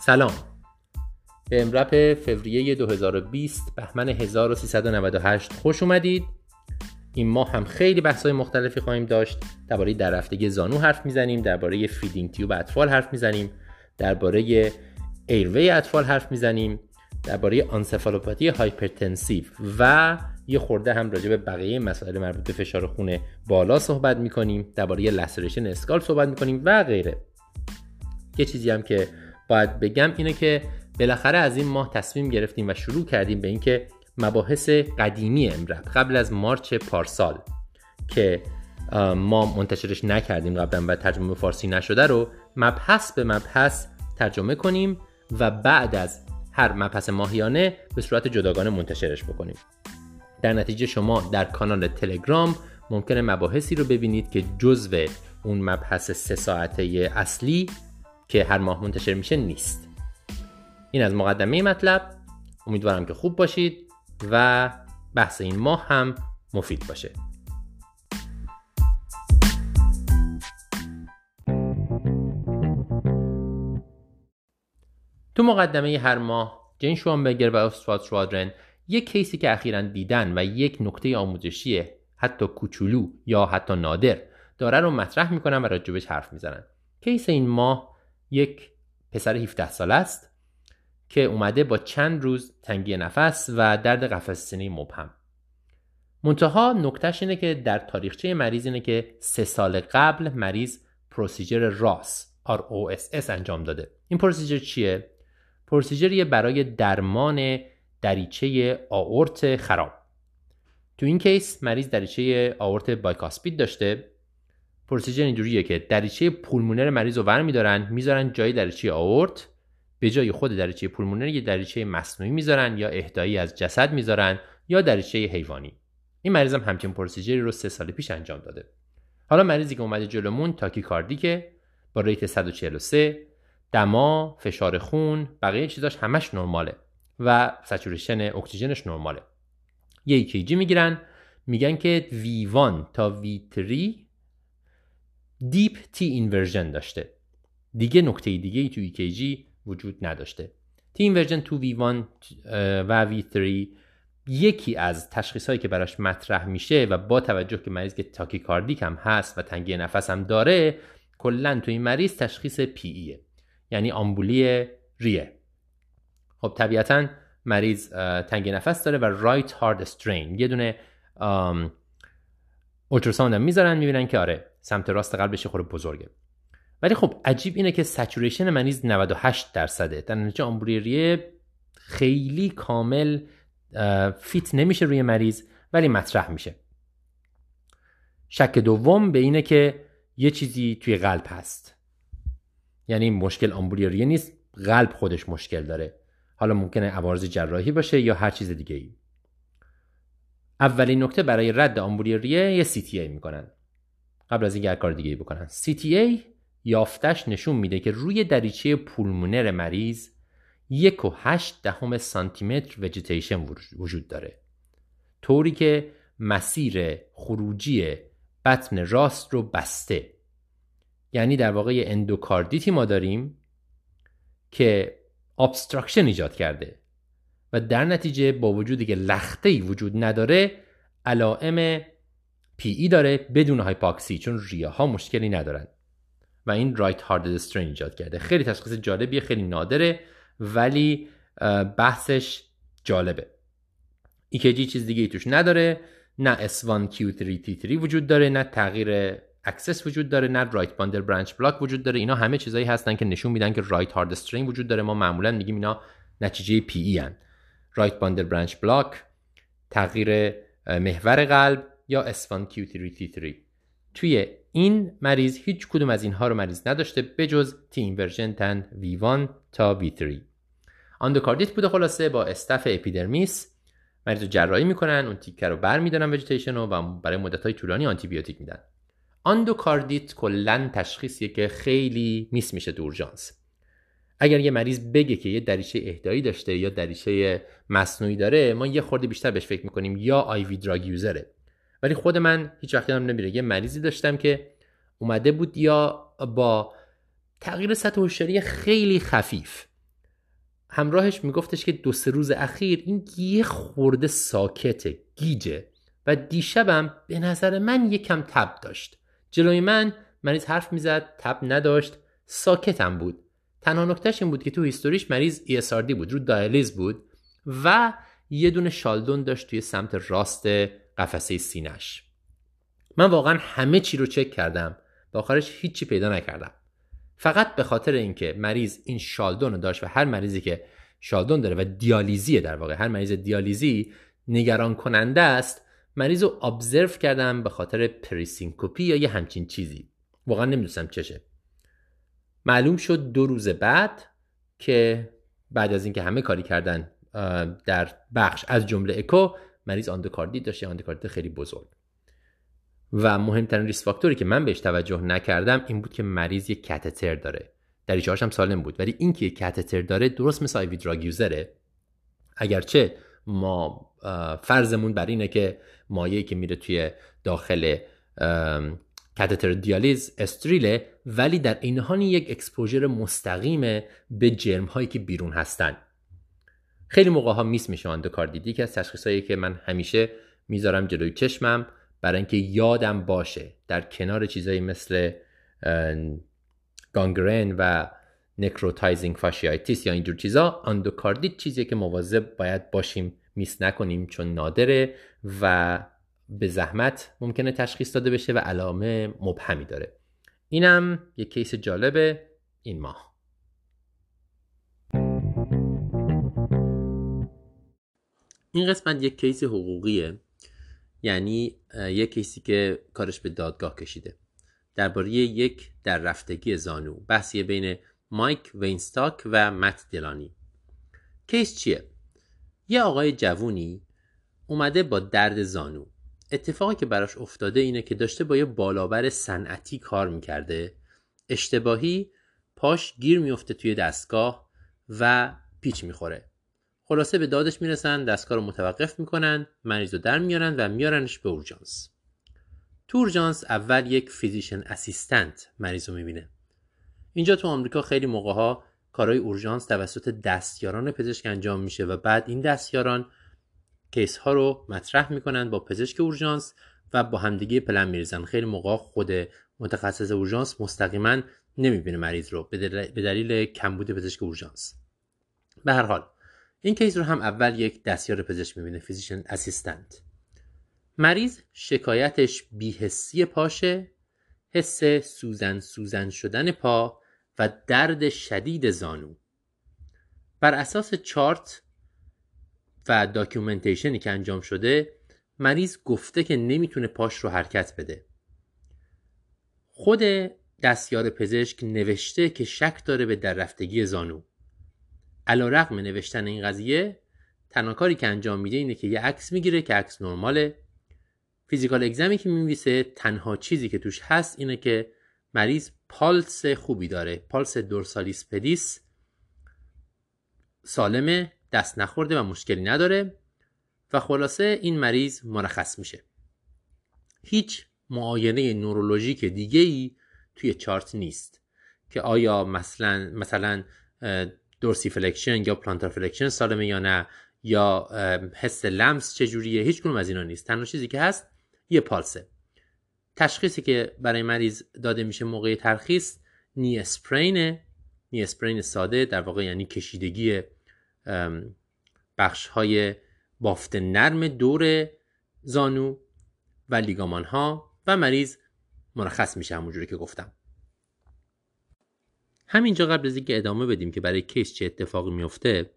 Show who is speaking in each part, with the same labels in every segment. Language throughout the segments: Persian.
Speaker 1: سلام. به EM:RAP فوریه 2020 بهمن 1398 خوش اومدید. این ماه هم خیلی بحث‌های مختلفی خواهیم داشت. درباره دررفتگی زانو حرف می‌زنیم درباره feeding tube اطفال حرف می‌زنیم درباره airway اطفال حرف می‌زنیم درباره آنسفالوپاتی hypertensive و یه خورده هم راجع به بقیه مسائل مربوط به فشار خون بالا صحبت می‌کنیم درباره laceration scalp صحبت می‌کنیم و غیره. یه چیزی هم که باید بگم اینه که بالاخره از این ماه تصمیم گرفتیم و شروع کردیم به اینکه مباحث قدیمی EM:RAP قبل از March پارسال که ما منتشرش نکردیم قبلا و ترجمه فارسی نشده رو مبحث به مبحث ترجمه کنیم و بعد از هر مبحث ماهیانه به صورت جداگانه منتشرش بکنیم. در نتیجه شما در کانال تلگرام ممکنه مباحثی رو ببینید که جزو اون مبحث سه ساعته اصلی که هر ماه منتشر میشه نیست. این از مقدمه مطلب. امیدوارم که خوب باشید و بحث این ماه هم مفید باشه. تو مقدمه هر ماه جین شوانبرگر و استوات شوادرن یک کیسی که اخیرا دیدن و یک نکته آموزشی حتی کوچولو یا حتی نادر داره رو مطرح می‌کنن و راجبش حرف می‌زنن. کیس این ماه یک پسر 17 ساله است که اومده با چند روز تنگی نفس و درد قفس سینه مبهم. منتها نکتهش اینه که در تاریخچه مریض اینه که سه سال قبل مریض procedure راس Ross انجام داده. این procedure چیه؟ procedure یه برای درمان دریچه آورت خراب. تو این کیس مریض دریچه آورت bicuspid داشته. procedure اینجوریه که دریچه پولمونر مریض رو ور میدارن می‌ذارن جای دریچه آورت به جای خود دریچه پولمونر یه دریچه مصنوعی می‌ذارن یا اهدایی از جسد می‌ذارن یا دریچه حیوانی. این مریض هم همچین procedure ی رو سه سال پیش انجام داده. حالا مریضی که اومده جلومون tachycardic ه با rate 143 دما فشار خون بقیه چیزاش همش نرماله و saturation اکسیژنش نرماله. یه EKG می‌گیرن میگن که V1 تا V3 deep T inversion داشته. دیگه نکته دیگه ای تو EKG وجود نداشته. T inversion تو V1 و V3 یکی از تشخیص هایی که براش مطرح میشه و با توجه که مریض که tachycardic هم هست و تنگی نفس هم داره کلا تو این مریض تشخیص PE ـه یعنی آمبولی ریه. خب طبیعتا مریض تنگی نفس داره و right heart strain یه دونه ultrasound هم می‌ذارن می‌بینن که آره سمت راست قلبش خورده بزرگه. ولی خب عجیب اینه که saturation مریض 98 درصده. در نتیجه آمبولی ریه خیلی کامل فیت نمیشه روی مریض ولی مطرح میشه. شک دوم به اینه که یه چیزی توی قلب هست. یعنی مشکل آمبولی ریه نیست قلب خودش مشکل داره. حالا ممکنه عوارض جراحی باشه یا هر چیز دیگه ای اولین نکته برای رد آمبولی ریه یه CTA می‌کنن. قبل از اینکه کار دیگه بکنن. CTA یافتش نشون میده که روی دریچه پولمونر مریض یک و هشت دهم سانتی متر وجیتیشن وجود داره. طوری که مسیر خروجی بطن راست رو بسته. یعنی در واقع اندوکاردیتی ما داریم که obstruction ایجاد کرده. و در نتیجه با وجودی که لخته وجود نداره علائم PE داره بدون هایپوکسی چون ریه ها مشکلی ندارن. و این right heart strain ایجاد کرده. خیلی تشخیص جالبیه خیلی نادره ولی بحثش جالبه. EKG چیز دیگه ای توش نداره نه S1Q3T3 وجود داره نه تغییر axis وجود داره نه right bundle branch block وجود داره. اینا همه چیزایی هستن که نشون میدن که right heart strain وجود داره. ما معمولا میگیم اینا نتیجه PE ان. right bundle branch block تغییر محور قلب یا S1Q3T3 توی این مریض هیچ کدوم از اینها رو مریض نداشته بجز T inversion تو V1 تا V3 آندوکاردیت بوده خلاصه با staph epidermidis. مریض رو جراحی می‌کنن اون تیکه رو بر میدارن وجیتیشن رو و برای مدت های طولانی آنتی بیوتیک میدن. آندوکاردیت کلا تشخیصیه که خیلی miss میشه تو اورژانس اگر یه مریض بگه که یه دریچه اهدایی داشته یا دریچه مصنوعی داره ما یه خورده بیشتر بهش فکر می‌کنیم یا IV drug user ه ولی خود من هیچ وقت هم نمیره. یه مریضی داشتم که اومده بود یا با تغییر سطح هوشیاری خیلی خفیف. همراهش میگفتش که دو سه روز اخیر این یه خورده ساکته گیجه و دیشبم به نظر من یکم تب داشت. جلوی من مریض حرف می‌زد تب نداشت ساکتم بود. تنها نکتهش این بود که تو هیستوریش مریض ESRD بود رو دایلیز بود و یه دونه شالدون داشت توی سمت راست قفسه سینش من واقعا همه چی رو چک کردم و آخرش هیچی پیدا نکردم. فقط به خاطر اینکه مریض این شالدون رو داشت و هر مریضی که شالدون داره و دیالیزیه در واقع هر مریض دیالیزی نگران کننده است مریض رو observe کردم به خاطر presyncope ی یا یه همچین چیزی. واقعا نمی‌دونستم چشه معلوم شد دو روز بعد که بعد از اینکه همه کاری کردن در بخش از جمله اکو مریض آندوکاردیت داشت آندوکاردیت خیلی بزرگ. و مهمترین risk factor ی که من بهش توجه نکردم این بود که مریض یک کاتتر داره. دریچه‌هاش هم سالم بود. ولی اینکه یک کاتتر داره درست مثل IV drug user ه. اگرچه ما فرضمون بر اینه که مایعی که میره توی داخل کاتتر دیالیز استریله ولی در عین حال یک exposure مستقیم به جرم هایی که بیرون هستن. خیلی موقع ها miss میشه اندوکاردیت یکی از تشخیص هایی که من همیشه می‌ذارم جلوی چشمم برای اینکه یادم باشه در کنار چیزایی مثل گانگرن و necrotizing fasciitis یا اینجور چیزا اندوکاردیت چیزی که مواظب باید باشیم miss نکنیم چون نادره و به زحمت ممکنه تشخیص داده بشه و علائم مبهمی داره. اینم یک case جالب این ماه. این قسمت یک case حقوقیه. یعنی یک case ی که کارش به دادگاه کشیده. درباره یک در رفتگی زانو. بحثیه بین مایک وینستاک و مت دلانی. case چیه؟ یه آقای جوونی اومده با درد زانو. اتفاقی که براش افتاده اینه که داشته با یه بالابر صنعتی کار می‌کرده. اشتباهی پاش گیر میفته توی دستگاه و پیچ می‌خوره. خلاصه به دادش می‌رسن دستگاه رو متوقف می‌کنن مریض رو در میارن و میارنش به اورژانس. تو اورژانس اول یک physician assistant مریض رو می‌بینه. اینجا تو آمریکا خیلی موقع ها کارهای اورژانس توسط دستیاران پزشک انجام میشه و بعد این دستیاران case ها رو مطرح می‌کنن با پزشک اورژانس و با همدیگه پلن میریزن. خیلی موقع خود متخصص اورژانس مستقیما نمی‌بینه مریض رو به دلیل کمبود پزشک اورژانس. به هر حال این case رو هم اول یک دستیار پزشک می‌بینه physician assistant. مریض شکایتش بی‌حسی پاشه حس سوزن سوزن شدن پا و درد شدید زانو. بر اساس چارت و documentation ی که انجام شده مریض گفته که نمی‌تونه پاش رو حرکت بده. خود دستیار پزشک نوشته که شک داره به در رفتگی زانو. علی رغم نوشتن این قضیه تنها کاری که انجام میده اینه که یه عکس می‌گیره که عکس نرماله. physical exam ی که می‌نویسه تنها چیزی که توش هست اینه که مریض پالس خوبی داره pulse dorsalis pedis سالمه دست نخورده و مشکلی نداره و خلاصه این مریض مرخص میشه. هیچ معاینه نورولوژیک دیگه ای توی چارت نیست که آیا مثلا مثلا dorsiflexion یا plantar flexion سالمه یا نه؟ یا حس لمس چجوریه؟ هیچ کدوم از اینا نیست. تنها چیزی که هست یه پالسه. تشخیصی که برای مریض داده میشه موقع ترخیص knee sprain ه. knee sprain ساده در واقع یعنی کشیدگی بخش های بافت نرم دور زانو و لیگامان ها و مریض مرخص میشه همونجوری که گفتم. همینجا قبل از اینکه ادامه بدیم که برای case چه اتفاقی میفته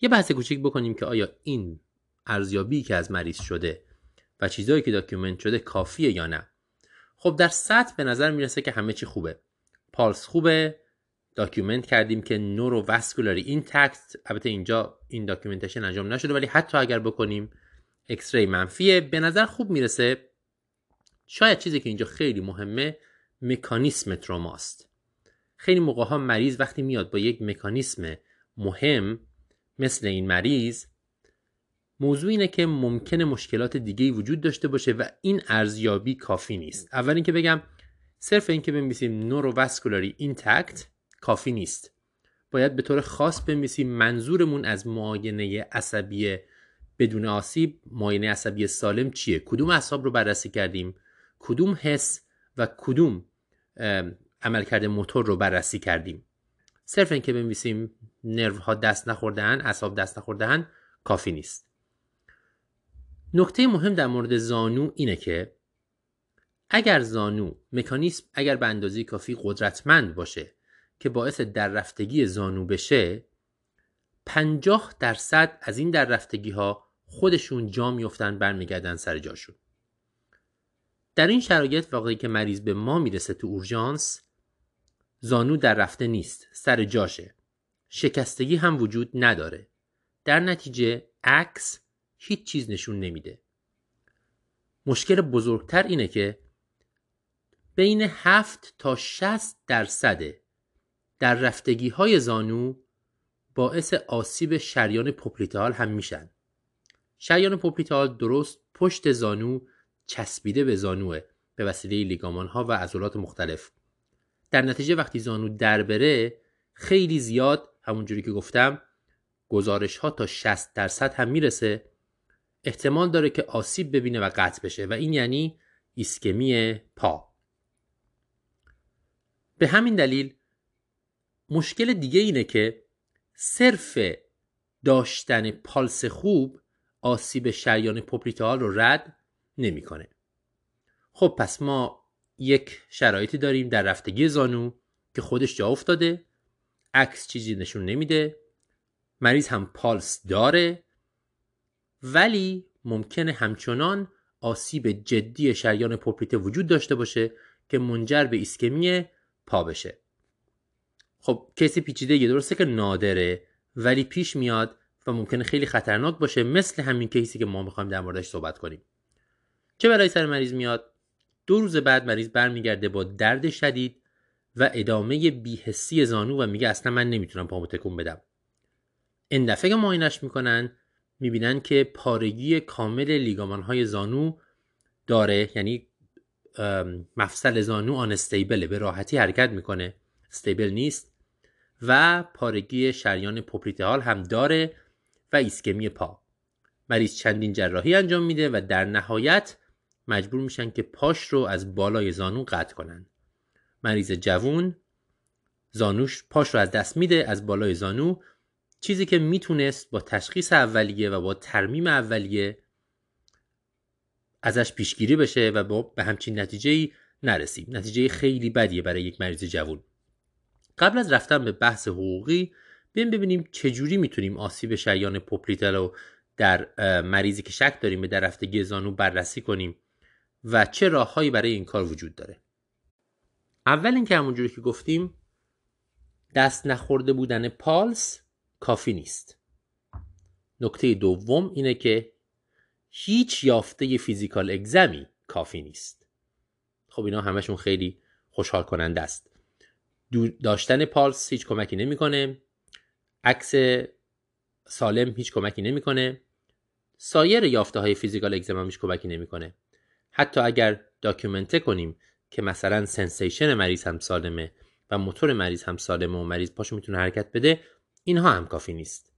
Speaker 1: یه بحث کوچیک بکنیم که آیا این ارزیابی که از مریض شده و چیزهایی که document شده کافیه یا نه؟ خب در سطح به نظر می‌رسه که همه چی خوبه. پالس خوبه. document کردیم که neurovascularly intact البته اینجا این documentation انجام نشده ولی حتی اگر بکنیم X-ray منفیه. به نظر خوب می‌رسه شاید چیزی که اینجا خیلی مهمه مکانیسم تروماست. خیلی موقع ها مریض وقتی میاد با یک مکانیسم مهم مثل این مریض موضوع اینه که ممکنه مشکلات دیگه وجود داشته باشه و این ارزیابی کافی نیست. اول اینکه بگم صرف اینکه بنویسیم neurovascularly intact کافی نیست. باید به طور خاص بنویسیم منظورمون از معاینه عصبی بدون آسیب معاینه عصبی سالم چیه؟ کدوم اعصاب رو بررسی کردیم؟ کدوم حس و کدوم عملکرد موتور رو بررسی کردیم. صرف اینکه بنویسیم nerve ها دست نخوردهن اعصاب دست نخوردهن کافی نیست. نکته مهم در مورد زانو اینه که اگر زانو مکانیسم اگر به اندازه کافی قدرتمند باشه که باعث دررفتگی زانو بشه 50 درصد از این دررفتگی ها خودشون جا میفتن برمیگردن سر جاشون. در این شرایط واقعی که مریض به ما می‌رسه تو اورژانس زانو در رفته نیست سر جاشه. شکستگی هم وجود نداره. در نتیجه عکس هیچ چیز نشون نمیده. مشکل بزرگتر اینه که بین 7 تا 60 درصد در رفتگی های زانو باعث آسیب شریان popliteal هم میشن. شریان popliteal درست پشت زانو چسبیده به زانوه به وسیله لیگامان ها و عضلات مختلف. در نتیجه وقتی زانو در بره خیلی زیاد همونجوری که گفتم گزارش ها تا 60 درصد هم می‌رسه احتمال داره که آسیب ببینه و قطع بشه و این یعنی ایسکمی پا به همین دلیل مشکل دیگه اینه که صرف داشتن پالس خوب آسیب شریان پوپلیتال رو رد نمی‌کنه. خب پس ما یک شرایطی داریم در رفتگی زانو که خودش جا افتاده عکس چیزی نشون نمیده مریض هم پالس داره ولی ممکنه همچنان آسیب جدی شریان پوپلیته وجود داشته باشه که منجر به ایسکمی پا بشه. خب کسی پیچیده یه درسته که نادره ولی پیش میاد و ممکنه خیلی خطرناک باشه مثل همین کیسی که ما می‌خوایم در موردش صحبت کنیم. چه برای سر مریض میاد؟ دو روز بعد مریض برمیگرده با درد شدید و ادامه بیهسی زانو و میگه اصلا من نمی‌تونم پامو تکون بدم. این دفعه که معاینش می‌کنن می‌بینن که پارگی کامل لیگامان های زانو داره یعنی مفصل زانو آن استیبله به راحتی حرکت می‌کنه. استیبل نیست و پارگی شریان پوپلیتال هم داره و ایسکمی پا. مریض چندین جراحی انجام میده و در نهایت مجبور میشن که پاش رو از بالای زانو قطع کنن. مریض جوون زانوش پاش رو از دست میده از بالای زانو. چیزی که می‌تونست با تشخیص اولیه و با ترمیم اولیه ازش پیشگیری بشه و با به همچین نتیجه ای نرسیم. نتیجه خیلی بدیه برای یک مریض جوون. قبل از رفتن به بحث حقوقی بیم ببینیم چجوری می‌تونیم آسیب شریان popliteal رو در مریضی که شک داریم به در رفتگی زانو بررسی کنیم. و چه راههایی برای این کار وجود داره. اول اینکه همونجوری که گفتیم دست نخورده بودن پالس کافی نیست. نکته دوم اینه که هیچ یافته physical exam ی کافی نیست. خب اینا همشون خیلی خوشحال کننده است داشتن پالس هیچ کمکی نمی‌کنه. عکس سالم هیچ کمکی نمی‌کنه. سایر یافته های physical exam هم هیچ کمکی نمی‌کنه. حتی اگر document کنیم که مثلا sensation مریض هم سالمه و موتور مریض هم سالمه و مریض پاشو می‌تونه حرکت بده اینها هم کافی نیست.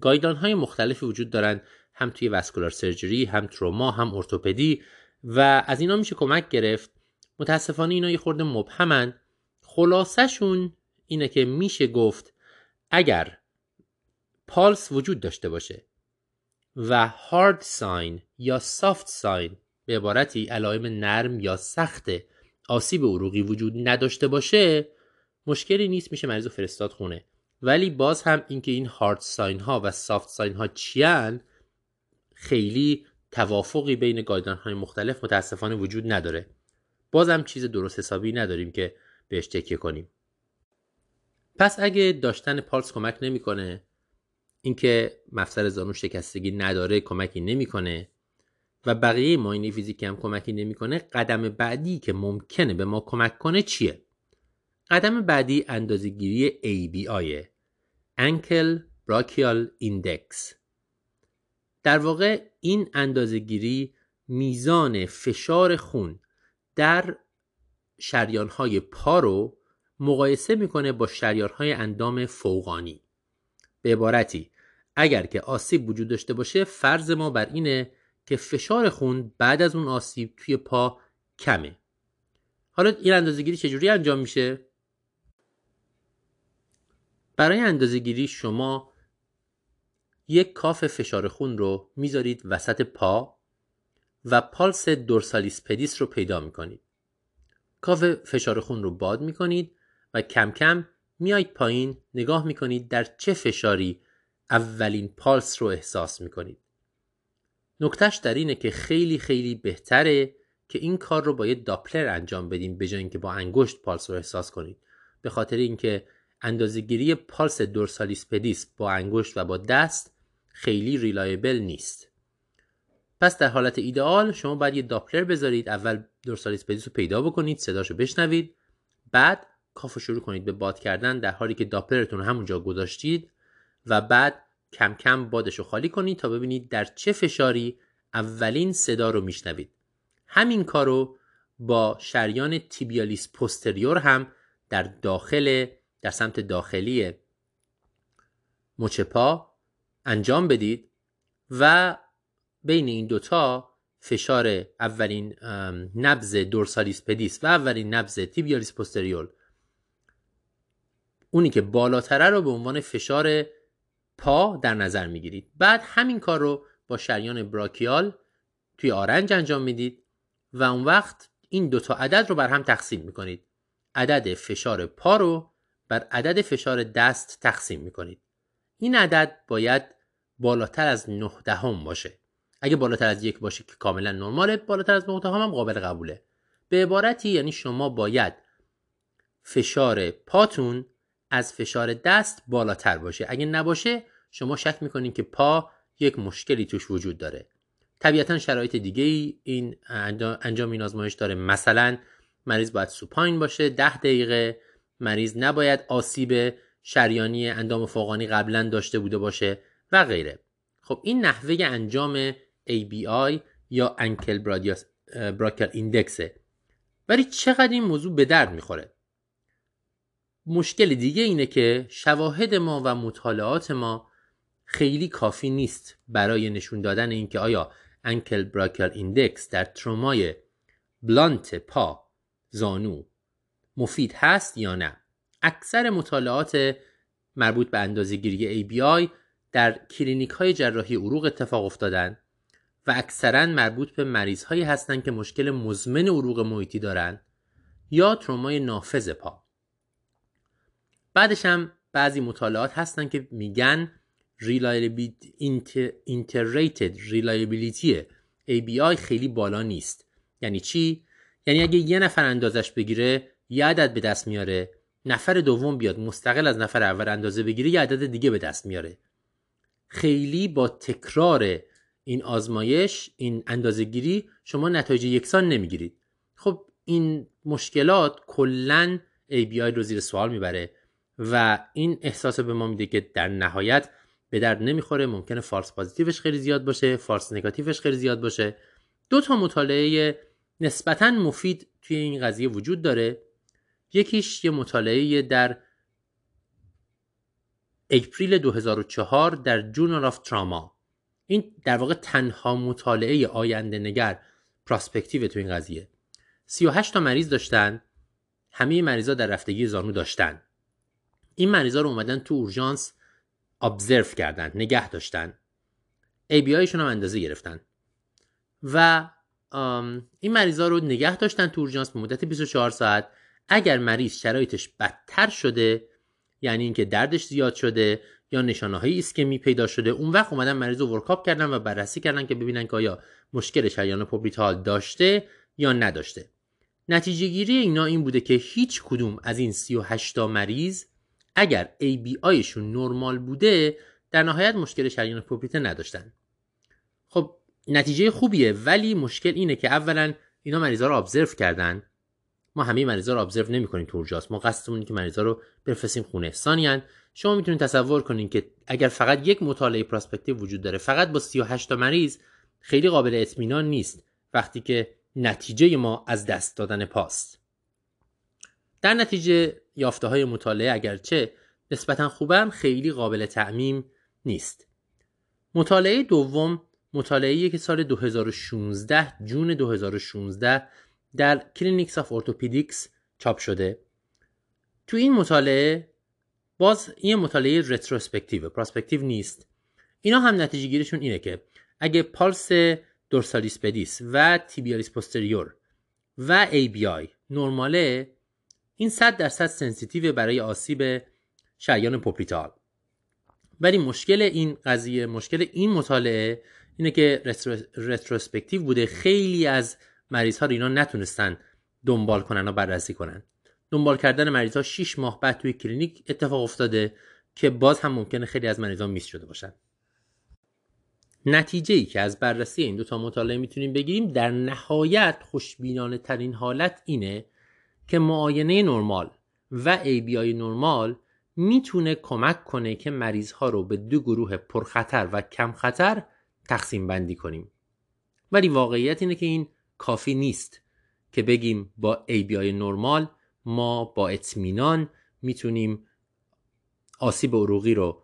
Speaker 1: guideline های مختلفی وجود دارن هم توی وسکولار سرجری هم تروما هم ارتوپدی و از اینا میشه کمک گرفت. متاسفانه اینا یه خورده مبهمن. خلاصشون اینه که میشه گفت اگر پالس وجود داشته باشه و هارد ساین یا سافت ساین به عبارتی علائم نرم یا سخت آسیب عروقی وجود نداشته باشه مشکلی نیست میشه مریض فرستاد خونه. ولی باز هم اینکه این هارد ساین ها و سافت ساین ها چیان خیلی توافقی بین گایدان های مختلف متاسفانه وجود نداره. بازم چیز درست حسابی نداریم که بهش تکیه کنیم. پس اگه داشتن پالس کمک نمی‌کنه اینکه مفصل زانو شکستگی نداره کمکی نمی‌کنه و بقیه ماینه فیزیکی هم کمکی نمی‌کنه قدم بعدی که ممکنه به ما کمک کنه چیه؟ قدم بعدی اندازهگیری ABI Ankle Brachial Index. در واقع این اندازهگیری میزان فشار خون در شریانهای پا رو مقایسه می‌کنه با شریانهای اندام فوقانی. به عبارتی اگر که آسیب وجود داشته باشه فرض ما بر اینه که فشار خون بعد از اون آسیب توی پا کمه. حالا این اندازهگیری چجوری انجام میشه؟ برای اندازهگیری شما یک کاف فشار خون رو می‌ذارید وسط پا و پالس دورسالیس پدیس رو پیدا می‌کنید. کاف فشار خون رو باد می‌کنید و کم کم میایید پایین نگاه می‌کنید در چه فشاری اولین پالس رو احساس می‌کنید. نکتهش در اینه که خیلی خیلی بهتره که این کار رو با یه Doppler انجام بدیم به جای اینکه با انگشت پالس رو احساس کنید به خاطر اینکه اندازهگیری پالس dorsalis pedis با انگشت و با دست خیلی reliable نیست. پس در حالت ایدئال شما باید یه Doppler بذارید اول dorsalis pedis رو پیدا بکنید صداشو بشنوید بعد cuff شروع کنید به باد کردن در حالی که Doppler تون همونجا گذاشتید و بعد کم کم بادش رو خالی کنید تا ببینید در چه فشاری اولین صدا رو میشنوید. همین کار رو با شریان تیبیالیس پوستریور هم در داخل در سمت داخلی مچپا انجام بدید و بین این دوتا فشار اولین نبز دورسالیس پدیس و اولین نبز تیبیالیس پوستریور. اونی که بالاتره رو به عنوان فشار پا در نظر می‌گیرید. بعد همین کار رو با شریان براکیال توی آرنج انجام می‌دید و اون وقت این دوتا عدد رو بر هم تقسیم می‌کنید. عدد فشار پا رو بر عدد فشار دست تقسیم می‌کنید. این عدد باید بالاتر از 9 دهم باشه. اگه بالاتر از یک باشه که کاملا نرماله بالاتر از 9 دهم هم قابل قبوله. به عبارتی یعنی شما باید فشار پاتون از فشار دست بالاتر باشه. اگه نباشه شما شک می‌کنید که پا یک مشکلی توش وجود داره. طبیعتا شرایط دیگه ای این انجام این آزمایش داره. مثلا مریض باید سوپاین باشه ده دقیقه. مریض نباید آسیب شریانی اندام فوقانی قبلا داشته بوده باشه و غیره. خب این نحوه انجام ABI یا ankle-brachial index ه ولی چقدر این موضوع به درد می‌خوره؟ مشکل دیگه اینه که شواهد ما و مطالعات ما خیلی کافی نیست برای نشون دادن اینکه آیا ankle-brachial index در ترومای blunt پا زانو مفید هست یا نه. اکثر مطالعات مربوط به اندازه گیری ABI در کلینیک های جراحی عروق اتفاق افتادن و اکثرا مربوط به مریض هایی هستند که مشکل مزمن عروق محیطی دارند یا ترومای نافذ پا. بعدش هم بعضی مطالعات هستن که میگن inter-rater reliability ABI خیلی بالا نیست. یعنی چی؟ یعنی اگه یه نفر اندازش بگیره یه عدد به دست میاره. نفر دوم بیاد مستقل از نفر اول اندازه بگیره یه عدد دیگه به دست میاره. خیلی با تکرار این آزمایش این اندازه گیری شما نتایج یکسان نمی‌گیرید. خب این مشکلات کلا ABI رو زیر سوال می‌بره و این احساس به ما میده که در نهایت به درد نمی‌خوره ممکنه فارس پازیتیوش خیلی زیاد باشه فارس نگاتیوش خیلی زیاد باشه. دو تا مطالعه نسبتا مفید توی این قضیه وجود داره. یکیش یه مطالعه در April 2004 در Journal of Trauma این در واقع تنها مطالعه آینده نگر prospective تو این قضیه. 38 تا مریض داشتن همه مریضا در رفتگی زانو داشتن. این مریضا رو اومدن تو اورژانس observe کردن نگه داشتن. ABI هم اندازه گرفتن. و این مریضا رو نگه داشتن تو اورژانس به مدت 24 ساعت. اگر مریض شرایطش بدتر شده یعنی اینکه دردش زیاد شده یا نشانه های ایسکمی پیدا شده اون وقت اومدن مریض رو workup کردن و بررسی کردن که ببینن که آیا مشکل شریان popliteal داشته یا نداشته. نتیجه گیری اینا این بوده که هیچ کدوم از این 38 تا مریض اگر ABIشون نرمال بوده در نهایت مشکل شریان پوپیته نداشتن. خب نتیجه خوبیه ولی مشکل اینه که اولا اینا مریضا رو ابزرو کردن. ما همه مریضا رو ابزرو نمی‌کنیم تو اورژانس ما قصدمون که مریضا رو بفرستیم خونه. ثانیا شما می‌تونید تصور کنین که اگر فقط یک مطالعه پراسپکتیو وجود داره فقط با 38 تا مریض خیلی قابل اطمینان نیست. وقتی که نتیجه ما از دست دادن پاست. در نتیجه یافته های مطالعه اگرچه نسبتا خوبم خیلی قابل تعمیم نیست. مطالعه دوم مطالعه که سال 2016 June 2016 در Clinics of Orthopedics چاپ شده. تو این مطالعه باز این مطالعه retrospective ه prospective نیست. اینا هم نتیجه گیرشون اینه که اگه pulse dorsalis pedis و tibialis posterior و ABI نرماله این 100 درصد sensitive برای آسیب شریان popliteal ولی مشکل این قضیه مشکل این مطالعه اینه که retrospective بوده. خیلی از مریض ها رو اینا نتونستن دنبال کنن و بررسی کنن. دنبال کردن مریض ها 6 ماه بعد توی کلینیک اتفاق افتاده که باز هم ممکنه خیلی از مریض ها miss شده باشن. نتیجه ای که از بررسی این دوتا مطالعه می‌تونیم بگیریم در نهایت خوشبینانه ترین حالت اینه که معاینه نرمال و ABI نرمال می‌تونه کمک کنه که مریض ها رو به دو گروه پرخطر و کم خطر تقسیم بندی کنیم. ولی واقعیت اینه که این کافی نیست که بگیم با ABI نرمال ما با اطمینان می‌تونیم آسیب عروقی رو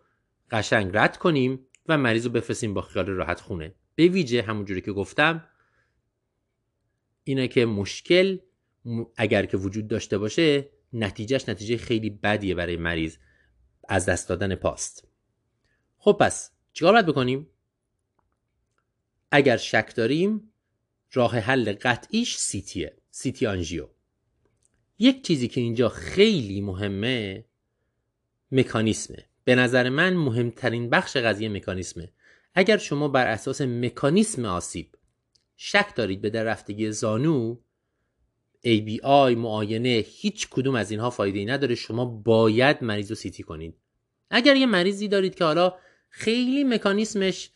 Speaker 1: قشنگ رد کنیم و مریض رو بفرستیم با خیال راحت خونه. به ویژه همونجوری که گفتم اینه که مشکل اگر که وجود داشته باشه نتیجهش نتیجه خیلی بدیه برای مریض از دست دادن پاست. خب پس چیکار باید بکنیم؟ اگر شک داریم راه حل قطعیش سیتیه سیتی آنژیو. یک چیزی که اینجا خیلی مهمه مکانیسمه. به نظر من مهمترین بخش قضیه مکانیسمه. اگر شما بر اساس مکانیسم آسیب شک دارید به در رفتگی زانو ABI معاینه هیچ کدوم از اینها فایده ای نداره. شما باید مریض رو سیتی کنید. اگر یه مریضی دارید که حالا خیلی مکانیسمش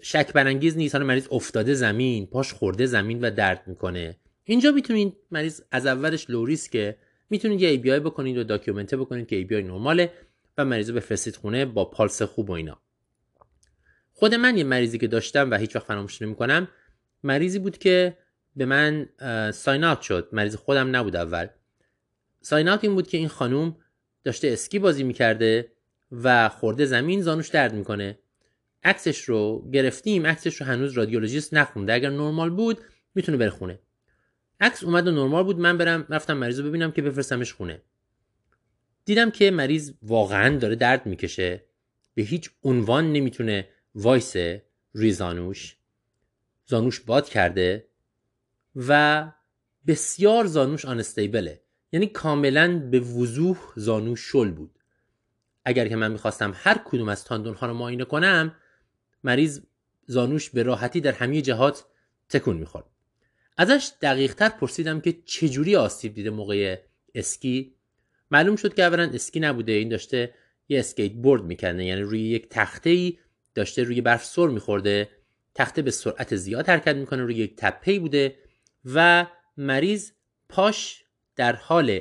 Speaker 1: شک برانگیز نیست حالا مریض افتاده زمین پاش خورده زمین و درد می‌کنه. اینجا می‌تونید مریض از اولش لو ریسکه می‌تونید یه ABI بکنید و داکیومنته بکنید که ABI نرماله و مریض به فرستید خونه با پالس خوب و اینا. خود من یه مریضی که داشتم و هیچ وقت فراموش نمی‌کنم مریضی بود که به من ساین شد. مریض خودم نبود اول. ساین این بود که این خانوم داشته اسکی بازی می‌کرده و خورده زمین زانوش درد می‌کنه. عکسش رو گرفتیم. عکسش رو هنوز رادیولوژیست نخونده. اگر نرمال بود می‌تونه بره خونه عکس اومد و نرمال بود. من برم رفتم مریض رو ببینم که بفرستمش خونه. دیدم که مریض واقعا داره درد می‌کشه. به هیچ عنوان نمی‌تونه وایس روی زانوش زانوش باد کرده. و بسیار زانوش آنستیبله یعنی کاملا به وضوح زانوش شل بود. اگر که من می‌خواستم هر کدوم از تاندون ها رو معاینه کنم مریض زانوش به راحتی در همه جهات تکون می‌خورد. ازش دقیق تر پرسیدم که چجوری آسیب دیده موقع اسکی؟ معلوم شد که اولا اسکی نبوده این داشته یه اسکیت بورد می‌کنه یعنی روی یک تخته ای داشته روی برف سر میخورده. تخته به سرعت زیاد حرکت می‌کنه روی یک تپه بوده. و مریض پاش در حال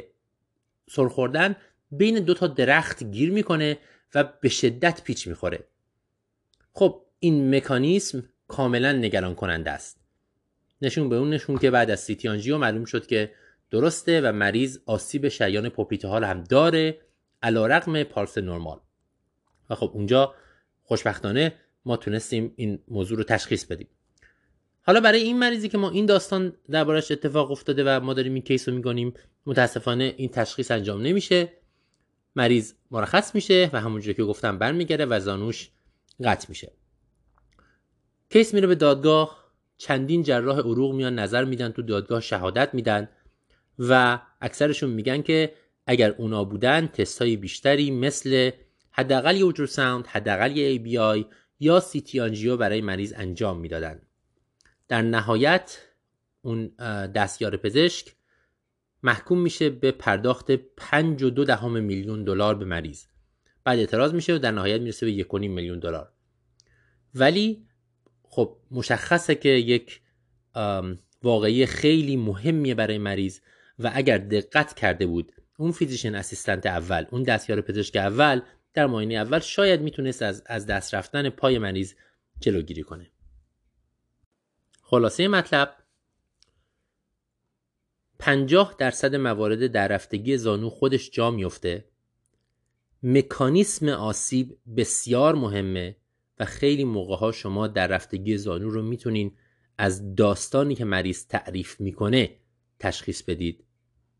Speaker 1: سر خوردن. بین دو تا درخت گیر می‌کنه و به شدت پیچ می‌خوره. خب این مکانیسم کاملا نگران کننده است. نشون به اون نشون که بعد از CT angio معلوم شد که درسته و مریض آسیب شریان popliteal هم داره علا رقم پالس نرمال. و خب اونجا خوشبختانه ما تونستیم این موضوع رو تشخیص بدیم. حالا برای این مریضی که ما این داستان دربارش اتفاق افتاده و ما داریم این case رو میگنیم متاسفانه این تشخیص انجام نمیشه. مریض مرخص میشه و همونجوری که گفتم برمیگرده و زانوش قطع میشه. case میره به دادگاه چندین جراح عروق میان نظر میدن تو دادگاه شهادت میدن و اکثرشون میگن که اگر اونا بودن تست های بیشتری مثل حداقل یه ultrasound حداقل یه ABI یا CT angio برای مریض انجام می‌دادن. در نهایت اون دستیار پزشک محکوم میشه به پرداخت 5 و میلیون دلار به مریض. بعد اعتراض میشه و در نهایت می‌رسه به 1.5 میلیون دلار. ولی خب مشخصه که یک واقعی خیلی مهمیه برای مریض و اگر دقت کرده بود اون فیزیشن اسیستنت اول اون دستیار پزشک اول در معاینه اول شاید می‌تونست از, از دست رفتن پای مریض جلوگیری کنه. خلاصه مطلب 50 درصد موارد در رفتگی زانو خودش جا میفته مکانیسم آسیب بسیار مهمه و خیلی موقع ها شما در رفتگی زانو رو می‌تونین از داستانی که مریض تعریف می‌کنه تشخیص بدید.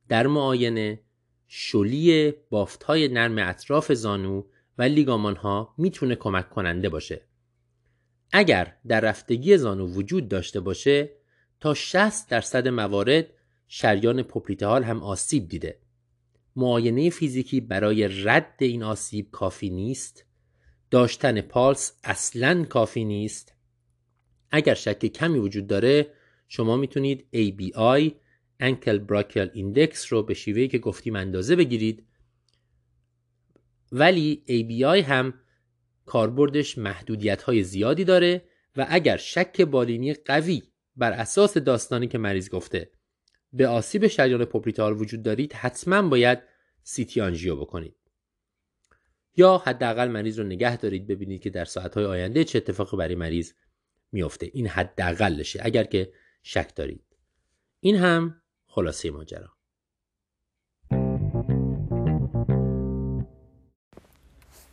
Speaker 1: در معاینه شلی بافت های نرم اطراف زانو و لیگامان ها می‌تونه کمک کننده باشه. اگر در رفتگی زانو وجود داشته باشه تا 60 درصد موارد شریان popliteal هم آسیب دیده. معاینه فیزیکی برای رد این آسیب کافی نیست. داشتن پالس اصلا کافی نیست. اگر شک کمی وجود داره شما می‌تونید ABI Ankle Brachial Index رو به شیوه‌ای که گفتیم اندازه بگیرید. ولی ABI هم کاربردش محدودیت زیادی داره و اگر شک بالینی قوی بر اساس داستانی که مریض گفته به آسیب شریان پوپریتال وجود دارید حتما باید سیتی آنژیو بکنید. یا حداقل مریض رو نگه دارید ببینید که در ساعتهای آینده چه اتفاقی برای مریض میافته. این حداقلشه اگر که شک دارید. این هم خلاصه ماجرا.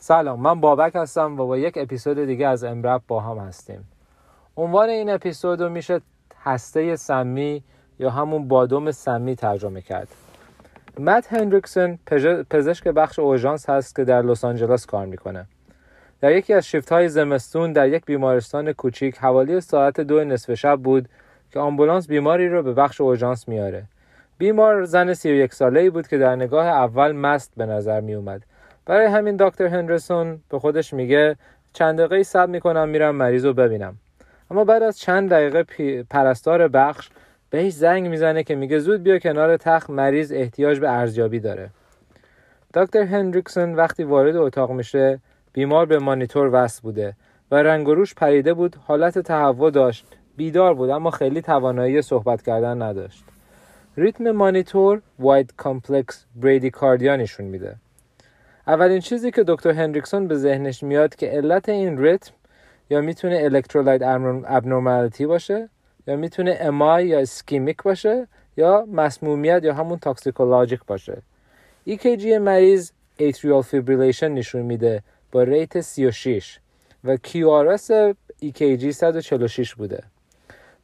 Speaker 2: سلام من بابک هستم و با یک اپیزود دیگه از امرب با هم هستیم. عنوان این اپیزود رو میشه هسته سمی یا همون بادوم سمی ترجمه کرد. مت هندریکسون پزشک بخش اوژانس هست که در لس آنجلس کار می‌کنه. در یکی از شیفت های زمستون در یک بیمارستان کوچیک حوالی ساعت دو نصف شب بود که آمبولانس بیماری رو به بخش اوژانس میاره بیمار زن 31 ساله ای بود که در نگاه اول مست به نظر می اومد برای همین دکتر هندرسون به خودش میگه چند دقیقه صبر می‌کنم میرم مریض رو ببینم. اما بعد از چند دقیقه پرستار بخش بهش زنگ می‌زنه که میگه زود بیا کنار تخت مریض احتیاج به ارزیابی داره. دکتر هندریکسون وقتی وارد اتاق میشه بیمار به مانیتور وصل بوده و رنگ و روش پریده بود حالت تهوع داشت بیدار بود اما خیلی توانایی صحبت کردن نداشت. ریتم مانیتور wide complex bradycardia نشون میده. اولین چیزی که دکتر هندریکسون به ذهنش میاد که علت این ریتم یا می‌تونه electrolyte abnormality باشه یا می‌تونه MI یا ischemic باشه یا مسمومیت یا همون toxicologic باشه. EKG مریض atrial fibrillation نشون میده با rate 36 و QRS EKG 146 بوده.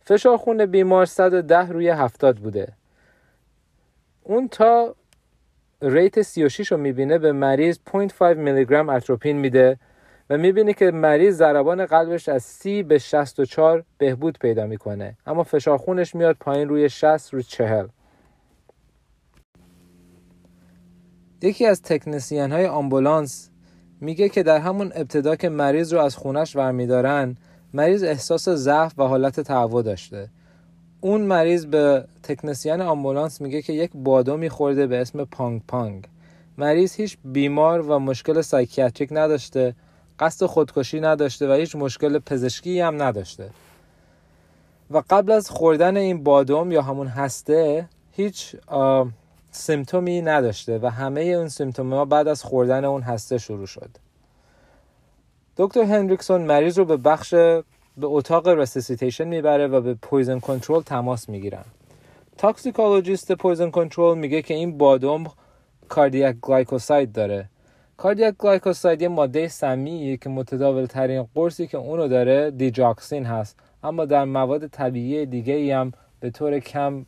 Speaker 2: فشار خون بیمار 110 روی 70 بوده. اون تا ریت 36 رو می‌بینه به مریض 0.5 میلی گرم اتروپین میده و می‌بینی که مریض ضربان قلبش از 30 به 64 بهبود پیدا می‌کنه. اما فشار خونش میاد پایین روی 60 روی 40 یکی از تکنسیان های آمبولانس میگه که در همون ابتدا که مریض رو از خونش برمیدارن مریض احساس ضعف و حالت تهوع داشته. اون مریض به تکنسین آمبولانس میگه که یک بادوم خورده به اسم pong pong. مریض هیچ بیماری و مشکل psychiatric نداشته قصد خودکشی نداشته و هیچ مشکل پزشکی هم نداشته. و قبل از خوردن این بادوم یا همون هسته هیچ symptom ی نداشته و همه اون symptom ها بعد از خوردن اون هسته شروع شد. دکتر هندریکسون مریض رو به بخش به اتاق resuscitation می‌بره و به poison control تماس می‌گیرن. toxicologist poison control میگه که این بادوم cardiac glycoside داره. cardiac glycoside یه ماده سمیه که متداول ترین قرصی که اونو داره digoxin هست. اما در مواد طبیعی دیگه ای هم به طور کم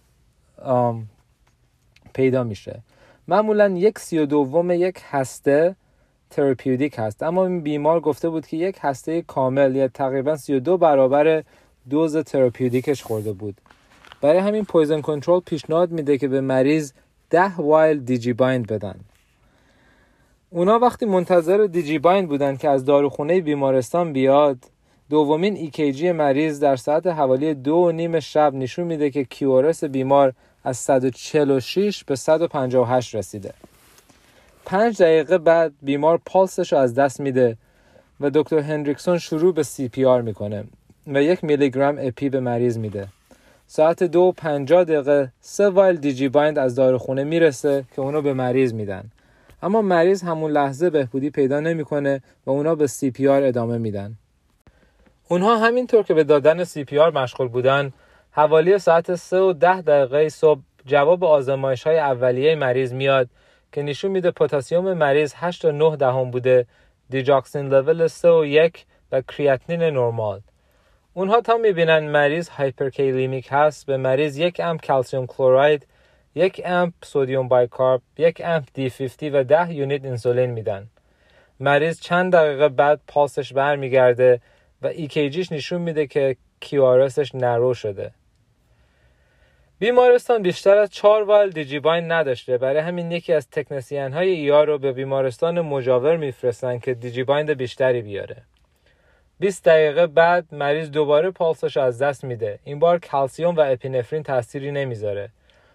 Speaker 2: پیدا میشه. معمولا یک سی و دوم یک هسته therapeutic هست. اما این بیمار گفته بود که یک هسته کامل یا تقریبا 32 برابر دوز therapeutic ش خورده بود. برای همین poison control پیشنهاد میده که به مریض 10 vial Digibind بدن. اونا وقتی منتظر Digibind بودن که از داروخونه بیمارستان بیاد دومین EKG مریض در ساعت حوالی دو و نیم شب نشون میده که QRS بیمار از 146 به 158 رسیده. پنج دقیقه بعد بیمار پالسش رو از دست میده و دکتر هندریکسون شروع به CPR می‌کنه و یک میلی گرم epi به مریض میده. ساعت دو و دقیقه سه vial Digibind از داروخونه می‌رسه که اونو به مریض میدن. اما مریض همون لحظه بهبودی پیدا نمی‌کنه و اونا به CPR ادامه میدن. اونها همینطور که به دادن CPR مشغول بودن حوالی ساعت 3 و 10 دقیقه صبح جواب آزمایش های اولیه مریض میاد که نشون میده پتاسیم مریض 8 و 9 دهم بوده digoxin level 3 و 1 و کریاتینین نرمال. اونها تا می‌بینن مریض hyperkalemic هست به مریض یک amp calcium chloride یک amp sodium bicarb یک amp D 50 و 10 unit انسولین میدن. مریض چند دقیقه بعد پاسش برمیگرده و EKG ش نشون میده که QRS ش narrow شده. بیمارستان بیشتر از چهار وایل دیجیباین نداشته. برای همین یکی از تکنسیان های ایا رو به بیمارستان مجاور میفرستن که دیجیبایند بیشتری بیاره. 20 دقیقه بعد مریض دوباره پالسش از دست میده. این بار کلسیوم و اپینفرین تاثیری نمی‌ذاره.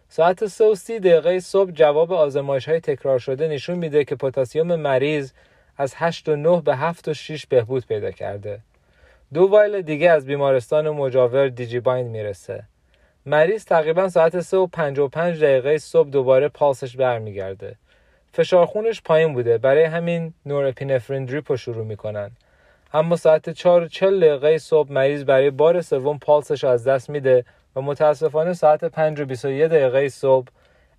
Speaker 2: ساعت 3 و 30 دقیقه صبح جواب آزمایش های تکرار شده نشون میده که پتاسیم مریض از 8 و 9 به 7 و 6 بهبود پیدا کرده. دو وایل دیگه از بیمارستان مجاور دیجی بایند می‌رسه. مریض تقریبا ساعت 3 و 55 دقیقه صبح دوباره پالسش برمیگرده. فشار خونش پایین بوده. برای همین نورپینفرین دریپ رو شروع می‌کنن. اما ساعت 4 و 40 دقیقه صبح مریض برای بار سوم پالسش از دست میده و متاسفانه ساعت 5 و 21 دقیقه صبح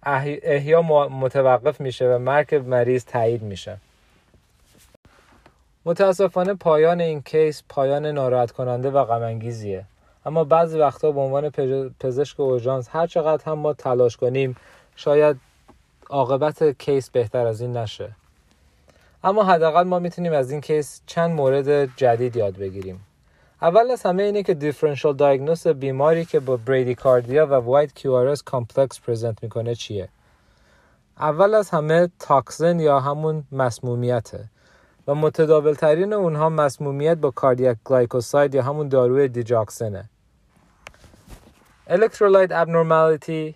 Speaker 2: احیا متوقف میشه و مرگ مریض تایید میشه. متاسفانه پایان این case پایان ناراحت کننده و غم‌انگیزیه. اما بعضی وقتا به عنوان پزشک اورژانس هر چقدر هم ما تلاش کنیم شاید عاقبت case بهتر از این نشه. اما حداقل ما می‌تونیم از این case چند مورد جدید یاد بگیریم. اول از همه اینه که differential diagnosis بیماری که با bradycardia و wide QRS complex present می‌کنه چیه؟ اول از همه toxin یا همون مسمومیته و متداول ترین اونها مسمومیت با cardiac glycoside یا همون داروی digoxin ه. electrolyte abnormality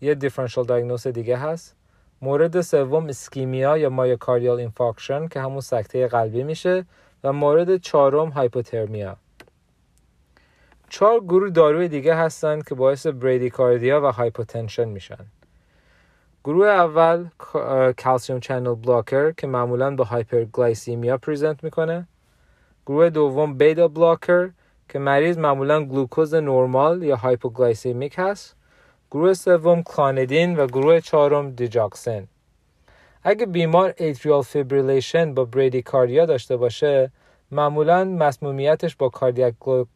Speaker 2: یه differential diagnosis دیگه هست. مورد سوم ischemia یا myocardial infarction که همون سکته قلبی میشه و مورد چهارم hypothermia چهار گروه داروی دیگه هستن که باعث bradycardia و hypotension میشن. گروه اول calcium channel blocker که معمولا با hyperglycemia present می‌کنه. گروه دوم beta blocker که مریض معمولا گلوکوز نرمال یا hypoglycemic هست. گروه سوم clonidine و گروه چهارم digoxin. اگه بیمار atrial fibrillation با bradycardia داشته باشه معمولا مسمومیتش با cardiac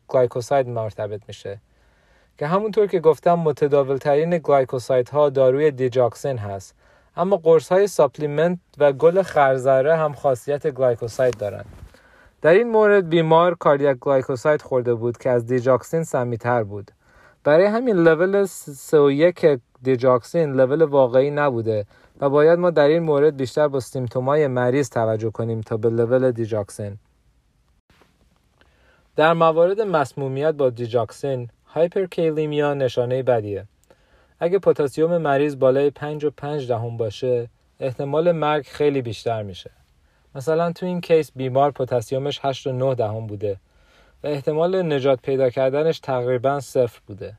Speaker 2: glycoside مرتبط میشه. که همونطور که گفتم متداول ترین glycoside ها داروی digoxin هست. اما قرص های supplement و گل خرزره هم خاصیت glycoside دارند. در این مورد بیمار cardiac glycoside خورده بود که از digoxin سمی‌تر بود. برای همین level 31 digoxin level واقعی نبوده و باید ما در این مورد بیشتر با symptom های مریض توجه کنیم تا به level digoxin. در موارد مسمومیت با digoxin hyperkalemia نشانه بدیه. اگه پتاسیم مریض بالای 5 و 5 دهم باشه احتمال مرگ خیلی بیشتر میشه. مثلا تو این case بیمار پتاسیمش 8 و 9 دهم بوده و احتمال نجات پیدا کردنش تقریبا صفر بوده.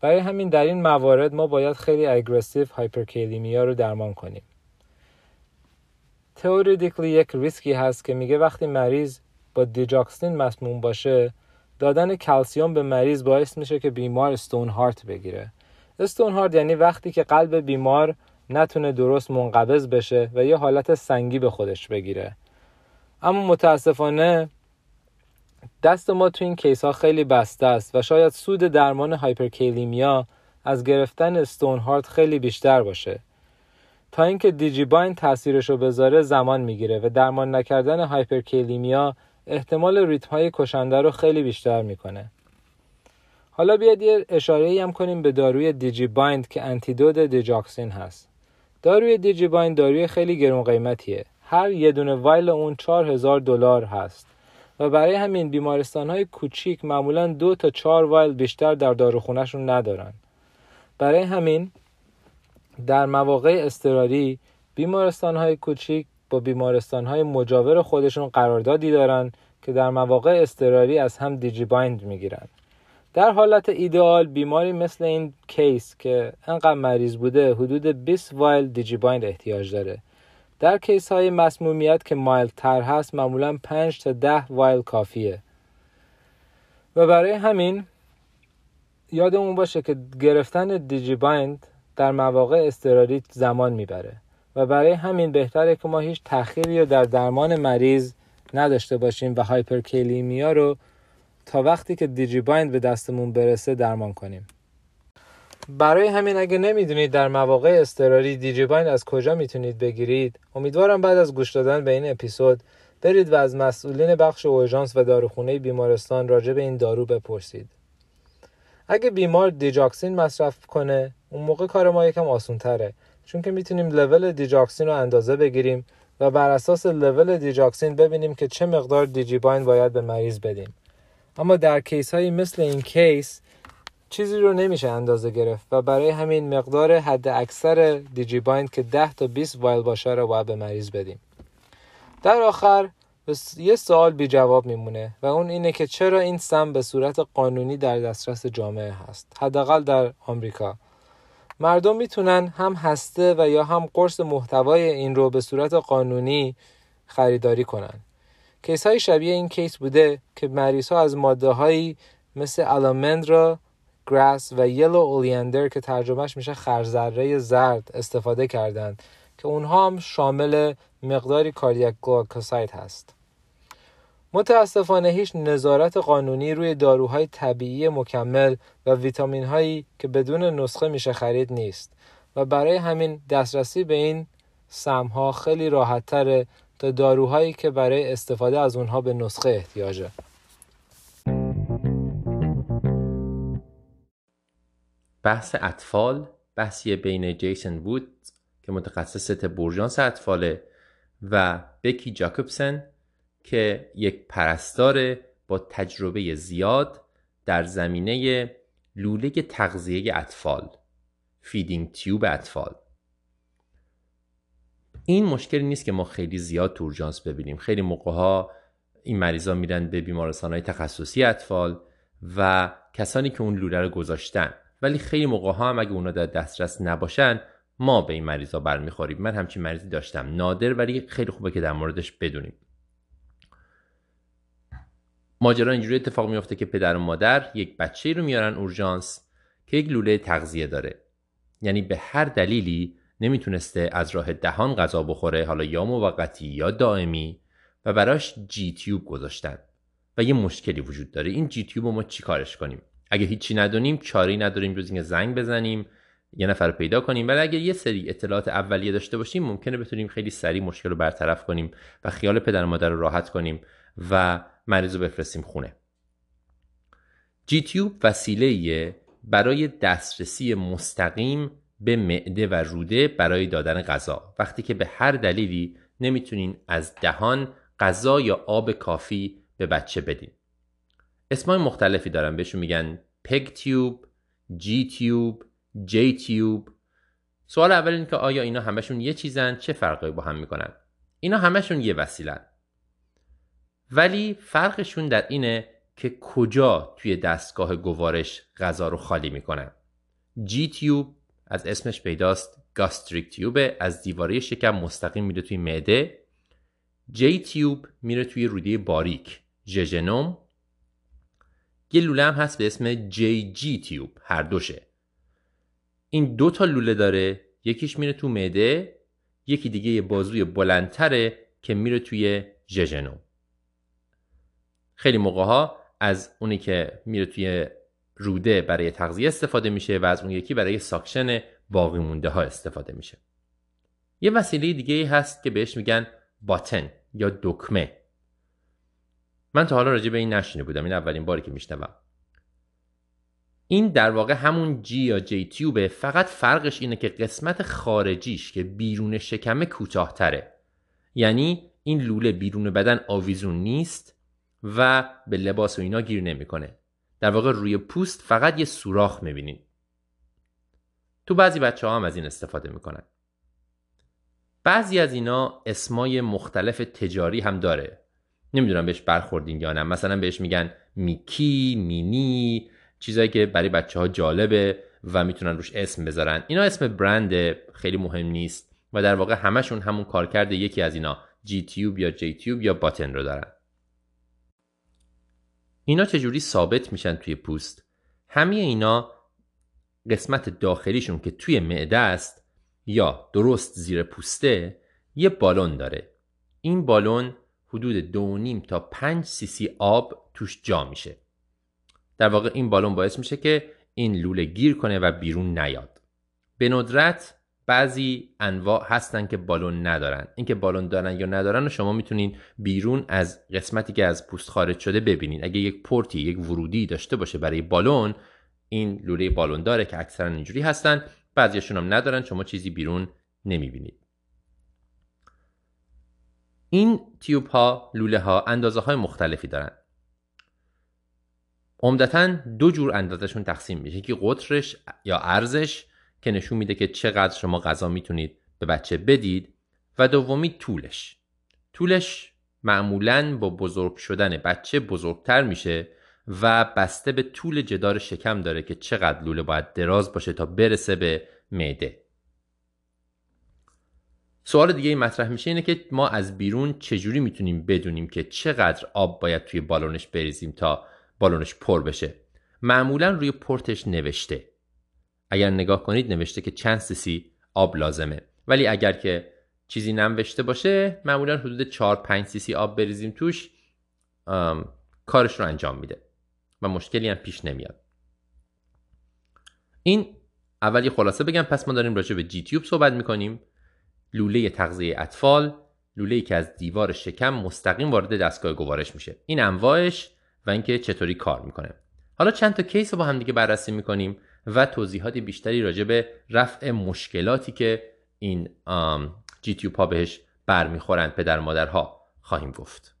Speaker 2: برای همین در این موارد ما باید خیلی aggressive hyperkalemia رو درمان کنیم. theoretically یک ریسکی هست که میگه وقتی مریض با digoxin مسموم باشه دادن کلسیوم به مریض باعث میشه که بیمار stone heart بگیره. stone heart یعنی وقتی که قلب بیمار نتونه درست منقبض بشه و یه حالت سنگی به خودش بگیره. اما متاسفانه دست ما تو این case ها خیلی بسته است و شاید سود درمان hyperkalemia از گرفتن stone heart خیلی بیشتر باشه. تا اینکه Digibind تاثیرش رو بذاره زمان می‌گیره و درمان نکردن hyperkalemia احتمال ریتم های کشنده رو خیلی بیشتر می‌کنه. حالا بیاید یه اشاره هم کنیم به داروی Digibind که antidote digoxin هست. داروی Digibind داروی خیلی گرون قیمتیه. هر یه دونه vial اون 4000 دلار هست. و برای همین بیمارستان های کوچیک معمولا دو تا چهار vial بیشتر در داروخونهشون ندارن. برای همین در مواقع اضطراری بیمارستان های کوچیک با بیمارستان های مجاور خودشون قراردادی دارن که در مواقع اضطراری از هم Digibind می‌گیرن. در حالت ایدئال بیماری مثل این case که انقدر مریض بوده حدود 20 vial Digibind احتیاج داره. در case های مسمومیت که mild تر هست معمولا 5 تا 10 vial کافیه. و برای همین یادمون باشه که گرفتن دیجی بایند در مواقع استراری زمان می‌بره. و برای همین بهتره که ما هیچ تأخیری رو در درمان مریض نداشته باشیم و هایپرکلیمیا رو تا وقتی که دیجی بایند به دستمون برسه درمان کنیم. برای همین اگه نمی‌دونید در مواقع استراری دیجی بایند از کجا می‌تونید بگیرید امیدوارم بعد از گوش دادن به این اپیزود برید و از مسئولین بخش اورژانس و داروخونه بیمارستان راجع به این دارو بپرسید. اگه بیمار digoxin مصرف کنه اون موقع کار ما یکم آسون تره چون که می‌تونیم level digoxin رو اندازه بگیریم و بر اساس level digoxin ببینیم که چه مقدار Digibind باید به مریض بدیم. اما در case هایی مثل این case چیزی رو نمیشه اندازه گرفت و برای همین مقدار حداکثر Digibind که 10 تا 20 vial باشه رو باید به مریض بدیم. در آخر یه سوال بی جواب میمونه و اون اینه که چرا این سم به صورت قانونی در دسترس جامعه هست؟ حداقل در آمریکا. مردم می‌تونن هم هسته و یا هم قرص محتوای این رو به صورت قانونی خریداری کنن. کیس های شبیه این کیس بوده که مریض ها از ماده هایی مثل الامندرا گراس و یلو اولیندر که ترجمهش میشه خرزره زرد استفاده کردند که اونها هم شامل مقداری کاردیاک گلاکوساید هست. متاسفانه هیچ نظارت قانونی روی داروهای طبیعی مکمل و ویتامین هایی که بدون نسخه میشه خرید نیست و برای همین دسترسی به این سمها خیلی راحت تره داروهایی که برای استفاده از اونها به نسخه احتیاجه.
Speaker 1: بحث اطفال بحثی بین جیسن وود که متخصص اورژانس اطفاله و بکی جاکوبسن که یک پرستار با تجربه زیاد در زمینه لوله تغذیه اطفال feeding tube اطفال. این مشکلی نیست که ما خیلی زیاد تو اورژانس ببینیم. خیلی موقع ها این مریضا میرن به بیمارستان های تخصصی اطفال و کسانی که اون لوله رو گذاشتن. ولی خیلی موقع ها هم اگه اونا در دسترس نباشن ما به این مریضا برمیخوریم. من همچین مریضی داشتم. نادر ولی خیلی خوبه که در موردش بدونیم. ماجرا اینجوری اتفاق میفته که پدر و مادر یک بچه رو میارن اورژانس که یک لوله تغذیه داره. یعنی به هر دلیلی نمی‌تونسته از راه دهان غذا بخوره حالا یا موقتی یا دائمی و براش جی تیوب گذاشتن. و یه مشکلی وجود داره. این جی تیوب رو ما چیکارش کنیم؟ اگه هیچی ندونیم چاری نداریم جز اینکه زنگ بزنیم یه نفر رو پیدا کنیم. ولی اگر یه سری اطلاعات اولیه داشته باشیم ممکنه بتونیم خیلی سریع مشکل رو برطرف کنیم و خیال پدر و مادر رو راحت کنیم و مریض رو بفرستیم خونه. جیتیوب وسیله برای دسترسی مستقیم به معده و روده برای دادن غذا. وقتی که به هر دلیلی نمی‌تونین از دهان غذا یا آب کافی به بچه بدین. اسمای مختلفی دارن. بهشون میگن پگ تیوب جی تیوب جی تیوب. سوال اول این که آیا اینا همشون یه چیزن؟ چه فرقی با هم می‌کنن؟ اینا همشون یه وسیلن. ولی فرقشون در اینه که کجا توی دستگاه گوارش غذا رو خالی می‌کنن. جی تیوب از اسمش پیداست گاستریک تیوب از دیواره شکم مستقیم میره توی معده. J tube میره توی روده باریک. ژژونوم یه لوله هم هست به اسم GJ tube هر دوشه. این دو تا لوله داره. یکیش میره تو معده. یکی دیگه یه بازوی بلندتره که میره توی ژژونوم خیلی موقع ها از اونی که میره توی روده برای تغذیه استفاده میشه و از اون یکی برای suction باقی مونده ها استفاده میشه. یه وسیله دیگه هست که بهش میگن باتن یا دکمه. من تا حالا راجع به این نشینه بودم این اولین باری که میشنوم. این در واقع همون جی یا جی تیوبه فقط فرقش اینه که قسمت خارجیش که بیرون شکمه کوتاهتره. یعنی این لوله بیرون بدن آویزون نیست و به لباس و اینا گیر نمی‌کنه. در واقع روی پوست فقط یه سوراخ می‌بینین تو بعضی بچه ها هم از این استفاده می‌کنن. بعضی از اینا اسمای مختلف تجاری هم داره. نمی‌دونم بهش برخوردین یا نه. مثلا بهش میگن میکی مینی چیزایی که برای بچه ها جالبه و می‌تونن روش اسم بذارن. اینا اسم برند خیلی مهم نیست و در واقع همشون همون کارکرد یکی از اینا جی تیوب یا جی تیوب یا باتن رو دارن. اینا چجوری ثابت میشن توی پوست؟ همه اینا قسمت داخلیشون که توی معده است یا درست زیر پوسته یه بالون داره. این بالون حدود دو نیم تا 5 سی سی آب توش جا میشه. در واقع این بالون باعث میشه که این لوله گیر کنه و بیرون نیاد. به ندرت بعضی انواع هستن که بالون ندارن. اینکه بالون دارن یا ندارن و شما می‌تونین بیرون از قسمتی که از پوست خارج شده ببینین. اگه یک پورتی یک ورودی داشته باشه برای بالون این لوله بالون داره که اکثرا اینجوری هستن. بعضیشون هم ندارن شما چیزی بیرون نمی‌بینید. این تیوب ها لوله ها اندازه های مختلفی دارن. عمدتا دو جور اندازشون تقسیم میشه. یکی قطرش یا ارزش که نشون میده که چقدر شما غذا می‌تونید به بچه بدید و دومی طولش. طولش معمولا با بزرگ شدن بچه بزرگتر میشه و بسته به طول جدار شکم داره که چقدر لوله باید دراز باشه تا برسه به معده. سوال دیگه مطرح میشه اینه که ما از بیرون چجوری می‌تونیم بدونیم که چقدر آب باید توی بالونش بریزیم تا بالونش پر بشه؟ معمولا روی پورتش نوشته. اگر نگاه کنید نوشته که چند سیسی آب لازمه. ولی اگر که چیزی ننوشته باشه معمولا حدود 4 5 سیسی آب بریزیم توش کارش رو انجام میده و مشکلی هم پیش نمیاد. این اول یه خلاصه بگم پس ما داریم راجع به جی تیوب صحبت می‌کنیم. لوله تغذیه اطفال لوله که از دیوار شکم مستقیم وارد دستگاه گوارش میشه. این انواعش و اینکه چطوری کار می‌کنه. حالا چند تا کیس رو با هم دیگه بررسی می‌کنیم. و توضیحات بیشتری راجع به رفع مشکلاتی که این جی تیوب ها بهش برمیخورند پدر مادرها خواهیم گفت.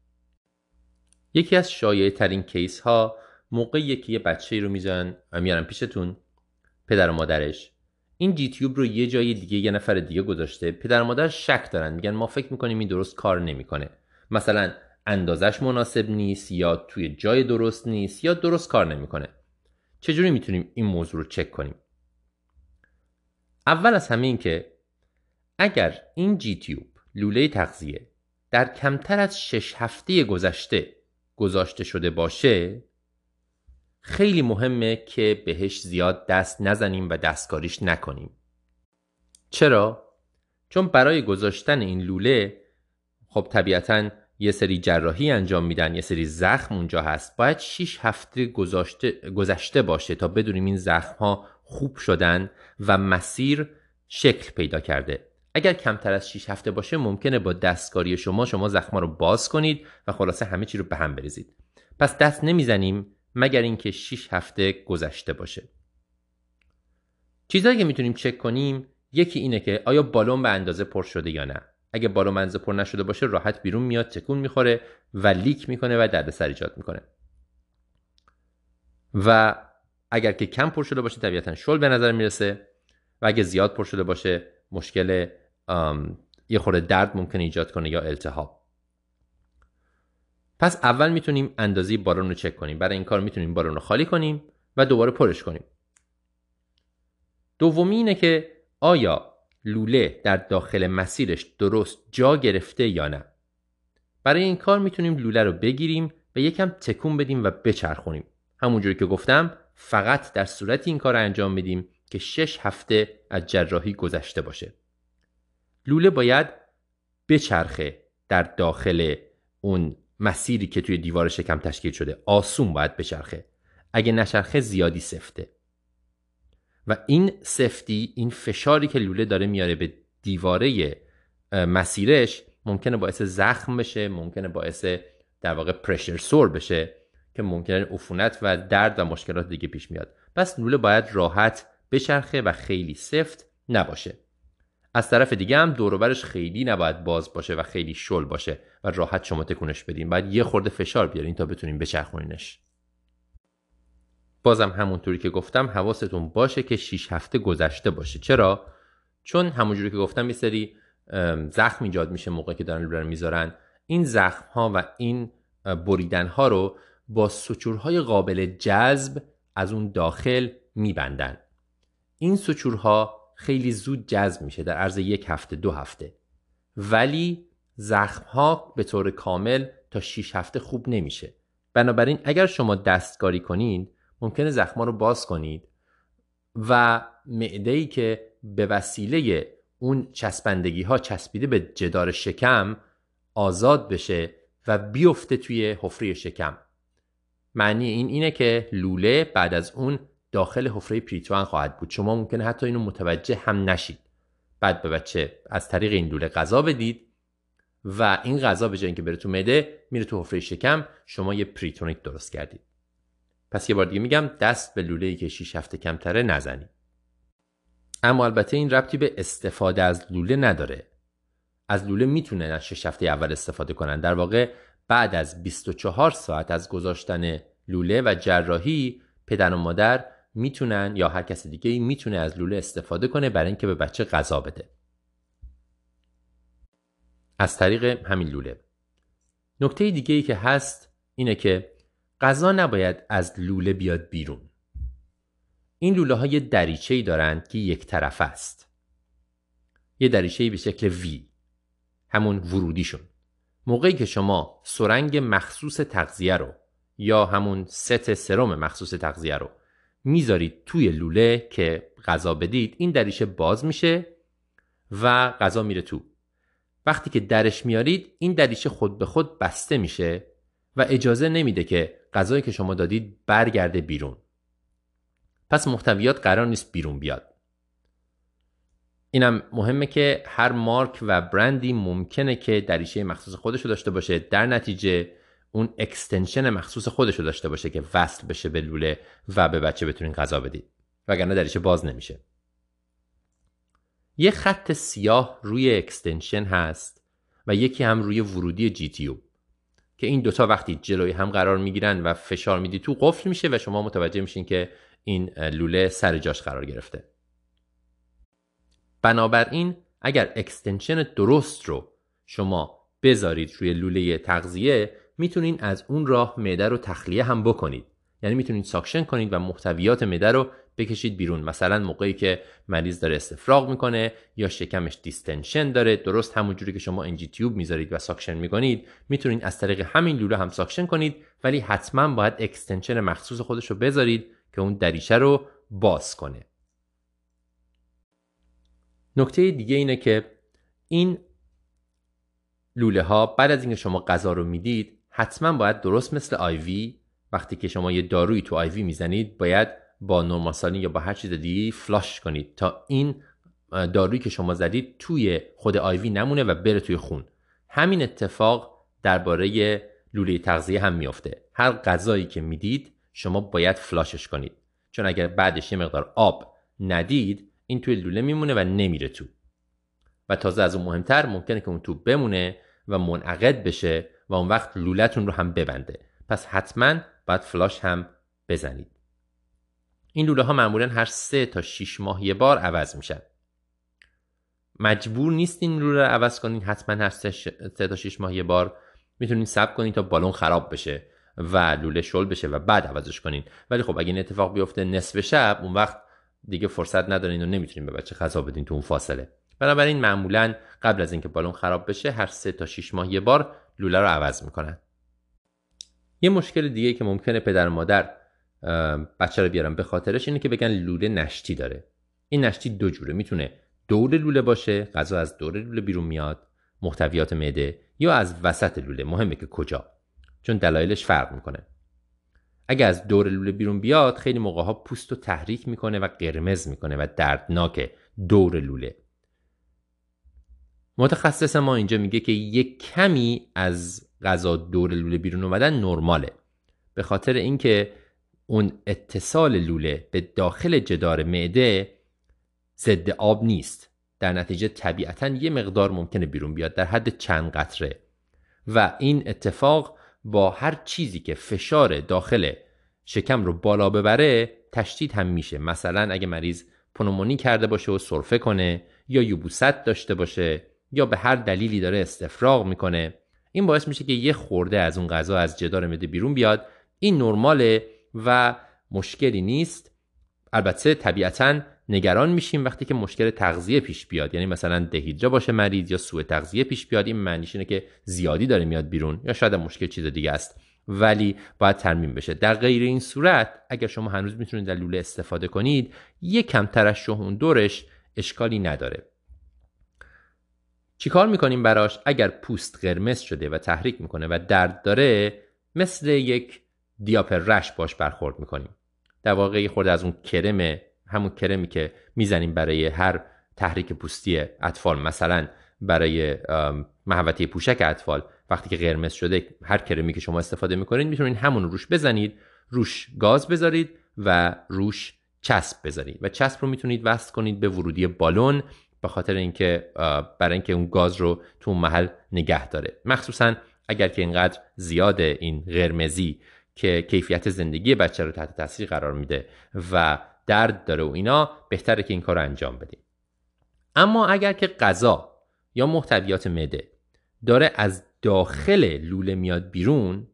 Speaker 1: یکی از شایع ترین کیس ها موقعی که یه بچه رو میزن میارن پیشتون پدر و مادرش. این جی تیوب رو یه جای دیگه یه نفر دیگه گذاشته. پدر و مادر شک دارن میگن ما فکر می‌کنیم این درست کار نمی‌کنه. مثلا اندازش مناسب نیست یا توی جای درست نیست یا درست کار نمی‌کنه. چجوری می‌تونیم این موضوع رو چک کنیم اول از همه این که اگر این جی تیوب لوله تغذیه در کمتر از شش هفته گذشته گذاشته شده باشه خیلی مهمه که بهش زیاد دست نزنیم و دستکاریش نکنیم چرا؟ چون برای گذاشتن این لوله خب طبیعتا یه سری جراحی انجام میدن یه سری زخم اونجا هست. باید 6 هفته گذشته باشه تا بدونیم این زخم ها خوب شدن و مسیر شکل پیدا کرده. اگر کمتر از 6 هفته باشه ممکنه با دستکاری شما شما زخم رو باز کنید و خلاصه همه چی رو به هم بریزید. پس دست نمی‌زنیم مگر اینکه 6 هفته گذشته باشه. چیزهایی که می‌تونیم چک کنیم یکی اینه که آیا بالون به اندازه پر شده یا نه. اگه بالون منزه پر نشده باشه راحت بیرون میاد تکون می‌خوره و لیک می‌کنه و دردسر ایجاد می‌کنه. و اگر که کم پر شده باشه طبیعتا شل به نظر می‌رسه و اگه زیاد پر شده باشه مشکل یه خورده درد ممکن ایجاد کنه یا التهاب. پس اول می‌تونیم اندازه بالون رو چک کنیم. برای این کار می‌تونیم بالون رو خالی کنیم و دوباره پرش کنیم. دومی اینه که آیا لوله در داخل مسیرش درست جا گرفته یا نه. برای این کار می‌تونیم لوله رو بگیریم و یکم تکون بدیم و بچرخونیم. همونجوری که گفتم فقط در صورت این کار انجام میدیم که شش هفته از جراحی گذشته باشه. لوله باید بچرخه در داخل اون مسیری که توی دیوار شکم تشکیل شده. آسون باید بچرخه. اگه نچرخه زیادی سفته. و این سفتی این فشاری که لوله داره میاره به دیواره مسیرش ممکنه باعث زخم بشه ممکنه باعث در واقع پرشر سور بشه که ممکنه عفونت و درد و مشکلات دیگه پیش میاد. پس لوله باید راحت بچرخه و خیلی سفت نباشه. از طرف دیگه هم دوروبرش خیلی نباید باز باشه و خیلی شل باشه و راحت شما تکونش بدین. باید یه خورده فشار بیارین تا بتونین بچرخونینش. بازم همونطوری که گفتم حواستون باشه که 6 هفته گذشته باشه. چرا؟ چون همونجوری که گفتم یه سری زخم ایجاد میشه موقعی که دارن لوله رو می‌ذارن. این زخم ها و این بریدن ها رو با سچورهای قابل جذب از اون داخل میبندن. این سچورها خیلی زود جذب میشه در عرض یک هفته دو هفته. ولی زخم ها به طور کامل تا 6 هفته خوب نمیشه. بنابراین اگر شما دستکاری کنید ممکنه زخما رو باز کنید. و معده ای که به وسیله اون چسبندگی ها چسبیده به جدار شکم آزاد بشه و بیفته توی حفره شکم. معنی این اینه که لوله بعد از اون داخل حفره پریتوان خواهد بود. شما ممکنه حتی اینو متوجه هم نشید. بعد به بچه از طریق این لوله غذا بدید و این غذا به جای اینکه بره تو معده میره تو حفره شکم. شما یه پریتونیت درست کردید. پس یه بار دیگه میگم دست به لوله ای که 6 هفته کمتره نزنید اما البته این ربطی به استفاده از لوله نداره. از لوله می‌تونه از 6 هفته اول استفاده کنن. در واقع بعد از 24 ساعت از گذاشتن لوله و جراحی پدر و مادر می‌تونن یا هر کس دیگه می‌تونه از لوله استفاده کنه برای اینکه به بچه غذا بده. از طریق همین لوله. نکته دیگه ای که هست اینه که غذا نباید از لوله بیاد بیرون. این لوله های دریچه ای دارند که یک طرف است. یه دریچه به شکل وی همون ورودیشون. موقعی که شما سرنگ مخصوص تغذیه رو یا همون ست سرم مخصوص تغذیه رو می‌ذارید توی لوله که غذا بدید این دریچه باز میشه و غذا میره تو. وقتی که درش میارید این دریچه خود به خود بسته میشه و اجازه نمیده که غذایی که شما دادید برگرده بیرون. پس محتویات قرار نیست بیرون بیاد. اینم مهمه که هر مارک و برندی ممکنه که دریچه مخصوص خودشو داشته باشه. در نتیجه اون اکستنشن مخصوص خودشو داشته باشه که وصل بشه به لوله و به بچه بتونین غذا بدید. وگرنه دریچه باز نمیشه. یه خط سیاه روی extension هست و یکی هم روی ورودی جی تیو که این دوتا وقتی جلوی هم قرار می‌گیرن و فشار میدی تو قفل میشه و شما متوجه میشین که این لوله سر جاش قرار گرفته. بنابراین اگر extension درست رو شما بذارید روی لوله تغذیه می‌تونین از اون راه معده رو تخلیه هم بکنید. یعنی می‌تونید suction کنید و محتویات معده رو بکشید بیرون. مثلا موقعی که مریض داره استفراغ می‌کنه یا شکمش distension داره درست همونجوری که شما NG tube می‌ذارید و suction می‌کنید می‌تونید از طریق همین لوله هم suction کنید ولی حتما باید extension مخصوص خودش رو بذارید که اون دریچه رو باز کنه. نکته دیگه اینه که این لوله ها بعد از اینکه شما غذا رو می‌دید حتما باید درست مثل IV وقتی که شما یه دارویی تو آیوی می‌زنید باید با نورماسالین یا با هر چیز دیگه فلاش کنید تا این دارویی که شما زدید توی خود آیوی نمونه و بره توی خون. همین اتفاق درباره لوله تغذیه هم میافته. هر غذایی که می‌دید شما باید فلاشش کنید. چون اگر بعدش یه مقدار آب ندید این توی لوله میمونه و نمیره تو. و تازه از اون مهمتر ممکنه که اون تو بمونه و منعقد بشه و اون وقت لولتون رو هم ببنده. پس حتما باید فلاش هم بزنید. این لوله ها معمولا هر سه تا 6 ماه یه بار عوض میشن. مجبور نیستین لوله رو عوض کنین حتما هر سه, تا 6 ماه یه بار می‌تونین سب کنین تا بالون خراب بشه و لوله شل بشه و بعد عوضش کنین. ولی خب اگه این اتفاق بیفته نصف شب اون وقت دیگه فرصت ندارین و نمی‌تونین به بچه غذا بدین تو اون فاصله. بنابراین معمولا قبل از اینکه بالون خراب بشه هر سه تا 6 ماه یه بار لوله رو عوض می‌کنن. یه مشکل دیگه که ممکنه پدر مادر بچه رو بیارن به خاطرش اینه که بگن لوله نشتی داره. این نشتی دو جوره. می‌تونه دور لوله باشه غذا از دور لوله بیرون میاد محتویات معده یا از وسط لوله. مهمه که کجا. چون دلایلش فرق می‌کنه. اگه از دور لوله بیرون بیاد خیلی موقع ها پوست رو تحریک می‌کنه و قرمز می‌کنه و دردناکه دور لوله. متخصص ما اینجا میگه که یک کمی از غذا دور لوله بیرون اومدن نرماله. به خاطر اینکه اون اتصال لوله به داخل جدار معده ضد آب نیست. در نتیجه طبیعتا یه مقدار ممکنه بیرون بیاد در حد چند قطره. و این اتفاق با هر چیزی که فشار داخل شکم رو بالا ببره تشدید هم میشه. مثلا اگه مریض پنومونی کرده باشه و سرفه کنه یا یوبوست داشته باشه یا به هر دلیلی داره استفراغ می‌کنه این باعث میشه که یه خورده از اون غذا از جدار معده بیرون بیاد. این نرماله و مشکلی نیست. البته طبیعتا نگران میشیم وقتی که مشکل تغذیه پیش بیاد. یعنی مثلا دهیدرا باشه مریض یا سوء تغذیه پیش بیاد این معنیش اینه که زیادی داره میاد بیرون یا شاید مشکل چیز دیگه است. ولی باید ترمیم بشه. در غیر این صورت اگر شما هنوز می‌تونید در لوله استفاده کنید یک کم ترشح اون دورش اشکالی نداره. چیکار می‌کنیم براش؟ اگر پوست قرمز شده و تحریک می‌کنه و درد داره مثل یک دیاپر رش باش برخورد می‌کنیم. در واقع خورده از اون کرم همون کرمی که می‌زنیم برای هر تحریک پوستی اطفال مثلا برای محوطه پوشک اطفال وقتی که قرمز شده هر کرمی که شما استفاده می‌کنید می‌تونید همون روش بزنید روش گاز بذارید و روش چسب بذارید. و چسب رو می‌تونید وصل کنید به ورودی بالون به خاطر اینکه برای اینکه اون گاز رو تو اون محل نگه داره. مخصوصا اگر که اینقدر زیاد این قرمزی که کیفیت زندگی بچه رو تحت تاثیر قرار میده و درد داره و اینا بهتره که این کار رو انجام بدیم. اما اگر که غذا یا محتویات مده داره از داخل لوله میاد بیرون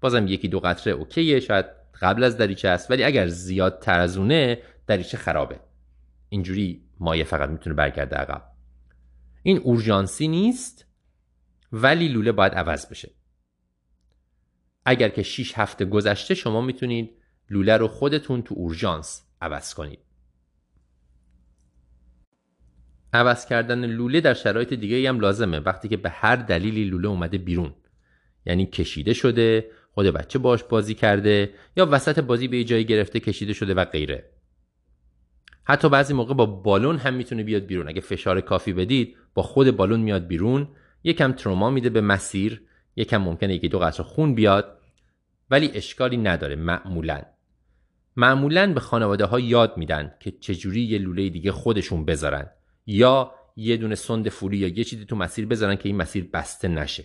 Speaker 1: بازم یکی دو قطره اوکیه شاید قبل از دریچه است ولی اگر زیاد تر از اونه دریچه خرابه. اینجوری مایه فقط می‌تونه برگرده عقب. این اورژانسی نیست ولی لوله باید عوض بشه. اگر که 6 هفته گذشته شما می‌تونید لوله رو خودتون تو اورژانس عوض کنید. عوض کردن لوله در شرایط دیگه هم لازمه وقتی که به هر دلیلی لوله اومده بیرون. یعنی کشیده شده خود بچه باش بازی کرده یا وسط بازی به جایی گرفته کشیده شده و غیره. حتی بعضی موقع با بالون هم می‌تونه بیاد بیرون. اگه فشار کافی بدید با خود بالون میاد بیرون. یکم تروما میده به مسیر یکم ممکنه یکی دو قطره خون بیاد. ولی اشکالی نداره معمولا. معمولا به خانواده ها یاد میدن که چجوری یه لوله دیگه خودشون بذارن. یا یه دونه سند فولی یا یه چیزی تو مسیر بذارن که این مسیر بسته نشه.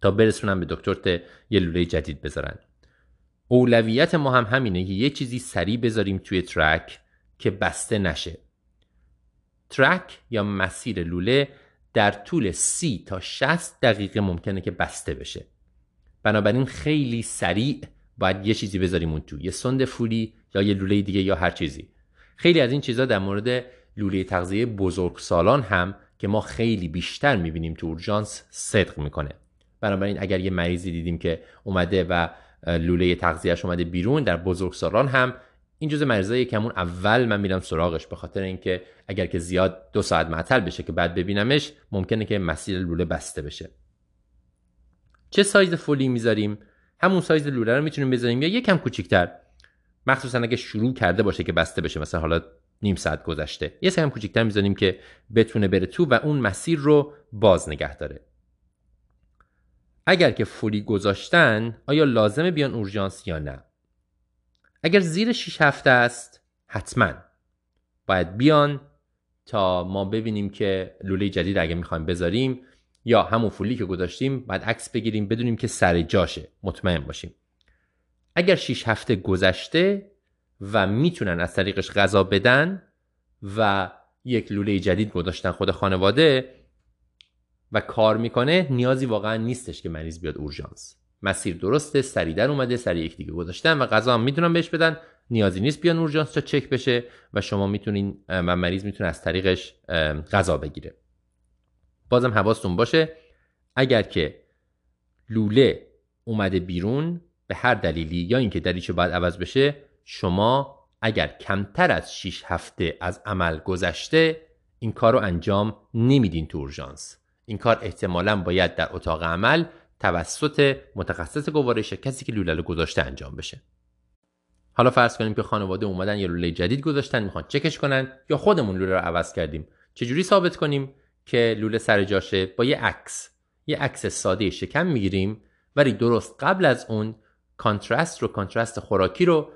Speaker 1: تا برسونن به دکتر یه لوله جدید بذارن. اولویت ما هم همینه که یه چیزی سریع بذاریم توی ترک که بسته نشه. ترک یا مسیر لوله در طول سی تا 60 دقیقه ممکنه که بسته بشه. بنابراین خیلی سریع باید یه چیزی بذاریم اون تو. یه سند فولی یا یه لوله دیگه یا هر چیزی. خیلی از این چیزها در مورد لوله تغذیه بزرگ سالان هم که ما خیلی بیشتر می‌بینیم تو اورژانس صدق می‌کنه. بنابراین اگر یه مریضی دیدیم که اومده و لوله تغذیهش اومده بیرون در بزرگ سالان هم این جزء مریضایی که همون اول من میرم سراغش به خاطر اینکه اگر که زیاد دو ساعت معطل بشه که بعد ببینمش ممکنه که مسیر لوله بسته بشه. چه سایز فولی می‌ذاریم؟ همون سایز لوله رو می‌تونیم بذاریم یا یکم کوچیکتر. مخصوصا اگه شروع کرده باشه که بسته بشه مثلا حالا نیم ساعت گذشته. یه سیم کوچیکتر می‌ذاریم که بتونه بره تو و اون مسیر رو باز نگه داره. اگر که فولی گذاشتن آیا لازمه بیان اورژانس یا نه؟ اگر زیر 6 هفته است حتما. باید بیان تا ما ببینیم که لوله جدید اگه می‌خوایم بذاریم یا همون فولی که گذاشتیم باید عکس بگیریم بدونیم که سر جاشه. مطمئن باشیم. اگر 6 هفته گذشته و می‌تونن از طریقش غذا بدن و یک لوله جدید گذاشتن خود خانواده و کار می‌کنه نیازی واقعا نیستش که مریض بیاد اورژانس. مسیر درسته سریع اومده سریع یک دیگه گذاشتن و غذا هم می‌تونن بهش بدن. نیازی نیست بیان اورژانس تا چک بشه و شما می‌تونین و مریض می‌تونه از طریقش غذا بگیره. بازم حواستون باشه. اگر که لوله اومده بیرون به هر دلیلی یا اینکه دریچه باید عوض بشه شما اگر کمتر از 6 هفته از عمل گذشته این کار رو انجام نمیدین تو اورژانس. این کار احتمالا باید در اتاق عمل توسط متخصص گوارش کسی که لوله رو گذاشته انجام بشه. حالا فرض کنیم که خانواده اومدن یه لوله جدید گذاشتن می‌خوان چکش کنن یا خودمون لوله رو عوض کردیم. چجوری ثابت کنیم؟ که لوله سر جاشه با یه عکس یه عکس ساده شکم می‌گیریم ولی درست قبل از اون کانترست رو کانترست خوراکی رو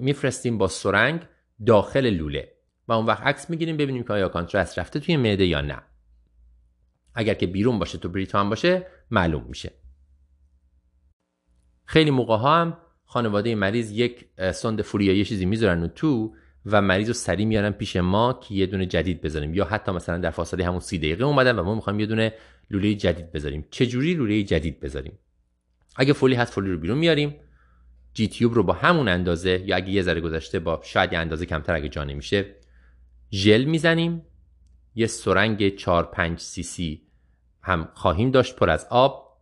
Speaker 1: میفرستیم با سرنگ داخل لوله و اون وقت عکس می‌گیریم ببینیم که آیا کانترست رفته توی معده یا نه. اگر که بیرون باشه تو بریتو هم باشه معلوم میشه. خیلی موقع ها هم خانواده مریض یک سند فوری یا یه چیزی می‌ذارن تو و مریض رو سریع میارن پیش ما که یه دونه جدید بذاریم. یا حتی مثلا در فاصله همون سی دقیقه اومدن و ما می‌خوایم یه دونه لوله جدید بذاریم. چه جوری لوله جدید بذاریم؟ اگه فولی هست فولی رو بیرون میاریم. جی تیوب رو با همون اندازه یا اگه یه ذره گذشته با شاید یه اندازه کمتر اگه جا نمیشه ژل می‌زنیم. یه سرنگ 4 5 سی سی هم خواهیم داشت پر از آب.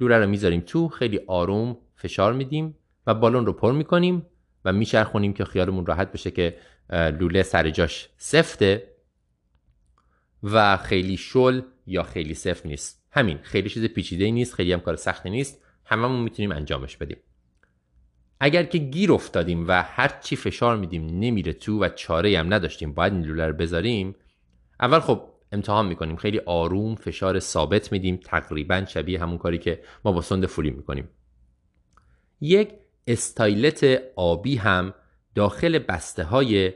Speaker 1: لوله رو می‌ذاریم تو خیلی آروم فشار میدیم و بالون رو پر می‌کنیم. و میچرخونیم که خیالمون راحت بشه که لوله سر جاش سفته و خیلی شل یا خیلی سفت نیست. همین خیلی چیز پیچیده نیست خیلی هم کار سختی نیست. هممون می‌تونیم انجامش بدیم. اگر که گیر افتادیم و هر چی فشار میدیم نمیره تو و چاره هم نداشتیم باید این لوله رو بذاریم. اول خب امتحان می‌کنیم خیلی آروم فشار ثابت میدیم تقریبا شبیه همون کاری که ما با سند فولی می‌کنیم. یک استایلت آبی هم داخل بسته های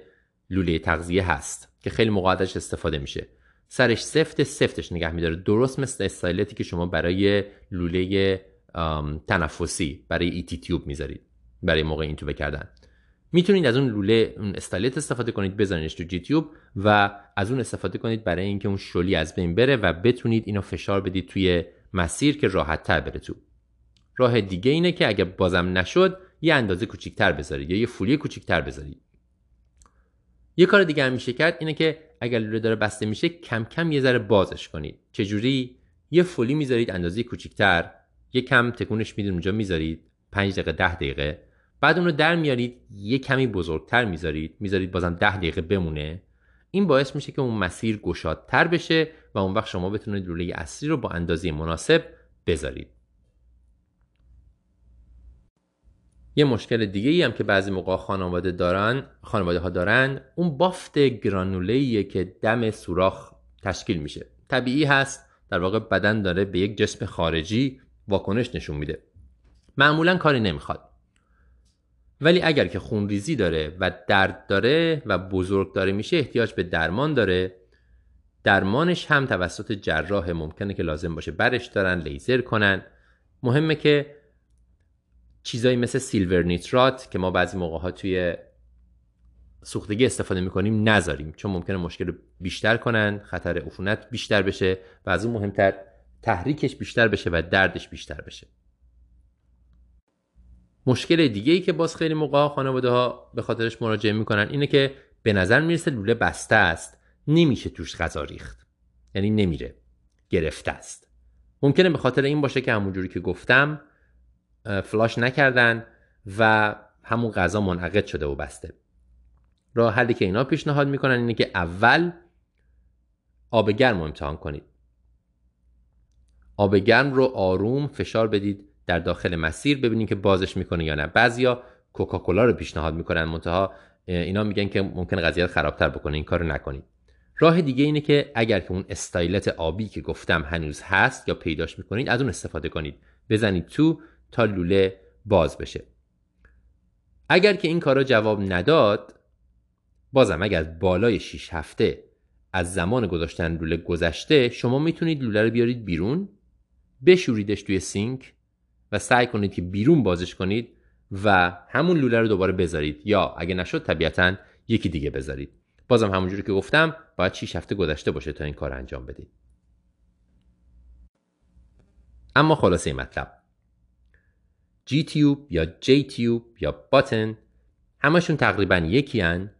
Speaker 1: لوله تغذیه هست که خیلی موقع استفاده میشه. سرش سفت سفتش نگه میداره. درست مثل استایلتی که شما برای لوله تنفسی برای ایتی تیوب می‌ذارید برای موقع این توبه کردن. می‌تونید از اون لوله اون استایلت استفاده کنید بزنیدش تو تیوب و از اون استفاده کنید برای اینکه اون شلی از بین بره و بتونید اینو فشار بدید توی مسیر که راحت تر بره تو. راه دیگه اینه که اگه بازم نشد یه اندازه کوچیکتر بذارید یا یه فولی کوچیکتر بذارید. یه کار دیگه هم میشه کرد اینه که اگر لوله داره بسته میشه کم کم یه ذره بازش کنید. چجوری؟ یه فولی می‌ذارید اندازه کوچیکتر. یه کم تکونش می‌دید اونجا می‌ذارید. 5 دقیقه 10 دقیقه. بعد اون رو در میارید یه کمی بزرگتر می‌ذارید. می‌ذارید بازم 10 دقیقه بمونه. این باعث میشه که اون مسیر گشادتر بشه و اون وقت شما بتونید لوله اصلی رو با اندازه مناسب بذارید. یه مشکل دیگه ای هم که بعضی موقع خانواده دارن خانواده ها دارن اون بافت گرانوله که دم سوراخ تشکیل میشه. طبیعی هست در واقع بدن داره به یک جسم خارجی واکنش نشون میده. معمولا کاری نمی‌خواد. ولی اگر که خونریزی داره و درد داره و بزرگ داره میشه احتیاج به درمان داره. درمانش هم توسط جراح ممکنه که لازم باشه. برش دارن لیزر کنن. مهمه که چیزایی مثل سیلور نیترات که ما بعضی موقع ها توی سوختگی استفاده می‌کنیم نذاریم چون ممکنه مشکل بیشتر کنن خطر عفونت بیشتر بشه و از اون مهمتر تحریکش بیشتر بشه و دردش بیشتر بشه. مشکل دیگه ای که باز خیلی موقع خانواده ها به خاطرش مراجعه می‌کنن اینه که به نظر می‌رسه لوله بسته است نمیشه توش غذا ریخت. یعنی نمیره گرفته است. ممکنه به خاطر این باشه که همونجوری که گفتم فلاش نکردن و همون غذا منعقد شده و بسته. راه حلی که اینا پیشنهاد می‌کنن اینه که اول آب گرم رو امتحان کنید. آب گرم رو آروم فشار بدید در داخل مسیر ببینید که بازش می‌کنه یا نه. بعضیا کوکاکولا رو پیشنهاد می‌کنن منتها اینا میگن که ممکن قضیه خرابتر بکنه این کارو نکنید. راه دیگه اینه که اگر که اون استایلت آبی که گفتم هنوز هست یا پیداش می‌کنید از اون استفاده کنید. بزنید تو تا لوله باز بشه. اگر که این کارا جواب نداد بازم اگر بالای 6 هفته از زمان گذاشتن لوله گذشته شما می‌تونید لوله رو بیارید بیرون بشوریدش توی سینک و سعی کنید که بیرون بازش کنید و همون لوله رو دوباره بذارید. یا اگه نشد طبیعتا یکی دیگه بذارید. بازم همونجوری که گفتم باید 6 هفته گذشته باشه تا این کار انجام بدید. اما خلاصه مطلب. G تیوب یا J تیوب یا باتن همشون تقریبا یکی هن.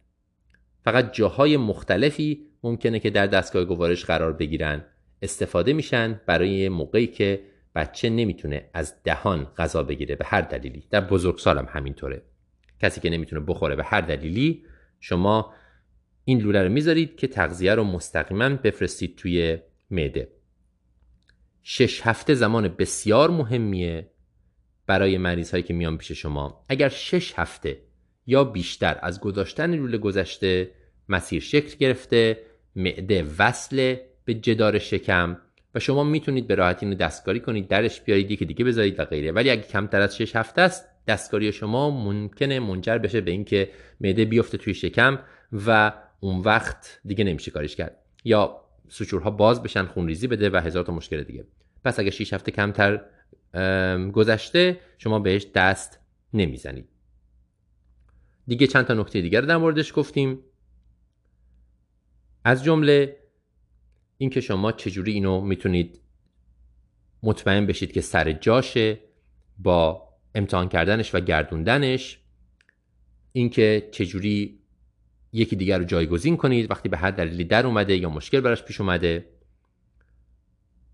Speaker 1: فقط جاهای مختلفی ممکنه که در دستگاه گوارش قرار بگیرن. استفاده میشن برای موقعی که بچه نمی‌تونه از دهان غذا بگیره به هر دلیلی. در بزرگسال هم همینطوره. کسی که نمی‌تونه بخوره به هر دلیلی شما این لوله رو می‌ذارید که تغذیه رو مستقیما بفرستید توی معده. شش هفته زمان بسیار مهمیه. برای مریض هایی که میان پیش شما. اگر شش هفته یا بیشتر از گذاشتن لوله گذشته مسیر شکل گرفته معده وصل به جدار شکم و شما می‌تونید به راحتی اینو دستکاری کنید درش بیارید یکی دیگه بذارید و غیره. ولی اگه کمتر از 6 هفته است دستکاری شما ممکنه منجر بشه به اینکه معده بیفته توی شکم و اون وقت دیگه نمیشه کارش کرد. یا سوچورها باز بشن خونریزی بده و هزار تا مشکل دیگه. پس اگه 6 هفته کمتر گذشته شما بهش دست نمی‌زنید. دیگه چند تا نکته دیگر در موردش گفتیم. از جمله اینکه شما چجوری اینو می‌تونید مطمئن بشید که سر جاشه با امتحان کردنش و گردوندنش. اینکه چجوری یکی دیگر رو جایگزین کنید وقتی به هر دلیلی در اومده یا مشکل براش پیش اومده.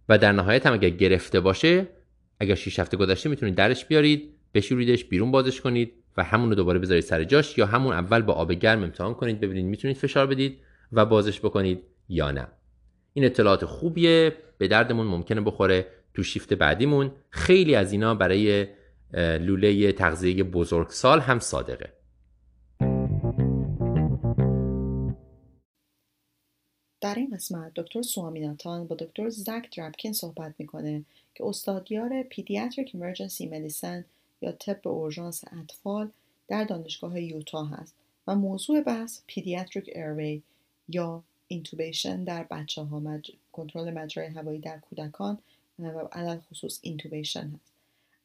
Speaker 1: و در نهایت هم اگر گرفته باشه اگر 6 هفته گذشته می‌تونید درش بیارید بشوریدش بیرون بازش کنید و همون رو دوباره بذارید سر جاش یا همون اول با آب گرم امتحان کنید ببینید می‌تونید فشار بدید و بازش بکنید یا نه. این اطلاعات خوبیه به دردمون ممکنه بخوره تو شیفت بعدیمون. خیلی از اینا برای لوله تغذیه بزرگسال هم صادقه.
Speaker 3: در این قسمت دکتر سوامیناتان با دکتر زک دربکین صحبت می‌کنه. که استادیار pediatric emergency medicine یا طب اورژانس اطفال در دانشگاه یوتا هست و موضوع بحث pediatric airway یا intubation در بچه ها مج... کنترل مجرای هوایی در کودکان و علی‌الخصوص intubation هست.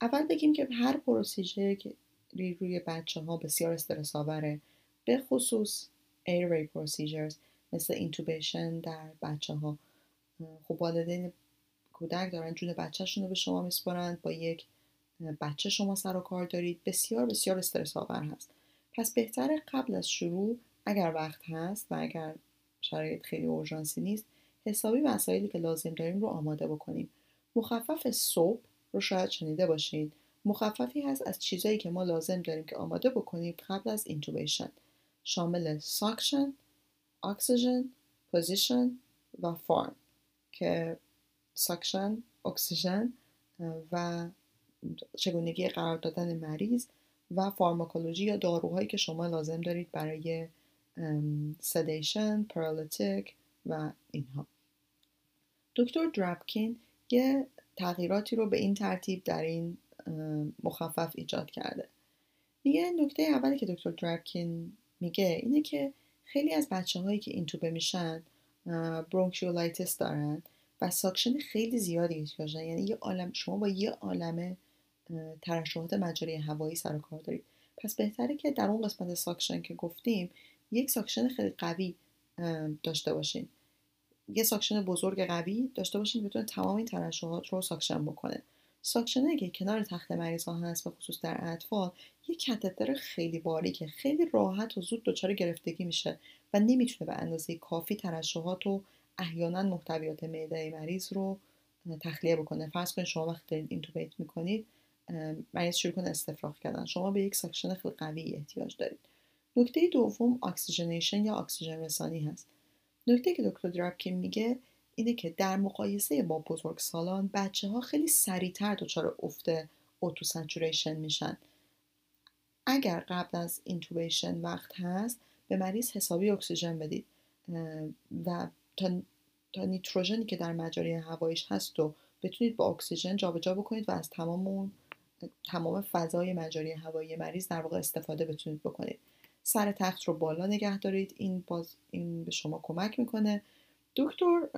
Speaker 3: اول بگیم که هر procedure که روی بچه ها بسیار استرس آوره به خصوص airway procedures مثل intubation در بچه ها خب والدین کودک دارن جون بچهشون رو به شما میسپارند با یک بچه شما سر و کار دارید. بسیار بسیار استرس آور هست. پس بهتره قبل از شروع اگر وقت هست و اگر شرایط خیلی اورژانسی نیست حسابی وسایلی که لازم داریم رو آماده بکنیم. مخفف SOAP رو شاید شنیده باشید مخففی هست از چیزایی که ما لازم داریم که آماده بکنیم قبل از intubation شامل suction اکسیژن position و pharm که suction اکسیژن و چگونگی قرار دادن مریض و فارماکولوژی یا داروهایی که شما لازم دارید برای sedation، paralytic و اینها. دکتر درابکین یه تغییراتی رو به این ترتیب در این مخفف ایجاد کرده. میگه نکته اولی که دکتر درابکین میگه اینه که خیلی از بچه هایی که اینتوبه میشن bronchiolitis دارن. و suction خیلی زیادی احتیاج یعنی یه عالم شما با یه عالم ترشحات مجاری هوایی سر و کار دارید. پس بهتره که در اون قسمت suction که گفتیم یک suction خیلی قوی داشته باشین. یه suction بزرگ قوی داشته باشین بتونه تمام این ترشحات رو suction بکنه. suction ه که کنار تخت مریض ها هست به خصوص در اطفال یه catheter خیلی باریکه خیلی راحت و زود دچار گرفتگی میشه و نمی‌تونه به اندازه کافی ترشحات و احیانا محتویات معده مریض رو تخلیه بکنه. فرض کنید شما وقتی دارید intubate می‌کنید مریض شروع کنه استفراغ کردن. شما به یک suction خیلی قوی احتیاج دارید. نکته دوم oxygenation یا اکسیژن رسانی هست. نکته که دکتر درابکین میگه اینه که در مقایسه با بزرگسالان بچه ها خیلی سریعتر دچار افت O2 saturation میشن. اگر قبل از intubation وقت هست به مریض حسابی اکسیژن بدید. و تا, تا نیتروژنی که در مجاری هوایش هست و بتونید با اکسیژن جابجا بکنید و از تمام تمام فضای مجاری هوایی مریض در واقع استفاده بتونید بکنید. سر تخت رو بالا نگه دارید. این باز این به شما کمک می‌کنه. دکتر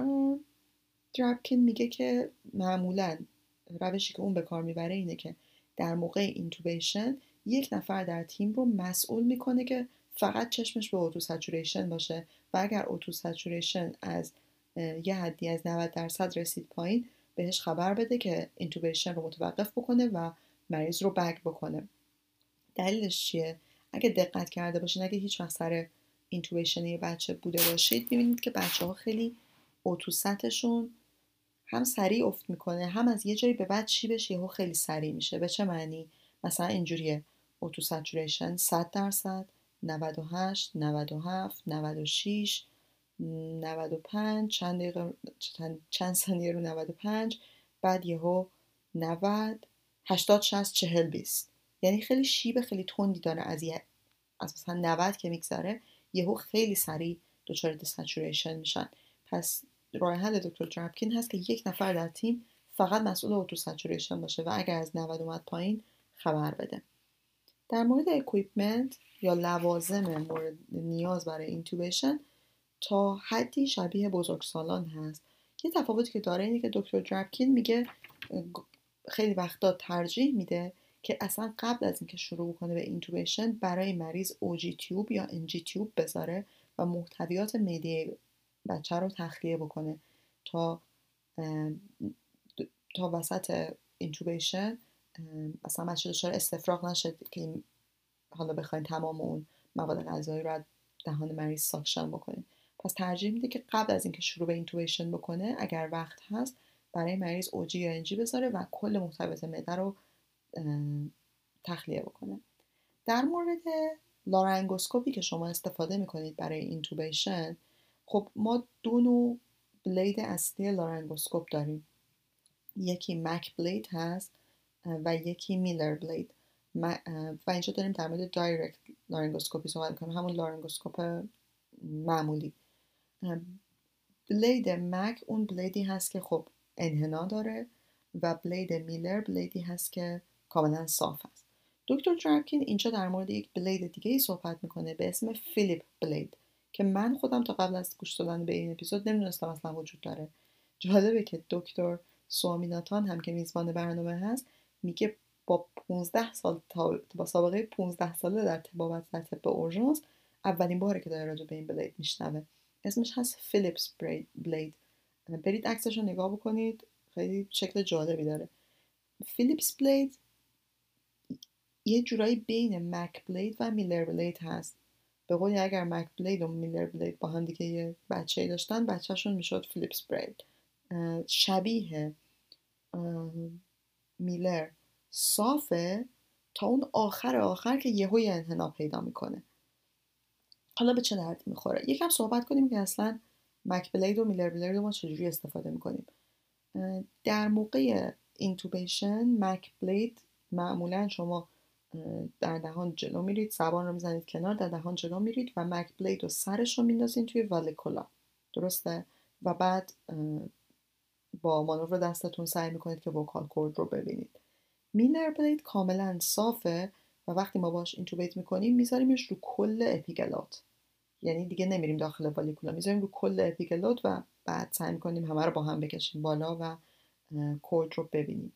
Speaker 3: درابکین میگه که معمولا روشی که اون به کار می‌بره اینه که در موقع intubation یک نفر در تیم رو مسئول می‌کنه که فقط چشمش به O2 saturation باشه و اگر O2 saturation از یه حدی از 90 درصد رسید پایین بهش خبر بده که intubation رو متوقف بکنه و مریض رو bag بکنه. دلیلش چیه؟ اگه دقت کرده باشین اگه هیچ وقت سر intubation یه بچه بوده باشید می‌بینید که بچه ها خیلی O2 sat شون هم سریع افت می‌کنه هم از یه جایی به بعد شیبش یهو خیلی سریع میشه. به چه معنی؟ مثلا اینجوریه. O2 saturation 100 درصد 98 97 96 95 چند دقیقه چند ثانیه رو 95 بعد یهو 90 80 60 40 20 یعنی خیلی شیب خیلی تندی داره از یه از مثلا 90 که میگذره یهو خیلی سریع دچار desaturation میشن. پس راه حل دکتر درابکین هست که یک نفر در تیم فقط مسئول saturation باشه و اگر از 90 اومد پایین خبر بده. در مورد equipment یا لوازم مورد نیاز برای intubation تا حدی شبیه بزرگسالان هست. یه تفاوتی که داره اینه که دکتر درابکین میگه خیلی وقتا ترجیح میده که اصلا قبل از اینکه شروع کنه به intubation برای مریض OG tube یا NG tube بذاره و محتویات معده بچه رو تخلیه بکنه تا تا وسط intubation اصلا بچه دچار استفراغ نشد که حالا بخواین تمام اون مواد غذایی رو از دهان مریض suction بکنید پس ترجیح میده که قبل از اینکه شروع به intubation بکنه اگر وقت هست برای مریض OG یا NG بذاره و کل محتویات معده رو تخلیه بکنه. در مورد لارنگوسکوپی که شما استفاده می‌کنید برای intubation خب ما دو نوع blade اصلی لارنگوسکوپ داریم. یکی Mac blade هست و یکی Miller blade. و اینجا داریم در مورد direct laryngoscopy صحبت می‌کنیم. همون لارنگوسکوپ معمولی. بلید مک اون بلیدی هست که خب انحنا داره و بلید میلر بلیدی هست که کاملا صاف هست. دکتر درکین اینجا در مورد یک بلید دیگه ای صحبت می‌کنه به اسم فیلیپ بلید که من خودم تا قبل از گوش دادن به این اپیزود نمی‌دونستم اصلا وجود داره. جالبه که دکتر سوامیناتان هم که میزبان برنامه هست میگه با 15 سال با سابقه 15 ساله در تبابت در طب اورژانس اولین باره که داره راجع به این بلید میشنوه. اسمش هست فیلیپس بلید برید عکسش رو نگاه بکنید خیلی شکل جالبی داره. فیلیپس بلید یه جورایی بین مک بلید و میلر بلید هست. به قولی اگر مک بلید و میلر بلید با هم دیگه یه بچه داشتن بچهشون می‌شد فیلیپس بلید شبیه میلر صافه تا اون آخر آخر که یهو یه انحنا پیدا می‌کنه. حالا به چه درد می‌خوره؟ یکم صحبت کنیم که اصلا مک بلید و میلر بلید رو ما چجوری استفاده می‌کنیم. در موقع اینتوبیشن مک بلید معمولا شما در دهان جلو میرید زبان رو می‌زنید کنار در دهان جلو میرید و مک بلید و سرش رو میندازین توی والکولا. درسته؟ و بعد با مانور دستتون سعی می‌کنید که وکال کورد رو ببینید. Miller blade کاملا صافه و وقتی ما باش intubate می‌کنیم میذاریمش رو کل اپیگلوت یعنی دیگه نمیریم داخل vallecula می‌ذاریم رو کل اپیگلوت و بعد سعی می‌کنیم همه رو با هم بکشیم بالا و cord رو ببینیم.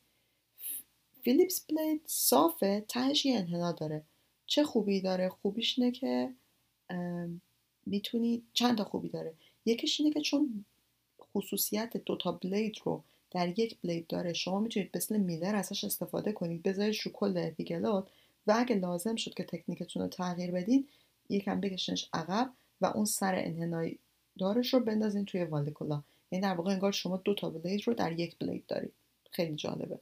Speaker 3: Phillips blade صافه تهش یه انحنا داره. چه خوبی داره؟ خوبیش اینه که می‌تونی چند تا خوبی داره؟ یکیش اینه که چون خصوصیت دوتا blade رو در یک بلید داره شما می‌تونید مثل میلر ازش استفاده کنید بذارید رو کل اپیگلات و اگه لازم شد که تکنیکتون رو تغییر بدین یکم بکشنش عقب و اون سر انحنای دارش رو بندازین توی والکولا. یعنی در واقع انگار شما دو تا بلید رو در یک بلید دارید. خیلی جالبه.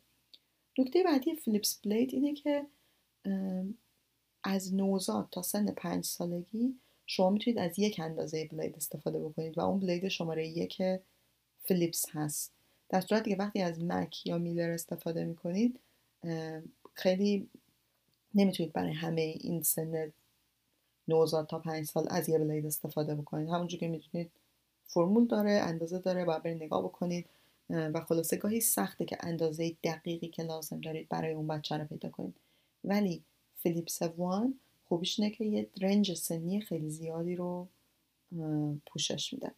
Speaker 3: نکته بعدی فلیپس بلید اینه که از نوزاد تا سن پنج سالگی شما می‌تونید از یک اندازه بلید استفاده بکنید و اون بلید شماره یک فلیپس هست. در صورتی که وقتی از مک یا میلر استفاده می‌کنید خیلی نمی‌تونید برای همه این سن نوزاد تا پنج سال از یه بلید استفاده بکنید. همونجور که می‌تونید فرمول داره اندازه داره باید برید نگاه بکنید. و خلاصه گاهی سخته که اندازه دقیقی که لازم دارید برای اون بچه رو پیدا کنید. ولی فیلیپس وان خوبیش اینه که یه رنج سنی خیلی زیادی رو پوشش میده.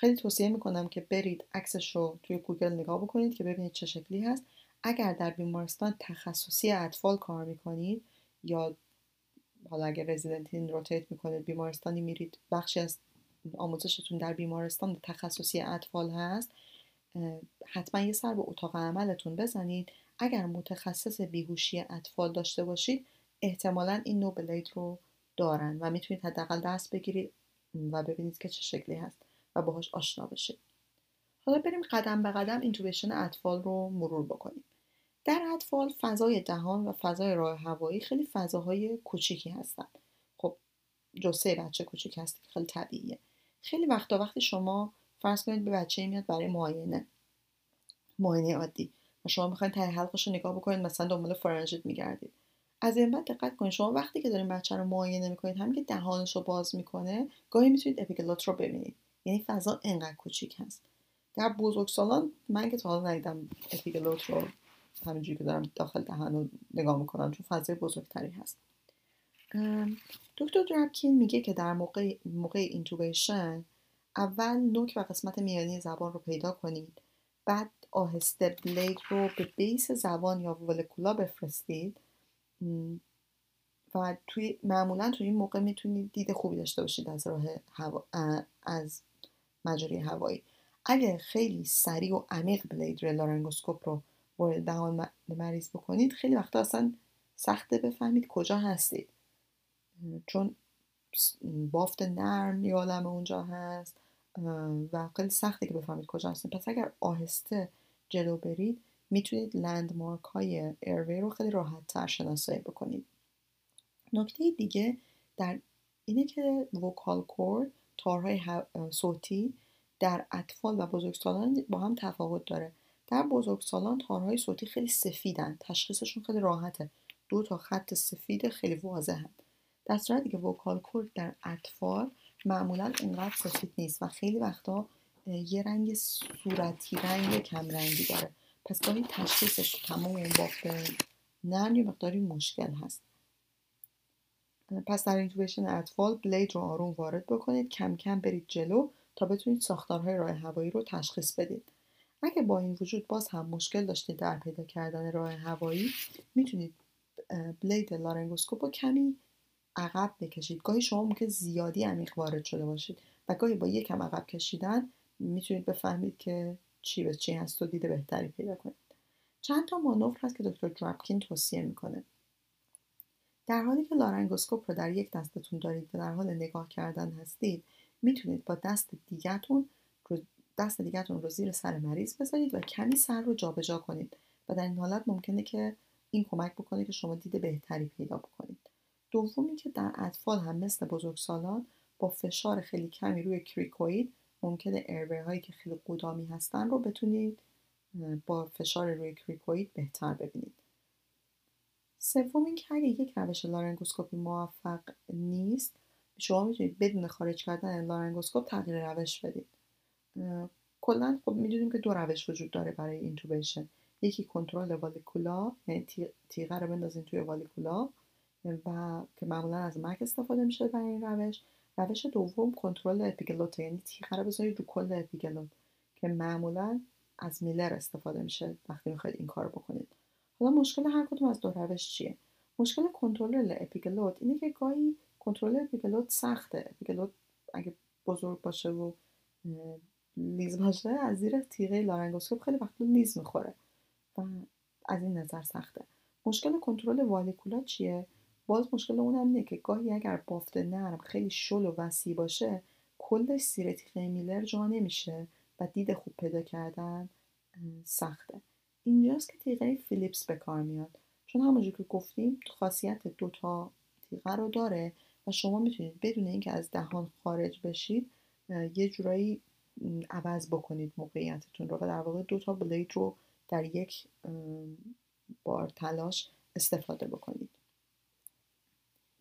Speaker 3: خیلی توصیه می‌کنم که برید عکسش رو توی گوگل نگاه بکنید که ببینید چه شکلی هست. اگر در بیمارستان تخصصی اطفال کار می‌کنید یا حالا اگر رزیدنتین روتیت می‌کنید بیمارستانی میرید بخشی از آموزشتون در بیمارستان تخصصی اطفال هست حتما یه سر به اتاق عملتون بزنید. اگر متخصص بیهوشی اطفال داشته باشید احتمالا این نوع بلید رو دارن و می‌تونید حداقل دست بگیرید و ببینید که چه شکلی هست. باهاش آشنا بشید حالا بریم قدم به قدم اینتوبیشن اطفال رو مرور بکنیم. در اطفال فضای دهان و فضای راه هوایی خیلی فضاهای کوچیکی هستن. خب جسه بچه کوچیک هست خیلی طبیعیه. خیلی وقتا وقتی شما فرض کنید به بچه میاد برای معاینه معاینه عادی و شما می‌خواین ته حلقش رو نگاه بکنید مثلا دنبال فارنژیت میگردید. از این به بعد دقت کنید شما وقتی که دارین بچه رو معاینه می‌کنید همین که دهانش رو باز می‌کنه گاهی می‌تونید اپیگلوت رو ببینید. یعنی فضا انقدر کوچیک هست. در بزرگسالان من که تا حالا ندیدم اپیگلوت رو همینجوری که دارم داخل دهن رو نگاه می‌کنم چون فضای بزرگتری هست. دکتر درابکین میگه که در موقع, موقع intubation اول نوک و قسمت میانی زبان رو پیدا کنید. بعد آهسته بلید رو به بیس زبان یا ولکولا بفرستید. و توی معمولا توی این موقع می‌تونید دید خوبی داشته باشید از راه هوا... از مجاری هوایی. اگه خیلی سریع و عمیق بلید لارنگوسکوپ رو وارد دهان مریض بکنید خیلی وقتا اصلا سخته بفهمید کجا هستید. چون بافت نرم یادم اونجا هست و خیلی سخته که بفهمید کجا هستید. پس اگر آهسته جلو برید می‌تونید لندمارک های ایروی رو خیلی راحت تر شناسایی بکنید. نکته دیگه در اینه که وکال کورد تارهای صوتی در اطفال و بزرگسالان با هم تفاوت داره. در بزرگسالان تارهای صوتی خیلی سفیدن تشخیصشون خیلی راحته. دو تا خط سفید خیلی واضحن. در صورتی که وکال کورد در اطفال معمولا اونقدر سفید نیست و خیلی وقتا یه رنگ صورتی رنگ کم رنگی داره. پس گاهی تشخیصش تمام اون بافت نرم یه مقداری مشکل هست. پس در اینتوبیشن اطفال بلید رو آروم وارد بکنید کم کم برید جلو تا بتونید ساختارهای راه هوایی رو تشخیص بدید. اگه با این وجود باز هم مشکل داشتید در پیدا کردن راه هوایی می‌تونید بلید لارنگوسکوپ رو کمی عقب بکشید. گاهی شما ممکن زیادی عمیق وارد شده باشید و گاهی با یکم عقب کشیدن می‌تونید بفهمید که چی به چی هست و دیده بهتری پیدا کنید. چند تا مانور هست که دکتر درابکین توصیه می‌کنه. در حالی که لارنگوسکوپ رو در یک دستتون دارید و در حال نگاه کردن هستید می‌تونید با دست دیگهتون رو دست دیگهتون رو زیر سر مریض بذارید و کمی سر رو جابجا کنید و در این حالت ممکنه که این کمک بکنه که شما دید بهتری پیدا بکنید. دومی که در اطفال هم مثل بزرگسالان با فشار خیلی کمی روی کریکوید ممکنه ایروی هایی که خیلی قدامی هستن رو بتونید با فشار روی کریکوید بهتر ببینید. سوم اینکه اگه یک روش لارنگوسکوپی موفق نیست شما می‌تونید بدون خارج کردن لارنگوسکوپ تغییر روش بدید. کلا خب می‌دونیم که دو روش وجود داره برای intubation یکی کنترل vallecula یعنی تیغه رو بندازین توی vallecula و که معمولا از Mac استفاده میشه برای این روش. روش دوم کنترل اپیگلوت یعنی تیغه رو بذارید رو کل اپیگلوت که معمولا از Miller استفاده میشه وقتی می‌خواید این کار بکنید. حالا مشکل هر کدوم از دو روش چیه؟ مشکل کنترل اپیگلوت اینه که گاهی کنترل اپیگلوت سخته. اپیگلوت اگه بزرگ باشه و لیز باشه از زیر تیغه لارنگوسکوپ خیلی وقت لیز می‌خوره و از این نظر سخته. مشکل کنترل vallecula چیه؟ باز مشکل اونم اینه که گاهی اگر بافت نرم خیلی شل و وسیع باشه کلش زیر تیغه Miller جا نمیشه و دید خوب پیدا کردن سخته. اینجاست که تیغه Phillips به کار میاد. چون همونجور که گفتیم خاصیت دوتا تیغه رو داره و شما می‌تونید بدون اینکه از دهان خارج بشید یه جورایی عوض بکنید موقعیتتون رو و در واقع دو تا بلید رو در یک بار تلاش استفاده بکنید.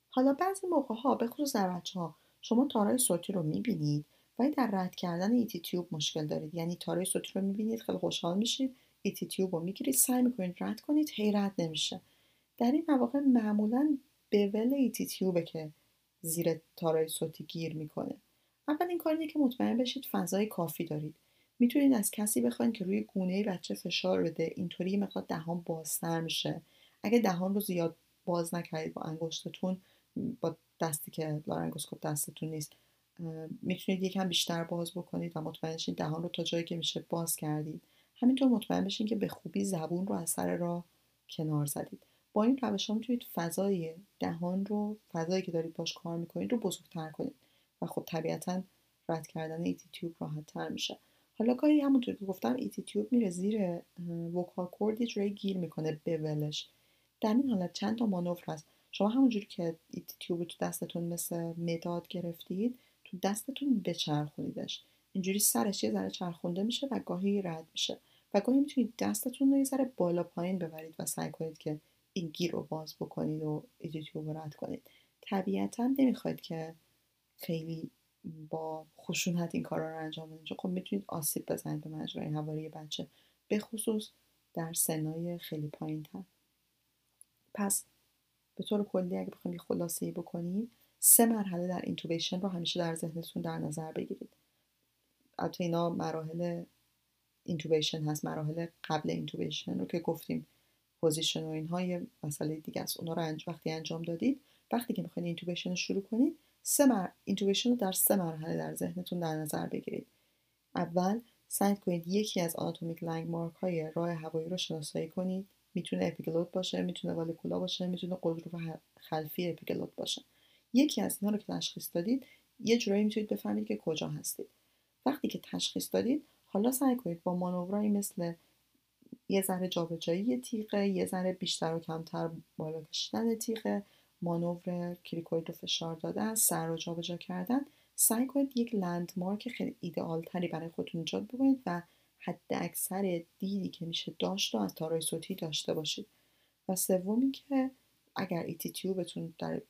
Speaker 3: حالا بعضی موقع ها به خصوص در بچه ها شما تارای صوتی رو می‌بینید ولی در رد کردن ایتی تیوب مشکل دارید. یعنی تارای صوتی رو می‌بینید خیلی خوشحال میشید. ایتی تیوب رو می‌گیرید سعی می‌کنید رد کنید هی رد نمیشه. در این مواقع معمولا ول ایتی تیوبه که زیر تارای صوتی گیر می‌کنه. اول این کار که مطمئن بشید فضای کافی دارید. می‌تونید از کسی بخواید که روی گونه بچه فشار بده اینطوری مقدار دهان بازتر میشه. اگه دهان رو زیاد باز نکردید با انگشتتون با دستی که لارنگوسکوپ دستتون نیست می‌تونید یکم بیشتر باز بکنید و مطمئن شید دهان رو تا جایی که میشه باز کردید. همینطور مطمئن بشین که به خوبی زبون رو از سر راه کنار زدید. با این روش ها می‌تونید فضای دهان رو فضایی که دارید باش کار می‌کنید رو بزرگتر کنید و خب طبیعتا رد کردن ایتی تیوب راحت تر میشه. حالا گاهی همونطور که گفتم ایتی تیوب میره زیر وکال کورد یه گیر می‌کنه به ولش. در این حالت چند تا مانور هست. شما همونجوری که ایتی تیوب تو دستتون مثل مداد گرفتید تو دستتون بچرخونیدش. اینجوری سرش یه ذره چرخونده میشه و گاهی رد میشه. و گاهی می‌تونید دستتون رو یه ذره بالا پایین ببرید و سعی کنید که این گیر رو باز بکنید و ET tube رو رد کنید. طبیعتا نمی‌خواید که خیلی با خشونت این کارا رو انجام بدید خب می‌تونید آسیب بزنید به مجرای هوایی بچه. به خصوص در سنای خیلی پایین تر پس به طور کلی اگه بخوایم خلاصه ای بکنیم سه مرحله در intubation رو همیشه در ذهنتون در نظر بگیرید. البته اینا مراحل intubation هست مراحل قبل intubation رو که گفتیم position و اینها یه مسئله دیگه است. اونا رو وقتی انجام دادید وقتی که می‌خواین intubation رو شروع کنید سه مر... intubation رو در سه مرحله در ذهنتون در نظر بگیرید. اول سعی کنید یکی از anatomic landmark های راه هوایی رو شناسایی کنید. می‌تونه اپیگلوت باشه می‌تونه vallecula باشه می‌تونه غضروف خلفی اپیگلوت باشه. یکی از اینا رو که تشخیص دادید یه جورایی می‌تونید بفهمید که کجا هستید. وقتی که تشخیص دادید حالا سعی کنید با مانورایی مثل یه ذره جابجایی تیغه یه ذره بیشتر و کمتر بالا کشیدن تیغه مانور کلیکوید رو فشار دادن سر رو جابجا کردن سعی کنید یک لندمارک خیلی ایدئال تری برای خودتون ایجاد بکنید و حد اکثر دیدی که میشه داشت و از تارای صوتی داشته باشید. و سومی که اگر ET tube تون در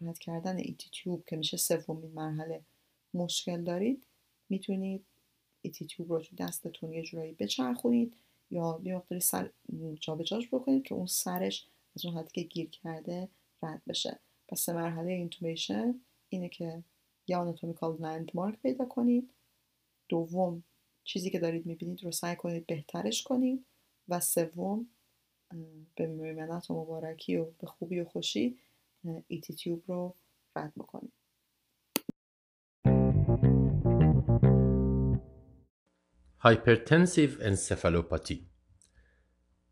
Speaker 3: رد کردن ET tube که میشه سومین مرحله مشکل دارید می‌تونید ET tube رو تو دستتون یه جورایی بچرخونید یا یه مقداری سر جابجاش بکنید که اون سرش از اون حدی که گیر کرده رد بشه. پس مرحله intubation اینه که یا anatomical landmark پیدا کنید. دوم چیزی که دارید می‌بینید رو سعی کنید بهترش کنید. و سوم به میمنت و مبارکی و به خوبی و خوشی ET tube رو رد بکنید.
Speaker 1: hypertensive encephalopathy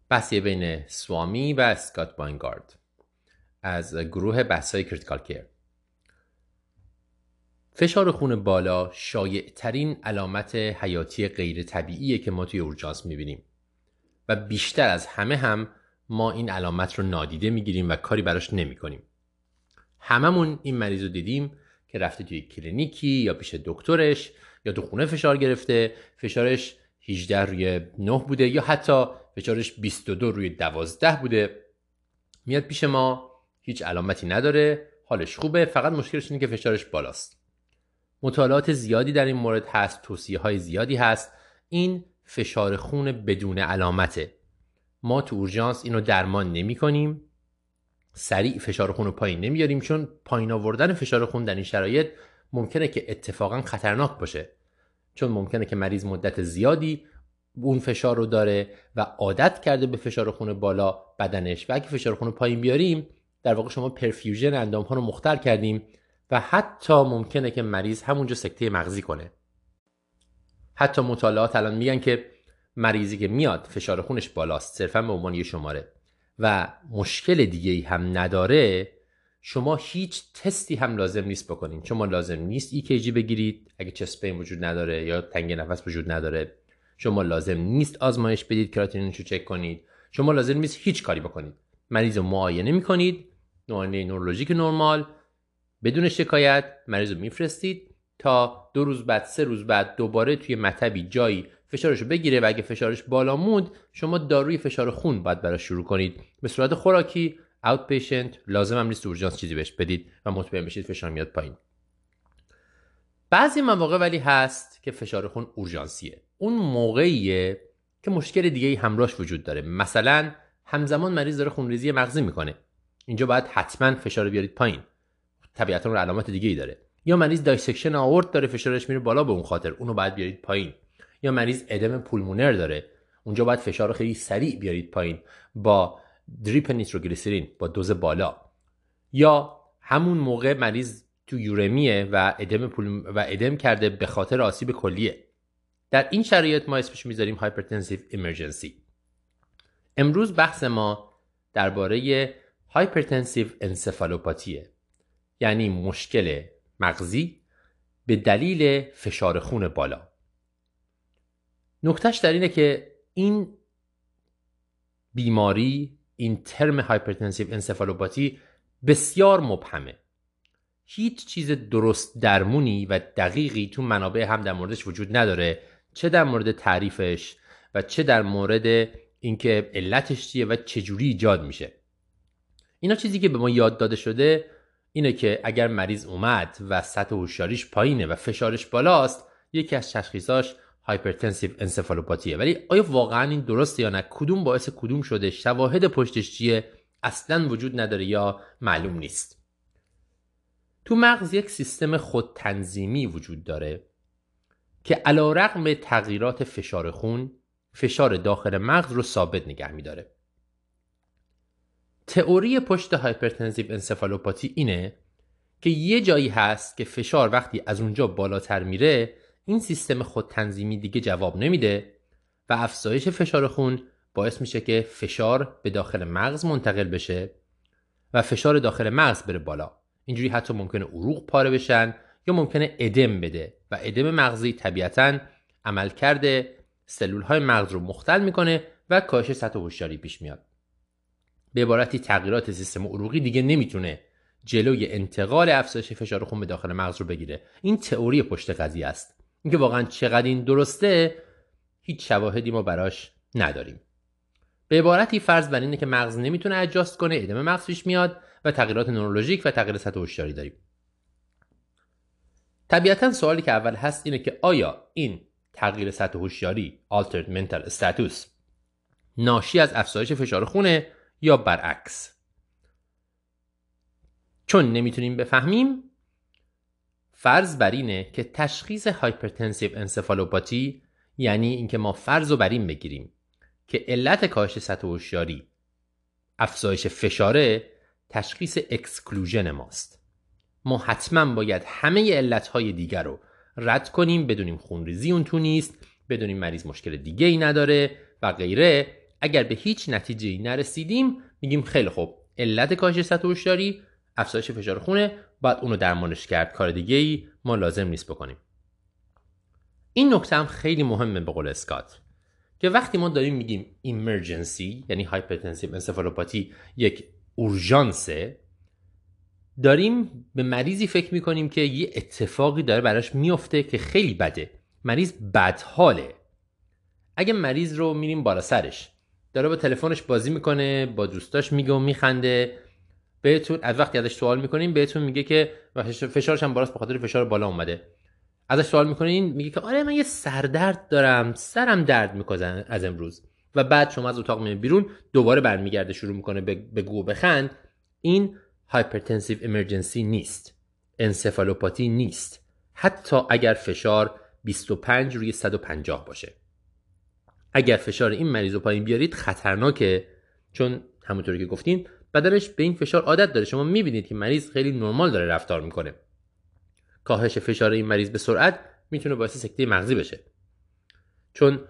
Speaker 1: بحثی بین سوامی و اسکات باینگارد از گروه بحثای critical care. فشار خون بالا شایع ترین علامت حیاتی غیر طبیعیه که ما توی اورژانس می‌بینیم. و بیشتر از همه هم ما این علامت رو نادیده می‌گیریم و کاری براش نمی‌کنیم. هممون این مریض رو دیدیم که رفته توی کلینیکی یا پیش دکترش یا تو خونه فشار گرفته فشارش 18 روی 9 بوده یا حتی فشارش 22 روی 12 بوده. میاد پیش ما هیچ علامتی نداره حالش خوبه فقط مشکلش اینه که فشارش بالاست. مطالعات زیادی در این مورد هست توصیه های زیادی هست. این فشار خون بدون علامته. ما تو اورژانس اینو درمان نمی کنیم سریع فشار خون رو پایین نمیاریم چون پایین آوردن فشار خون در این شرایط ممکنه که اتفاقا خطرناک باشه. چون ممکنه که مریض مدت زیادی اون فشار رو داره و عادت کرده به فشار خون بالا بدنش. و اگه فشار خون پایین بیاریم در واقع شما پرفیوژن اندام ها رو مختل کردیم و حتی ممکنه که مریض همونجا سکته مغزی کنه. حتی مطالعات الان میگن که مریضی که میاد فشار خونش بالاست صرفا به عنوان یه شماره. و مشکل دیگه ای هم نداره شما هیچ تستی هم لازم نیست بکنین. شما لازم نیست EKG بگیرید. اگه چست وجود نداره یا تنگ نفس وجود نداره شما لازم نیست آزمایش بدید کراتینینش رو چک کنید. شما لازم نیست هیچ کاری بکنید. مریض رو معاینه می‌کنید. معاینه نورولوژیک نرمال. بدون شکایت مریض رو میفرستید تا دو روز بعد سه روز بعد دوباره توی مطبی جایی فشارش رو بگیره و اگه فشارش بالا موند شما داروی فشار خون باید براش شروع کنید. به صورت خوراکی اوت پیشنت لازم هم نیست اورژانس چیزی بهش بدید و مطمئن بشید فشار میاد پایین. بعضی مواقع ولی هست که فشار خون اورژانسیه. اون موقعیه که مشکل دیگه ای همراهش وجود داره. مثلا همزمان مریض داره خونریزی مغزی می‌کنه. اینجا باید حتما فشار بیارید پایین. طبیعتا اون علامت دیگه ای داره. یا مریض dissection آورت داره فشارش میره بالا به اون خاطر. اونو باید بیارید پایین. یا مریض ادم پولمونر داره. اونجا باید فشار رو خیلی سریع بیارید پایین. با drip نیتروگلیسرین با دوز بالا. یا همون موقع مریض تو uremia ئه و ادم و ادم کرده به خاطر آسیب کلیه. در این شرایط ما اسمش می‌ذاریم hypertensive emergency امروز بحث ما درباره hypertensive encephalopathy ه یعنی مشکل مغزی به دلیل فشار خون بالا. نکتهش در اینه که این بیماری این term hypertensive encephalopathy بسیار مبهمه. هیچ چیز درست درمونی و دقیقی تو منابع هم در موردش وجود نداره چه در مورد تعریفش و چه در مورد اینکه علتش چیه و چجوری ایجاد میشه. اینا چیزی که به ما یاد داده شده اینه که اگر مریض اومد و سطح هوشیاریش پایینه و فشارش بالاست یکی از تشخیصاش hypertensive encephalopathy ه ولی آیا واقعا این درسته یا نه؟ کدوم باعث کدوم شده؟ شواهد پشتش چیه؟ اصلا وجود نداره یا معلوم نیست؟ تو مغز یک سیستم خودتنظیمی وجود داره که علی‌رغم تغییرات فشار خون فشار داخل مغز رو ثابت نگه میداره. تئوری پشت hypertensive encephalopathy اینه که یه جایی هست که فشار وقتی از اونجا بالاتر میره این سیستم خودتنظیمی دیگه جواب نمیده و افزایش فشار خون باعث میشه که فشار به داخل مغز منتقل بشه و فشار داخل مغز بره بالا. اینجوری حتی ممکنه عروق پاره بشن یا ممکنه ادم بده و ادم مغزی طبیعتا عمل کرده سلول های مغز رو مختل می‌کنه و کاهش سطح هوشیاری پیش میاد. به عبارتی تغییرات سیستم عروقی دیگه نمی‌تونه جلوی انتقال افزایش فشار خون به داخل مغز رو بگیره. این تئوری پشت قضیه است. اینکه واقعا چقدر این درسته هیچ شواهدی ما براش نداریم. به عبارتی فرض بر اینه که مغز نمی‌تونه اجاست کنه ادم مغز پیش میاد و تغییرات نورولوژیک و تغییر سطح هوشیاری داریم. طبیعتا سوالی که اول هست اینه که آیا این تغییر سطح هوشیاری altered mental status ناشی از افزایش فشار خونه یا برعکس؟ چون نمی‌تونیم بفهمیم فرض بر اینه که تشخیص hypertensive encephalopathy یعنی اینکه ما فرض رو بر این بگیریم که علت کاهش سطح هوشیاری افزایش فشاره تشخیص exclusion ماست. ما حتما باید همه علتهای دیگر رو رد کنیم بدونیم خونریزی اون تو نیست بدونیم مریض مشکل دیگه ای نداره و غیره. اگر به هیچ نتیجه ای نرسیدیم میگیم خیلی خوب علت کاهش سطح هوشیاری افزایش فشار خونه باید اونو درمانش کرد. کار دیگه ای ما لازم نیست بکنیم. این نکته هم خیلی مهمه به قول اسکات که وقتی ما داریم میگیم emergency یعنی hypertensive encephalopathy یک اورژانسه داریم به مریضی فکر می‌کنیم که یه اتفاقی داره براش میفته که خیلی بده. مریض بدحاله. اگه مریض رو میریم بالا سرش داره با تلفنش بازی می‌کنه با دوستاش میگه و میخنده بهتون از وقتی ازش سوال می‌کنیم بهتون میگه که فشارش هم بالاست به خاطر فشار بالا اومده. ازش سوال می‌کنین میگه که آره من یه سردرد دارم سرم درد می‌کنه از امروز. و بعد شما از اتاق میاد بیرون دوباره برمیگرده شروع می‌کنه به بگو بخند. این hypertensive emergency نیست. انسفالوپاتی نیست. حتی اگر فشار 25 روی 150 باشه. اگر فشار این مریض رو پایین بیارید خطرناکه. چون همونطوری که گفتیم بدنش به این فشار عادت داره. شما می‌بینید که مریض خیلی نرمال داره رفتار می‌کنه. کاهش فشار این مریض به سرعت می‌تونه باعث سکته مغزی بشه. چون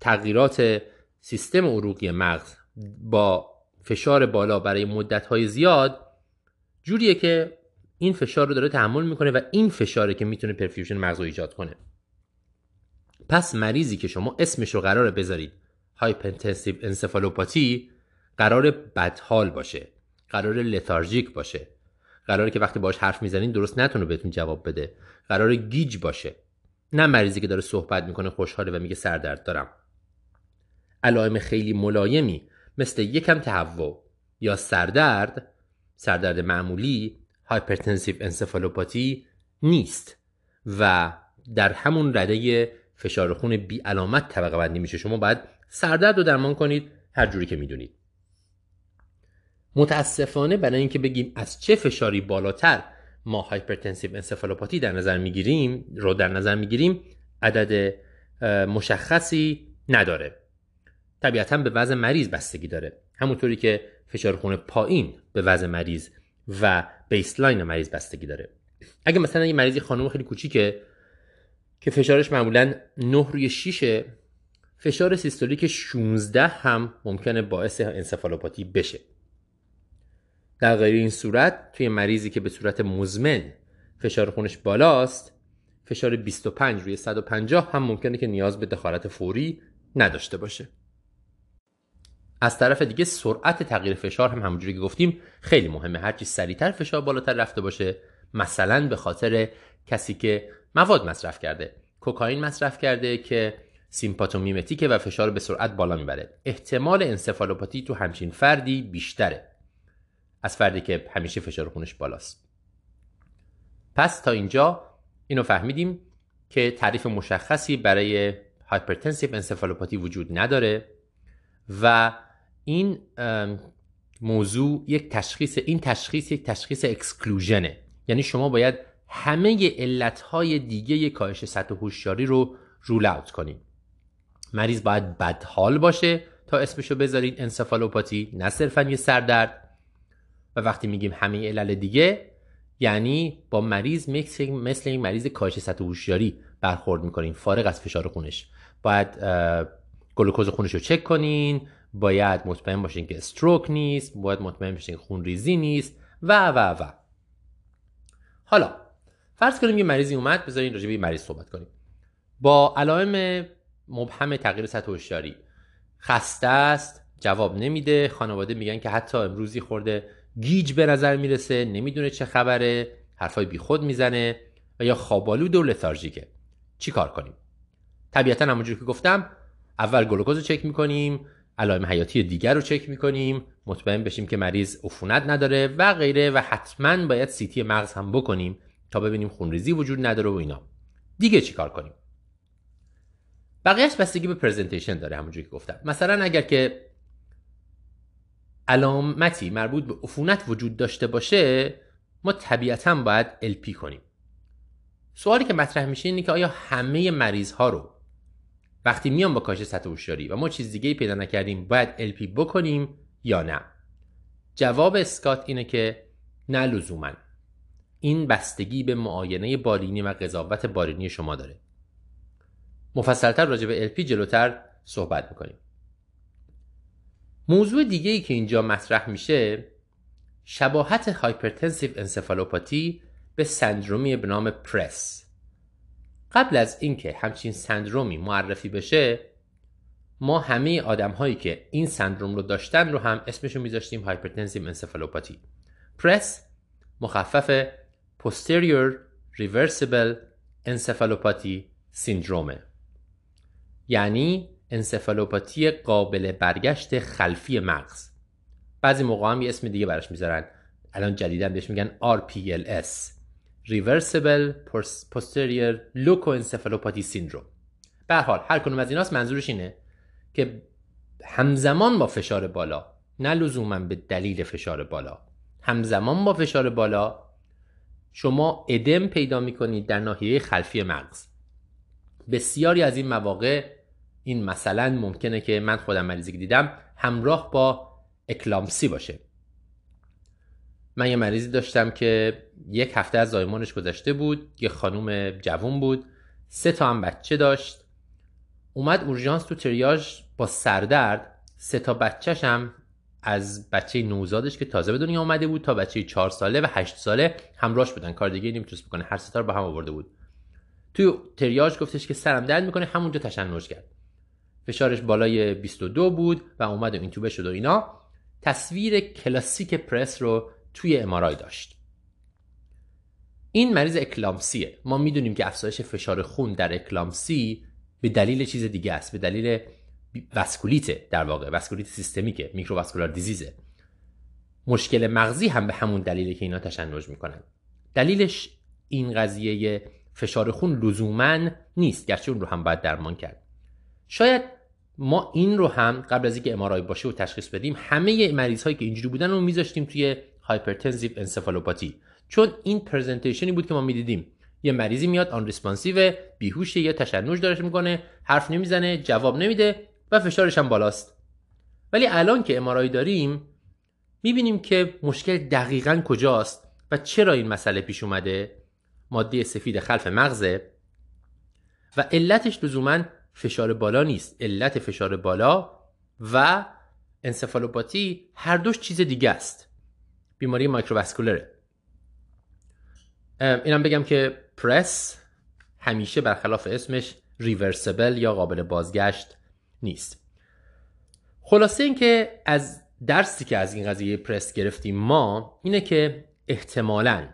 Speaker 1: تغییرات سیستم عروقی مغز با فشار بالا برای مدت های زیاد جوریه که این فشار رو داره تحمل می‌کنه و این فشاره که می‌تونه perfusion مغز رو ایجاد کنه. پس مریضی که شما اسمش رو قراره بذارید hypertensive encephalopathy قراره بدحال باشه. قراره lethargic باشه. قراره که وقتی باش حرف می‌زنین درست نتونه بهتون جواب بده. قراره گیج باشه. نه مریضی که داره صحبت می‌کنه خوشحاله و میگه سردرد دارم. علائم خیلی ملایمی مثل یکم تهوع یا سردرد سردرد معمولی hypertensive encephalopathy نیست و در همون رده فشار خون بی علامت طبقه بندی میشه. شما باید سردرد رو درمان کنید هر جوری که می‌دونید. متاسفانه برای اینکه بگیم از چه فشاری بالاتر ما hypertensive encephalopathy در نظر می‌گیریم رو در نظر می‌گیریم عدد مشخصی نداره. طبیعتا به وضع مریض بستگی داره. همونطوری که فشار خون پایین به وضع مریض و baseline مریض بستگی داره. اگه مثلا یه مریضی خانم خیلی کوچیکه که فشارش معمولا 9 روی 6 فشار سیستولیک 16 هم ممکنه باعث انسفالوپاتی بشه. در غیر این صورت توی مریضی که به صورت مزمن فشار خونش بالاست فشار 25 روی 150 هم ممکنه که نیاز به دخالت فوری نداشته باشه. از طرف دیگه سرعت تغییر فشار هم همونجوری که گفتیم خیلی مهمه. هرچی سریعتر فشار بالاتر رفته باشه مثلا به خاطر کسی که مواد مصرف کرده کوکائین مصرف کرده که sympathomimetic ه و فشار به سرعت بالا می‌بره. احتمال انسفالوپاتی تو همچین فردی بیشتره. از فردی که همیشه فشار خونش بالاست. پس تا اینجا اینو فهمیدیم که تعریف مشخصی برای hypertensive encephalopathy وجود نداره و این موضوع یک تشخیص این تشخیص یک تشخیص exclusion ه یعنی شما باید همه علتهای دیگه کاهش سطح هوشیاری رو رول اوت کنید مریض باید بدحال باشه تا اسمشو بذارید انسفالوپاتی نه صرفا یه سردرد. و وقتی میگیم همه علل دیگه یعنی با مریض مثل این مریض کاهش سطح هوشیاری برخورد می‌کنین فارغ از فشار خونش. باید گلوکوز خونش رو چک کنین باید مطمئن باشین که استروک نیست باید مطمئن باشین که خون ریزی نیست و و و. حالا فرض کنیم یه مریضی اومد بذارین راجع به مریض صحبت کنیم. با علائم مبهم تغییر سطح هوشیاری خسته است جواب نمیده خانواده میگن که حتی امروزی خورده گیج به نظر می‌رسه نمی‌دونه چه خبره حرفای بیخود می‌زنه و یا خوابالود و لتارژیکه چی کار کنیم؟ طبیعتا همونجور که گفتم اول گلوکوز رو چک می‌کنیم علائم حیاتی دیگر رو چک می‌کنیم مطمئن بشیم که مریض عفونت نداره و غیره و حتما باید سیتی مغز هم بکنیم تا ببینیم خونریزی وجود نداره و اینا. دیگه چی کار کنیم؟ بقیهش بستگی به پرزنتیشن داره همونجوری که گفتم. مثلا اگر که علامتی مربوط به عفونت وجود داشته باشه ما طبیعتا باید LP کنیم. سوالی که مطرح میشه اینه که آیا همه مریض ها رو وقتی میان با کاهش سطح هوشیاری و ما چیز دیگه پیدا نکردیم باید LP بکنیم یا نه؟ جواب اسکات اینه که نه لزوما. این بستگی به معاینه بالینی و قضاوت بالینی شما داره. مفصلتر راجع به LP جلوتر صحبت می‌کنیم. موضوع دیگه ای که اینجا مطرح میشه شباهت hypertensive encephalopathy به سندرومی به نام PRES. قبل از اینکه همچین سندرومی معرفی بشه ما همه آدم هایی که این سندروم رو داشتن رو هم اسمشو میذاشتیم hypertensive encephalopathy. PRES مخفف posterior reversible encephalopathy syndrome. یعنی انسفالوپاتی قابل برگشت خلفی مغز. بعضی موقع هم یه اسم دیگه براش می‌ذارن. الان جدیدا بهش میگن RPLS Reversible Posterior Leukoencephalopathy Syndrome. به حال هر کنون از ایناست منظورش اینه که همزمان با فشار بالا نه لزوما به دلیل فشار بالا. همزمان با فشار بالا شما ادم پیدا می‌کنید در ناحیه خلفی مغز. بسیاری از این مواقع این مثلا ممکنه که من خودم مریضی دیدم همراه با اکلامسی باشه. من یه مریضی داشتم که یک هفته از زایمانش گذشته بود یه خانوم جوون بود سه تا هم بچه داشت. اومد اورژانس تو تریاژ با سردرد سه تا بچهش هم از بچه نوزادش که تازه به دنیا آمده بود تا بچه چهار ساله و هشت ساله همراهش بودن. کار دیگه نمی‌تونست بکنه. هر ستا رو با هم آورده بود. توی تریاج گفتش که سرم درد می‌کنه همونجا تشنج کرد. فشارش بالای 22 بود و اومد و اینتوبه شد و اینا. تصویر کلاسیک پرس رو توی امارای داشت. این مریض اکلامسیه. ما می‌دونیم که افزایش فشار خون در اکلامسی به دلیل چیز دیگه است به دلیل وسکولیت در واقع وسکولیت سیستمیکه میکروواسکولار دیزیزه. مشکل مغزی هم به همون دلیله که اینا تشنج می‌کنن. دلیلش این قضیه فشار خون لزوما نیست گرچه اون رو هم باید درمان کرد. شاید ما این رو هم قبل از اینکه MRI باشه و تشخیص بدیم همه مریض هایی که اینجوری بودن رو میذاشتیم توی hypertensive encephalopathy چون این presentation ی بود که ما می‌دیدیم. یه مریضی میاد unresponsive بیهوش یا تشنج داره می‌کنه حرف نمی‌زنه جواب نمیده و فشارش هم بالاست. ولی الان که MRI داریم می‌بینیم که مشکل دقیقا کجاست و چرا این مسئله پیش اومده؟ ماده سفید خلف مغزه. و علتش لزوما فشار بالا نیست. علت فشار بالا و انسفالوپاتی هر دوش چیز دیگه است. بیماری مایکروواسکولره اینم بگم که پرس همیشه برخلاف اسمش ریورسبل یا قابل بازگشت نیست. خلاصه اینکه از درسی که از این قضیه پرس گرفتیم ما اینه که احتمالاً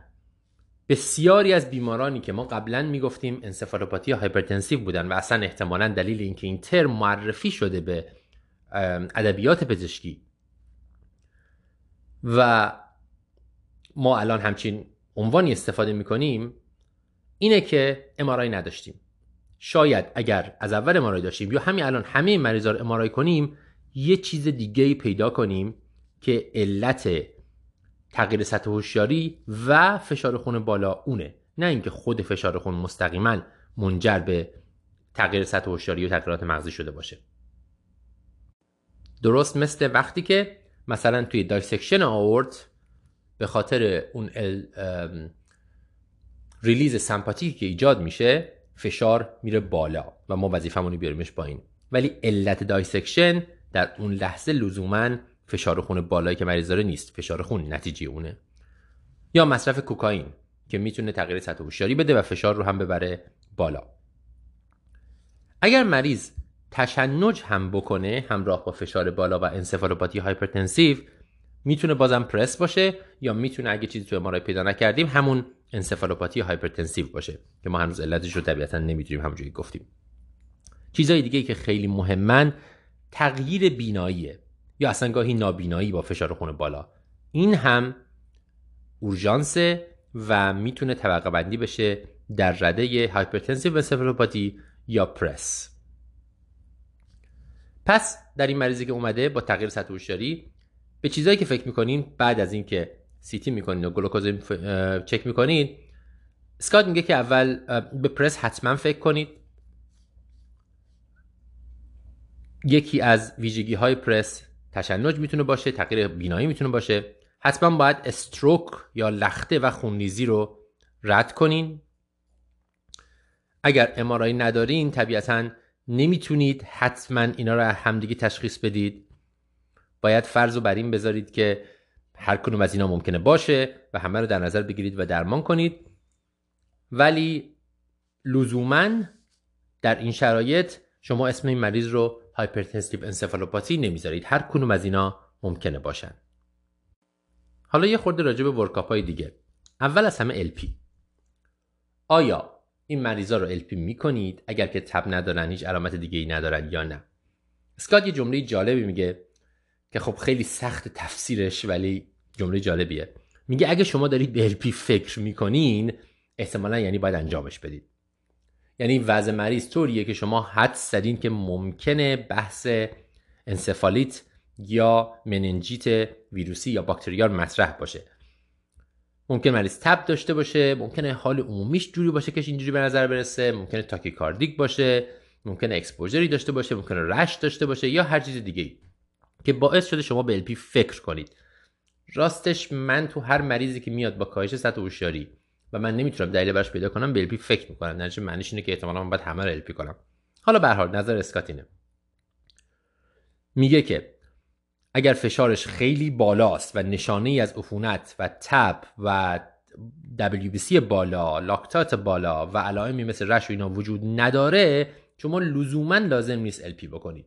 Speaker 1: بسیاری از بیمارانی که ما قبلا می‌گفتیم انسفالوپاتی یا hypertensive بودن و اصلا احتمالا دلیل اینکه این ترم معرفی شده به ادبیات پزشکی. و ما الان همچین عنوانی استفاده می‌کنیم اینه که MRI نداشتیم. شاید اگر از اول MRI داشتیم یا همین الان همه مریضا رو MRI کنیم یه چیز دیگه پیدا کنیم که علت تغییر سطح هوشیاری و فشار خون بالا اونه. نه اینکه خود فشار خون مستقیما منجر به تغییر سطح هوشیاری و تغییرات مغزی شده باشه. درست مثل وقتی که مثلا توی dissection آورت به خاطر اون release سمپاتیکی که ایجاد میشه فشار میره بالا و ما وظیفمونه بیاریمش پایین. ولی علت dissection در اون لحظه لزوما فشار خون بالایی که مریض داره نیست. فشار خون نتیجه اونه. یا مصرف کوکائین که می‌تونه تغییر سطح هوشیاری بده و فشار رو هم ببره بالا. اگر مریض تشنج هم بکنه همراه با فشار بالا و encephalopathy hypertensive می‌تونه بازم PRES باشه یا می‌تونه اگه چیزی تو MRI پیدا نکردیم همون encephalopathy hypertensive باشه که ما هنوز علتش رو طبیعتا نمی‌تونیم همونجوری گفتیم. چیزهای دیگه که خیلی مهمن تغییر بیناییه یا اصلا گاهی نابینایی با فشار خون بالا. این هم اورژانسه و می‌تونه طبقه بندی بشه در رده hypertensive encephalopathy یا PRES. پس در این مریضی که اومده با تغییر سطح هوشیاری به چیزایی که فکر می‌کنین بعد از اینکه CT می‌کنین و گلوکوز چک می‌کنین اسکات میگه که اول به پرس حتما فکر کنید. یکی از ویژگی های پرس تشنج می‌تونه باشه تغییر بینایی می‌تونه باشه. حتما باید استروک یا لخته و خونریزی رو رد کنین. اگر امارایی ندارین طبیعتا نمی‌تونید حتما اینا رو همدیگه تشخیص بدید. باید فرض رو بر این بذارید که هر کدوم از اینا ممکنه باشه و همه رو در نظر بگیرید و درمان کنید. ولی لزوما در این شرایط شما اسم این مریض رو hypertensive encephalopathy نمی‌ذارید. هر کدوم از اینا ممکنه باشن. حالا یه خورده راجع به workup های دیگه. اول از همه LP آیا این مریضا رو LP می‌کنید؟ اگر که تب ندارن هیچ علامت دیگه ای ندارن یا نه. اسکات یه جمله جالبی میگه که خب خیلی سخت تفسیرش ولی جمله جالبیه. میگه اگه شما دارید به LP فکر می‌کنین احتمالا یعنی باید انجامش بدید. یعنی وضع مریض طوریه که شما حد زدین که ممکنه بحث انسفالیت یا مننجیت ویروسی یا باکتریال مطرح باشه. ممکن مریض تب داشته باشه ممکنه حال عمومیش جوری باشه که اینجوری به نظر برسه ممکنه تاکیکاردیک باشه ممکنه اکسپوژری داشته باشه ممکنه رش داشته باشه یا هر چیز دیگه که باعث شده شما به الپی فکر کنید. راستش من تو هر مریضی که میاد با کاهش سطح هوشیاری و من نمی‌تونم دلیل براش پیدا کنم به الپی فکر می‌کنم. نتیجه معنیش اینه که احتمالاً من باید همه رو الپی کنم. حالا به حال نظر اسکاتینه میگه که اگر فشارش خیلی بالاست و نشانه ای از عفونت و تب و WBC بالا لاکتات بالا و علائمی مثل رش و اینا وجود نداره شما لزوما لازم نیست LP بکنید.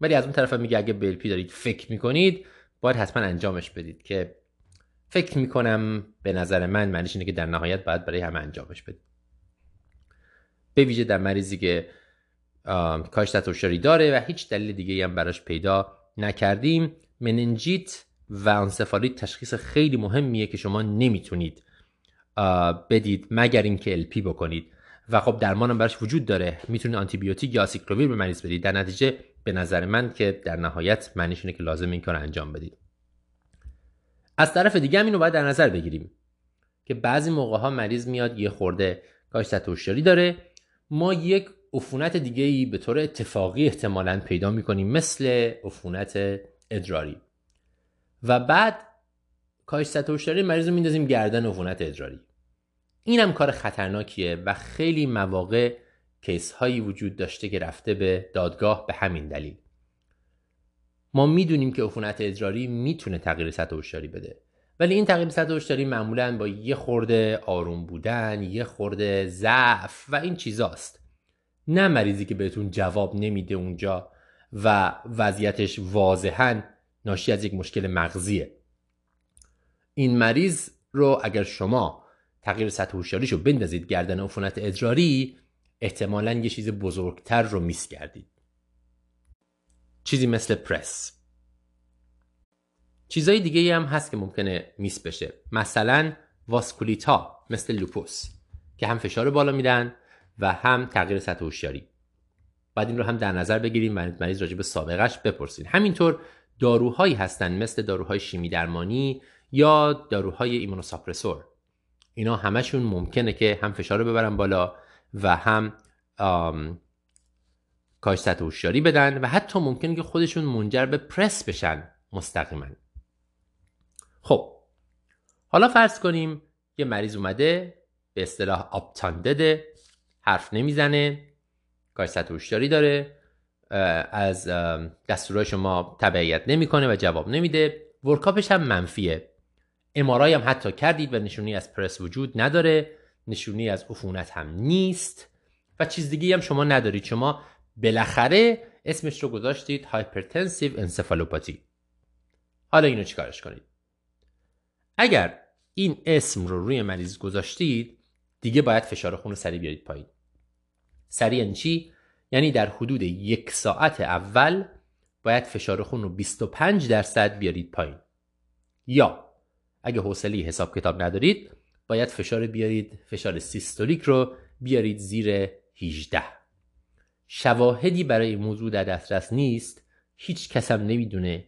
Speaker 1: ولی از اون طرف میگه اگه به LP دارید فکر می‌کنید باید حتما انجامش بدید که فکر می‌کنم به نظر من معنیش اینه که در نهایت باید برای همه انجامش بدید به ویژه در مریضی که کاش تتوشاری داره و هیچ دلیل دیگه هم براش پیدا نکردیم مننجیت و انسفالیت تشخیص خیلی مهمیه که شما نمی‌تونید بدید مگر اینکه LP بکنید. و خب درمان هم براش وجود داره. می‌تونید آنتی بیوتیک یا آسیکلوویر به مریض بدید. در نتیجه به نظر من که در نهایت معنیش اینه که لازم این کار انجام بدید. از طرف دیگه هم اینو باید در نظر بگیریم که بعضی موقع ها مریض میاد یه خورده کاهش سطح هوشیاری داره. ما یک عفونت دیگه ای به طور اتفاقی احتمالا پیدا می‌کنیم مثل عفونت ادراری. و بعد سطح هوشیاری مریض رو میندازیم گردن عفونت ادراری. این هم کار خطرناکیه و خیلی مواقع کیس هایی وجود داشته که رفته به دادگاه به همین دلیل. ما می‌دونیم که عفونت ادراری می‌تونه تغییر سطح هوشیاری بده. ولی این تغییر سطح هوشیاری معمولا با یه خورده آروم بودن یه خورده ضعف و این چیزاست. نه مریضی که بهتون جواب نمیده اونجا و وضعیتش واضحا ناشی از یک مشکل مغزیه. این مریض رو اگر شما تغییر سطح هوشیاریشو بندازید گردن عفونت ادراری احتمالا یه چیز بزرگتر رو میس کردید. چیزی مثل پرس چیزهای دیگه هم هست که ممکنه میس بشه. مثلا واسکولیتا مثل لوپوس که هم فشار بالا میدن و هم تغییر سطح هوشیاری. بعد این رو هم در نظر بگیریم و مریض راجع به سابقش بپرسید همینطور داروهایی هستند مثل داروهای شیمی درمانی یا داروهای ایمونوساپرسور اینا همشون ممکنه که هم فشار رو ببرن بالا و هم کاهش سطح هوشیاری بدن و حتی ممکنه که خودشون منجر به پرس بشن مستقیما. خب حالا فرض کنیم یه مریض اومده به اصطلاح obtunded ئه حرف نمی‌زنه کاهش سطح هوشیاری داره از دستورهای شما تبعیت نمی‌کنه و جواب نمیده. workup ش هم منفیه. MRI هم حتی کردید و نشونی از PRES وجود نداره نشونی از عفونت هم نیست و چیز دیگه هم شما ندارید. شما بالاخره اسمش رو گذاشتید hypertensive encephalopathy حالا اینو چیکارش کنید؟ اگر این اسم رو روی مریض گذاشتید دیگه باید فشار خون رو سریع بیارید پایین. سریع یعنی چی؟ یعنی در حدود یک ساعت اول باید فشار خون رو 25 درصد بیارید پایین. یا اگه حوصله حساب کتاب ندارید باید فشار بیارید فشار سیستولیک رو بیارید زیر 18 شواهدی برای این موضوع در دسترس نیست هیچ کس هم نمی‌دونه.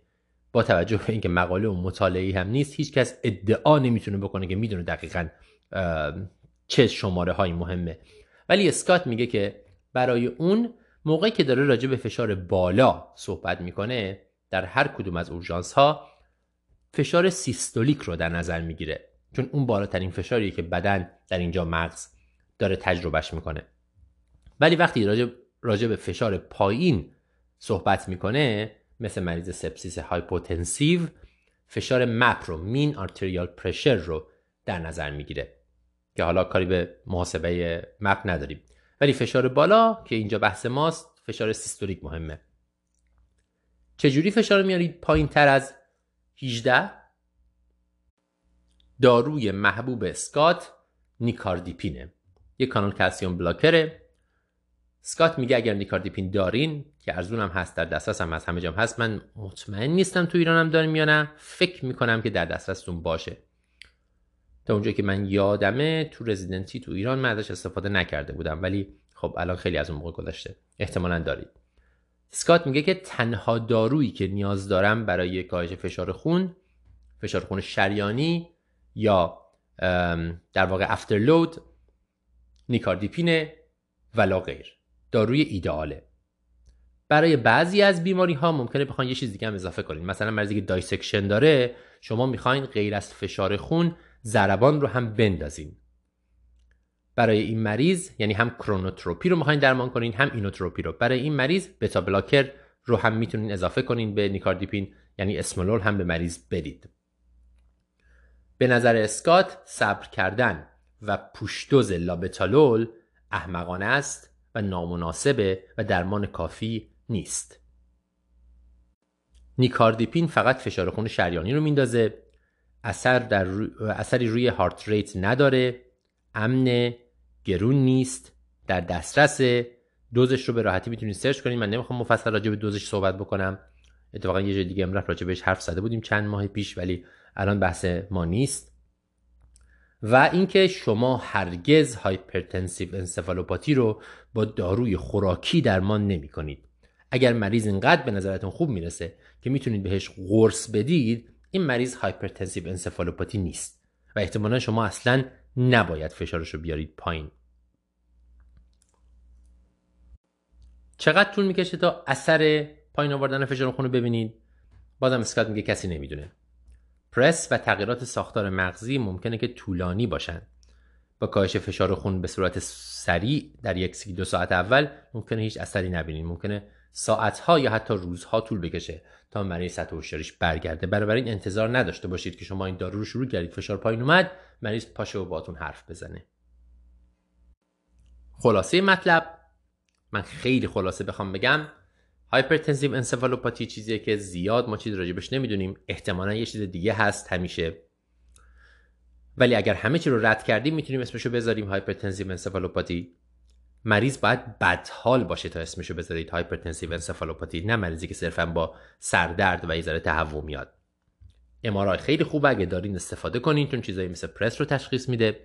Speaker 1: با توجه به اینکه مقاله و مطالعه هم نیست هیچ کس ادعا نمی‌تونه بکنه که می‌دونه دقیقا چه شماره های مهمه. ولی اسکات میگه که برای اون موقعی که داره راجع به فشار بالا صحبت می‌کنه در هر کدوم از اورژانس ها فشار سیستولیک رو در نظر می‌گیره. چون اون بالاترین فشاریه که بدن در اینجا مغز داره تجربهش می‌کنه. ولی وقتی راجع, راجع به فشار پایین صحبت می‌کنه مثل مریض sepsis hypotensive فشار MAP رو mean arterial pressure رو در نظر می‌گیره. که حالا کاری به محاسبه MAP نداریم. ولی فشار بالا که اینجا بحث ماست فشار سیستولیک مهمه. چجوری فشار میارید پایین تر از 18 داروی محبوب اسکات نیکاردیپینه. یک کانال کلسیوم بلاکره. سکات میگه اگر نیکاردیپین دارین که ارزون هم هست در دسترس هم هست همه جام هست من مطمئن نیستم تو ایران هم داریم یا نه. فکر می‌کنم که در دسترستون باشه. تا اونجایی که من یادمه تو رزیدنتی تو ایران من ازش استفاده نکرده بودم. ولی خب الان خیلی از اون موقع گذشته. احتمالا دارید. سکات میگه که تنها دارویی که نیاز دارم برای کاهش فشار خون فشار خون شریانی یا در واقع afterload nicardipine ه ولا غیر. داروی ایدئاله. برای بعضی از بیماری ها ممکنه بخواین یه چیز دیگه هم اضافه کنید مثلا مریضی که dissection داره شما می‌خواین غیر از فشار خون ضربان رو هم بندازین. برای این مریض یعنی هم chronotropy رو می‌خواین درمان کنین هم inotropy رو. برای این مریض beta blocker رو هم می‌تونین اضافه کنین به نیکاردیپین یعنی اسمولول هم به مریض بدید. به نظر اسکات صبر کردن و پوشدوز لابتالول احمقانه است. و نامناسبه و درمان کافی نیست. نیکاردیپین فقط فشار خون شریانی رو میندازه. اثر در اثری روی هارت ریت نداره. امن گرون نیست. در دسترس. دوزش رو به راحتی می‌تونید search کنید. من نمی‌خوام مفصل راجع به دوزش صحبت بکنم. اتفاقا یه جای دیگه EM:RAP راجع بهش حرف زده بودیم چند ماه پیش ولی الان بحث ما نیست. و اینکه شما هرگز hypertensive encephalopathy رو با داروی خوراکی درمان نمی کنید. اگر مریض اینقدر به نظرتون خوب می‌رسه که می‌تونید بهش قرص بدید این مریض hypertensive encephalopathy نیست و احتمالا شما اصلا نباید فشارش رو بیارید پایین. چقدر طول می‌کشه تا اثر پایین آوردن فشار خون رو ببینید؟ بازم اسکات میگه کسی نمی‌دونه. پرس و تغییرات ساختار مغزی ممکنه که طولانی باشن. با کاهش فشار خون به صورت سریع در یک دو ساعت اول ممکنه هیچ اثری نبینید ممکنه ساعتها یا حتی روزها طول بکشه تا مریض سطح هوشیاریش برگرده. این انتظار نداشته باشید که شما این دارو رو شروع کردید فشار پایین اومد مریض پاشه و باتون حرف بزنه. خلاصه مطلب من خیلی خلاصه بخوام بگم hypertensive encephalopathy چیزیه که زیاد ما چیز راجبش نمی‌دونیم. احتمالا یه چیز دیگه هست همیشه ولی اگر همه چی رو رد کردیم می‌تونیم اسمشو بذاریم hypertensive encephalopathy مریض باید بدحال باشه تا اسمشو بذارید hypertensive encephalopathy نه مریضی که صرفا با سردرد و یه ذره تهوع میاد. MRI خیلی خوبه اگه دارین استفاده کنین چون چیزایی مثل PRES رو تشخیص میده.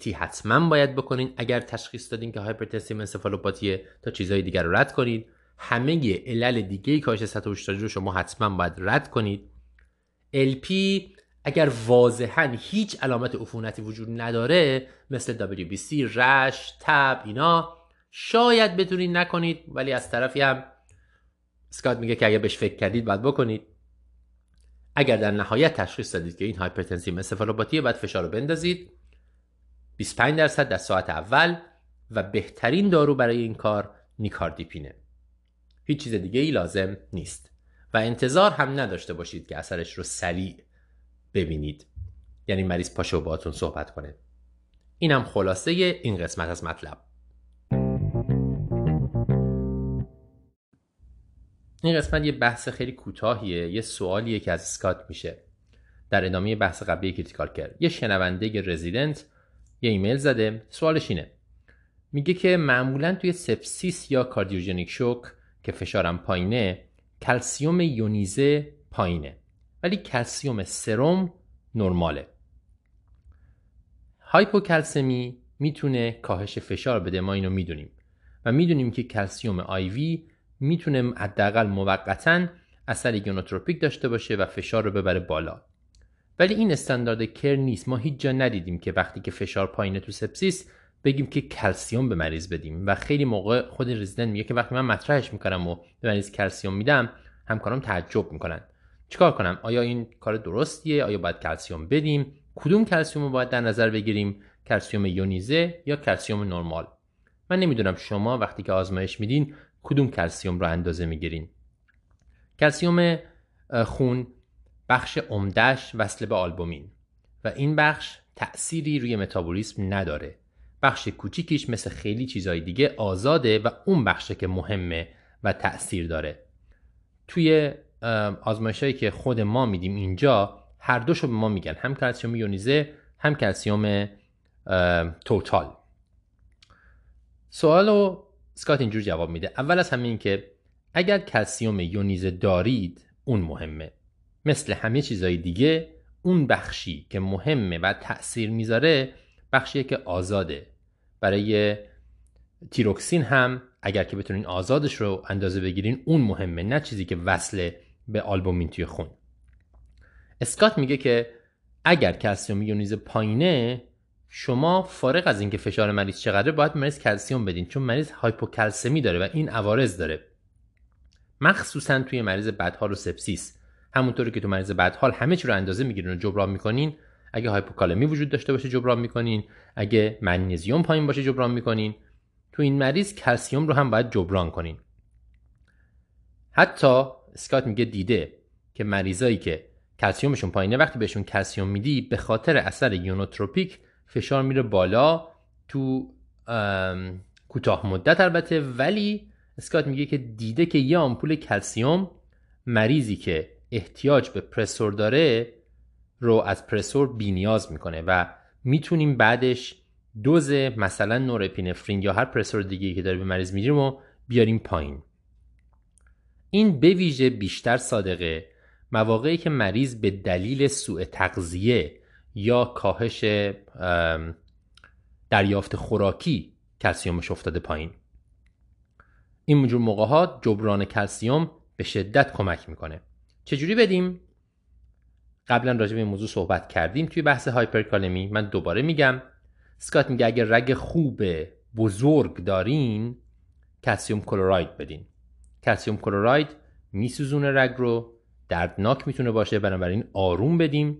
Speaker 1: CT حتما باید بکنین. اگر تشخیص دادین که hypertensive encephalopathy ه تا چیزهای دیگر رو رد کنین. همه علل دیگه کاهش سطح رو شما حتما باید رد کنید. LP اگر واضحا هیچ علامت عفونتی وجود نداره مثل WBC، رش، تب اینا شاید بتونید نکنید ولی از طرفی هم اسکات میگه که اگر بهش فکر کردید باید بکنید. اگر در نهایت تشخیص دادید که این hypertensive encephalopathy ه باید فشار رو بندازید. 25 درصد در ساعت اول و بهترین دارو برای این کار nicardipine ه. هیچ چیز دیگه ای لازم نیست. و انتظار هم نداشته باشید که اثرش رو سریع ببینید. یعنی مریض پاشه و باهاتون صحبت کنه. اینم خلاصه این قسمت از مطلب. این قسمت یه بحث خیلی کوتاهیه. یه سوالیه که از اسکات میشه. در ادامه بحث قبلی critical care یه شنونده رزیدنت یه ایمیل زده. سوالش اینه. میگه که معمولا توی sepsis یا cardiogenic shock که فشارم پایینه کلسیوم یونیزه پایینه. ولی کلسیوم سرم نرماله. هایپوکلسمی می‌تونه کاهش فشار بده ما اینو می‌دونیم. و می‌دونیم که کلسیوم IV می‌تونه حداقل موقتا اثر inotropic داشته باشه و فشار رو ببره بالا. ولی این standard care نیست. ما هیچ جا ندیدیم که وقتی که فشار پایینه تو sepsis بگیم که کلسیوم به مریض بدیم. و خیلی موقع خود رزیدنت میگه که وقتی من مطرحش می‌کنم و به مریض کلسیوم میدم همکارم تعجب می‌کنن. چیکار کنم؟ آیا این کار درستیه؟ آیا باید کلسیوم بدیم؟ کدوم کلسیوم رو باید در نظر بگیریم؟ کلسیوم یونیزه یا کلسیوم نرمال؟ من نمی‌دونم شما وقتی که آزمایش میدین کدوم کلسیوم رو اندازه می‌گیرین. کلسیوم خون بخش عمدهش وصل به آلبومین و این بخش تأثیری روی متابولیسم نداره. بخش کوچیکیش مثل خیلی چیزهای دیگه آزاده و اون بخشه که مهمه و تأثیر داره. توی آزمایش هایی که خود ما میدیم اینجا هر دوشو به ما میگن. هم کلسیوم یونیزه هم کلسیوم توتال. سوالو سکات اینجور جواب میده. اول از همه این که اگر کلسیوم یونیزه دارید اون مهمه. مثل همه چیزهای دیگه اون بخشی که مهمه و تأثیر می‌ذاره بخشیه که آزاده. برای تیروکسین هم اگر که بتونین آزادش رو اندازه بگیرین اون مهمه. نه چیزی که وصله به آلبومین توی خون. اسکات میگه که اگر کلسیوم یونیز پایینه شما فارغ از اینکه فشار مریض چقدره باید مریض کلسیوم بدین چون مریض هایپوکلسمی داره و این عوارض داره. مخصوصا توی مریض بدحال و sepsis. همونطوری که تو مریض بدحال همه چی رو اندازه می‌گیرین و جبران می‌کنین. اگه هایپوکالمی وجود داشته باشه جبران می‌کنین. اگه منیزیم پایین باشه جبران می‌کنین. تو این مریض کلسیوم رو هم باید جبران کنین. حتی اسکات میگه دیده که مریضایی که کلسیومشون پایینه وقتی بهشون کلسیوم میدی به خاطر اثر یونوتروپیک فشار میره بالا تو کوتاه مدت البته. ولی اسکات میگه که دیده که یه آمپول کلسیوم مریضی که احتیاج به پرسور داره رو از پرسور بینیاز می‌کنه و می‌تونیم بعدش دوز مثلا نورپینفرین یا هر پرسور دیگه که داره به مریض میدیم و بیاریم پایین. این به ویژه بیشتر صادقه. مواقعی که مریض به دلیل سوء تغذیه یا کاهش دریافت خوراکی کلسیومش افتاده پایین. این موقع ها جبران کلسیوم به شدت کمک می‌کنه. چجوری بدیم؟ قبلا راجع به این موضوع صحبت کردیم توی بحث هایپرکالمی. من دوباره میگم سکات میگه اگر رگ خوب بزرگ دارین کلسیوم کلوراید بدین. کلسیوم کلوراید میسوزونه رگ رو دردناک می‌تونه باشه بنابراین آروم بدیم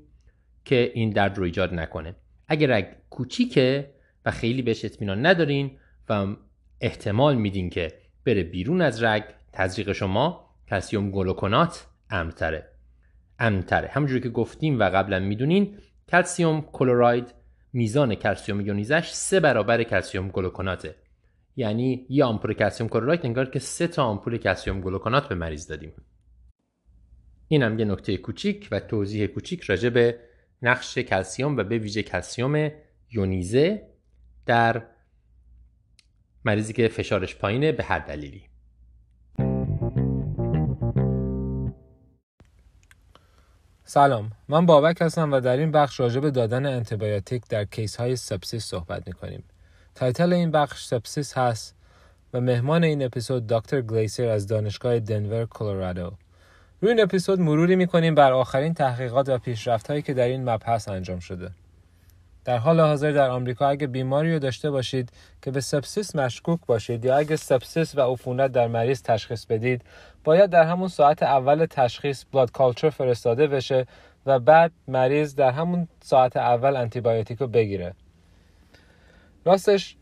Speaker 1: که این درد رو ایجاد نکنه. اگر رگ کوچیکه و خیلی بهش اطمینان ندارین و احتمال میدین که بره بیرون از رگ تزریق شما کلسیوم گلوکونات امتره امتره همونجوری که گفتیم و قبلا می‌دونین calcium chloride میزان کلسیوم یونیزش سه برابر calcium gluconate ه. یعنی یه آمپول calcium chloride انگار که سه تا آمپول calcium gluconate به مریض دادیم. این هم یه نکته کوچیک و توضیح کوچیک راجع به نقش کلسیوم و به ویژه کلسیوم یونیزه در مریضی که فشارش پایینه به هر دلیلی.
Speaker 2: سلام. من بابک هستم و در این بخش راجع به دادن انتیبیوتیک در case های sepsis صحبت می‌کنیم. title این بخش sepsis هست و مهمان این اپیزود دکتر گلیسیر از دانشگاه دنور کلرادو. روی این اپیزود مروری می‌کنیم بر آخرین تحقیقات و پیشرفت هایی که در این مبحث انجام شده. در حال حاضر در آمریکا اگه بیماری رو داشته باشید که به sepsis مشکوک باشید یا اگه sepsis و عفونت در مریض تشخیص بدید باید در همون ساعت اول تشخیص blood culture فرستاده بشه و بعد مریض در همون ساعت اول انتیبیوتیک رو بگیره. راستش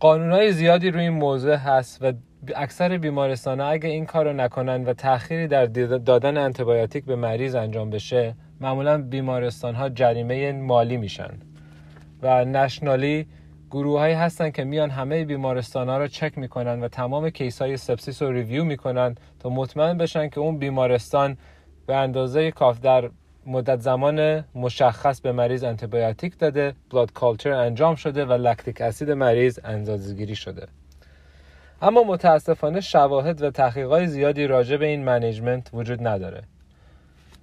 Speaker 2: قانونهای زیادی روی این موضوع هست و اکثر بیمارستان اگه این کار رو نکنن و تأخیری در دادن انتیبیوتیک به مریض انجام بشه معمولا بیمارستان ها جریمه مالی میشن و nationally گروه هایی هستن که میان همه بیمارستان ها رو چک می‌کنن و تمام case های sepsis رو review می‌کنن تا مطمئن بشن که اون بیمارستان به اندازه کافی در مدت زمان مشخص به مریض انتیبیوتیک داده blood culture انجام شده و lactic acid مریض اندازه‌گیری شده. اما متاسفانه شواهد و تحقیقات زیادی راجع به این management وجود نداره.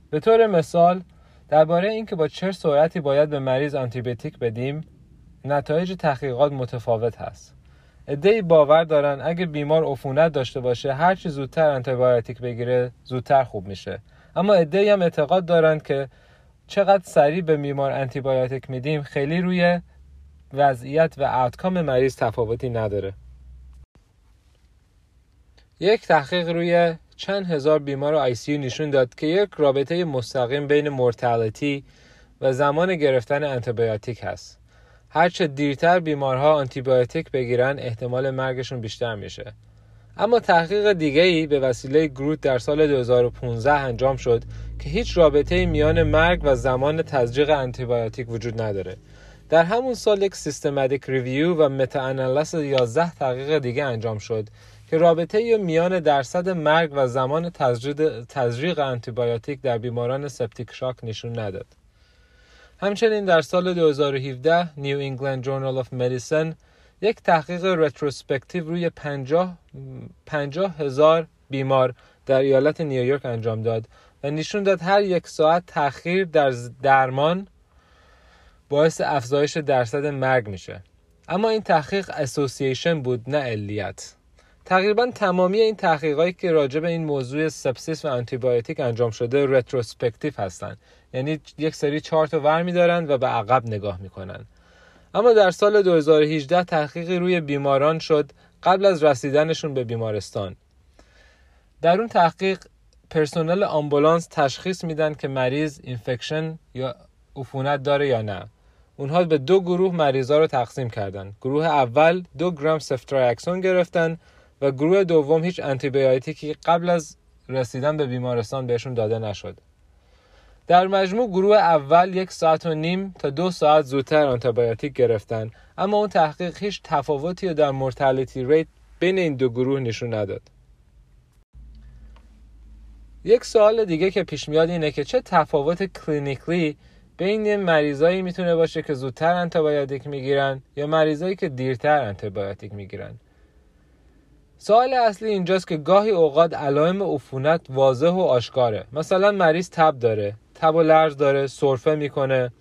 Speaker 2: به طور مثال درباره اینکه با چه سرعتی باید به مریض آنتیبیوتیک بدیم نتایج تحقیقات متفاوت هست. عده‌ای باور دارن اگه بیمار عفونت داشته باشه هرچی زودتر انتیبیوتیک بگیره زودتر خوب میشه. اما عده‌ای هم اعتقاد دارند که چقدر سریع به بیمار انتیبیوتیک میدیم خیلی روی وضعیت و outcome مریض تفاوتی نداره یک تحقیق روی چند هزار بیمار ICU نشون داد که یک رابطه مستقیم بین mortality و زمان گرفتن انتیبیوتیک هست. هرچه دیرتر بیمارها آنتیبیوتیک بگیرن احتمال مرگشون بیشتر میشه. اما تحقیق دیگه ای به وسیله گروت در سال 2015 انجام شد که هیچ رابطه میان مرگ و زمان تزریق انتیبیوتیک وجود نداره. در همون سال یک systematic review و متا انالیز 11 تحقیق دیگه انجام شد که رابطه میان درصد مرگ و زمان تزریق انتیبیوتیک در بیماران septic shock نشون نداد. همچنین در سال 2017 New England Journal of Medicine یک تحقیق retrospective روی 50 هزار بیمار در ایالت نیویورک انجام داد و نشون داد هر یک ساعت تاخیر در درمان باعث افزایش درصد مرگ میشه. اما این تحقیق association بود نه علیت. تقریبا تمامی این تحقیقاتی که راجع به این موضوع sepsis و آنتیبیوتیک انجام شده retrospective هستند یعنی یک سری چارت رو ور میدارن و به عقب نگاه می‌کنن. اما در سال 2018 تحقیقی روی بیماران شد قبل از رسیدنشون به بیمارستان. در اون تحقیق پرسنل آمبولانس تشخیص میدن که مریض infection یا عفونت داره یا نه. اونها به دو گروه مریضا رو تقسیم کردن. گروه اول دو گرم ceftriaxone گرفتن و گروه دوم هیچ آنتیبیوتیکی قبل از رسیدن به بیمارستان بهشون داده نشد. در مجموع گروه اول یک ساعت و نیم تا دو ساعت زودتر آنتیبیوتیک گرفتن اما اون تحقیق هیچ تفاوتی در mortality rate بین این دو گروه نشون نداد. یک سوال دیگه که پیش میاد اینه که چه تفاوت clinical ی بین مریضایی می‌تونه باشه که زودتر انتیبیوتیک می‌گیرن یا مریضایی که دیرتر انتیبیوتیک می‌گیرن؟ سوال اصلی اینجاست که گاهی اوقات علائم عفونت واضح و آشکاره. مثلا مریض تب داره. تب و لرز داره سرفه می‌کنه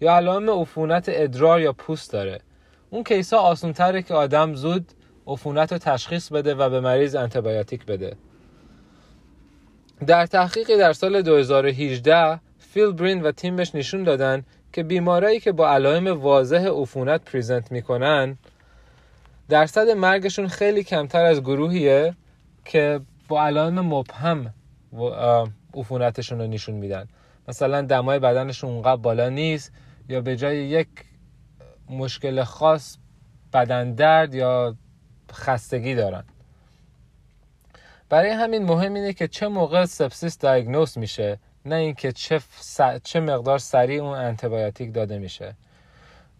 Speaker 2: یا علائم عفونت ادرار یا پوست داره. اون case ا آسون تره که آدم زود عفونت رو تشخیص بده و به مریض انتیبیوتیک بده. در تحقیقی در سال 2018 فیلبین و تیمش نشون دادن که بیمارایی که با علائم واضح عفونت present می‌کنن درصد مرگشون خیلی کمتر از گروهیه که با علائم مبهم عفونتشون رو نشون میدن. مثلا دمای بدنشون اونقدر بالا نیست یا به جای یک مشکل خاص بدن درد یا خستگی دارن. برای همین مهم اینه که چه موقع sepsis diagnose میشه نه اینکه چه, چه مقدار سریع اون انتیبیوتیک داده میشه.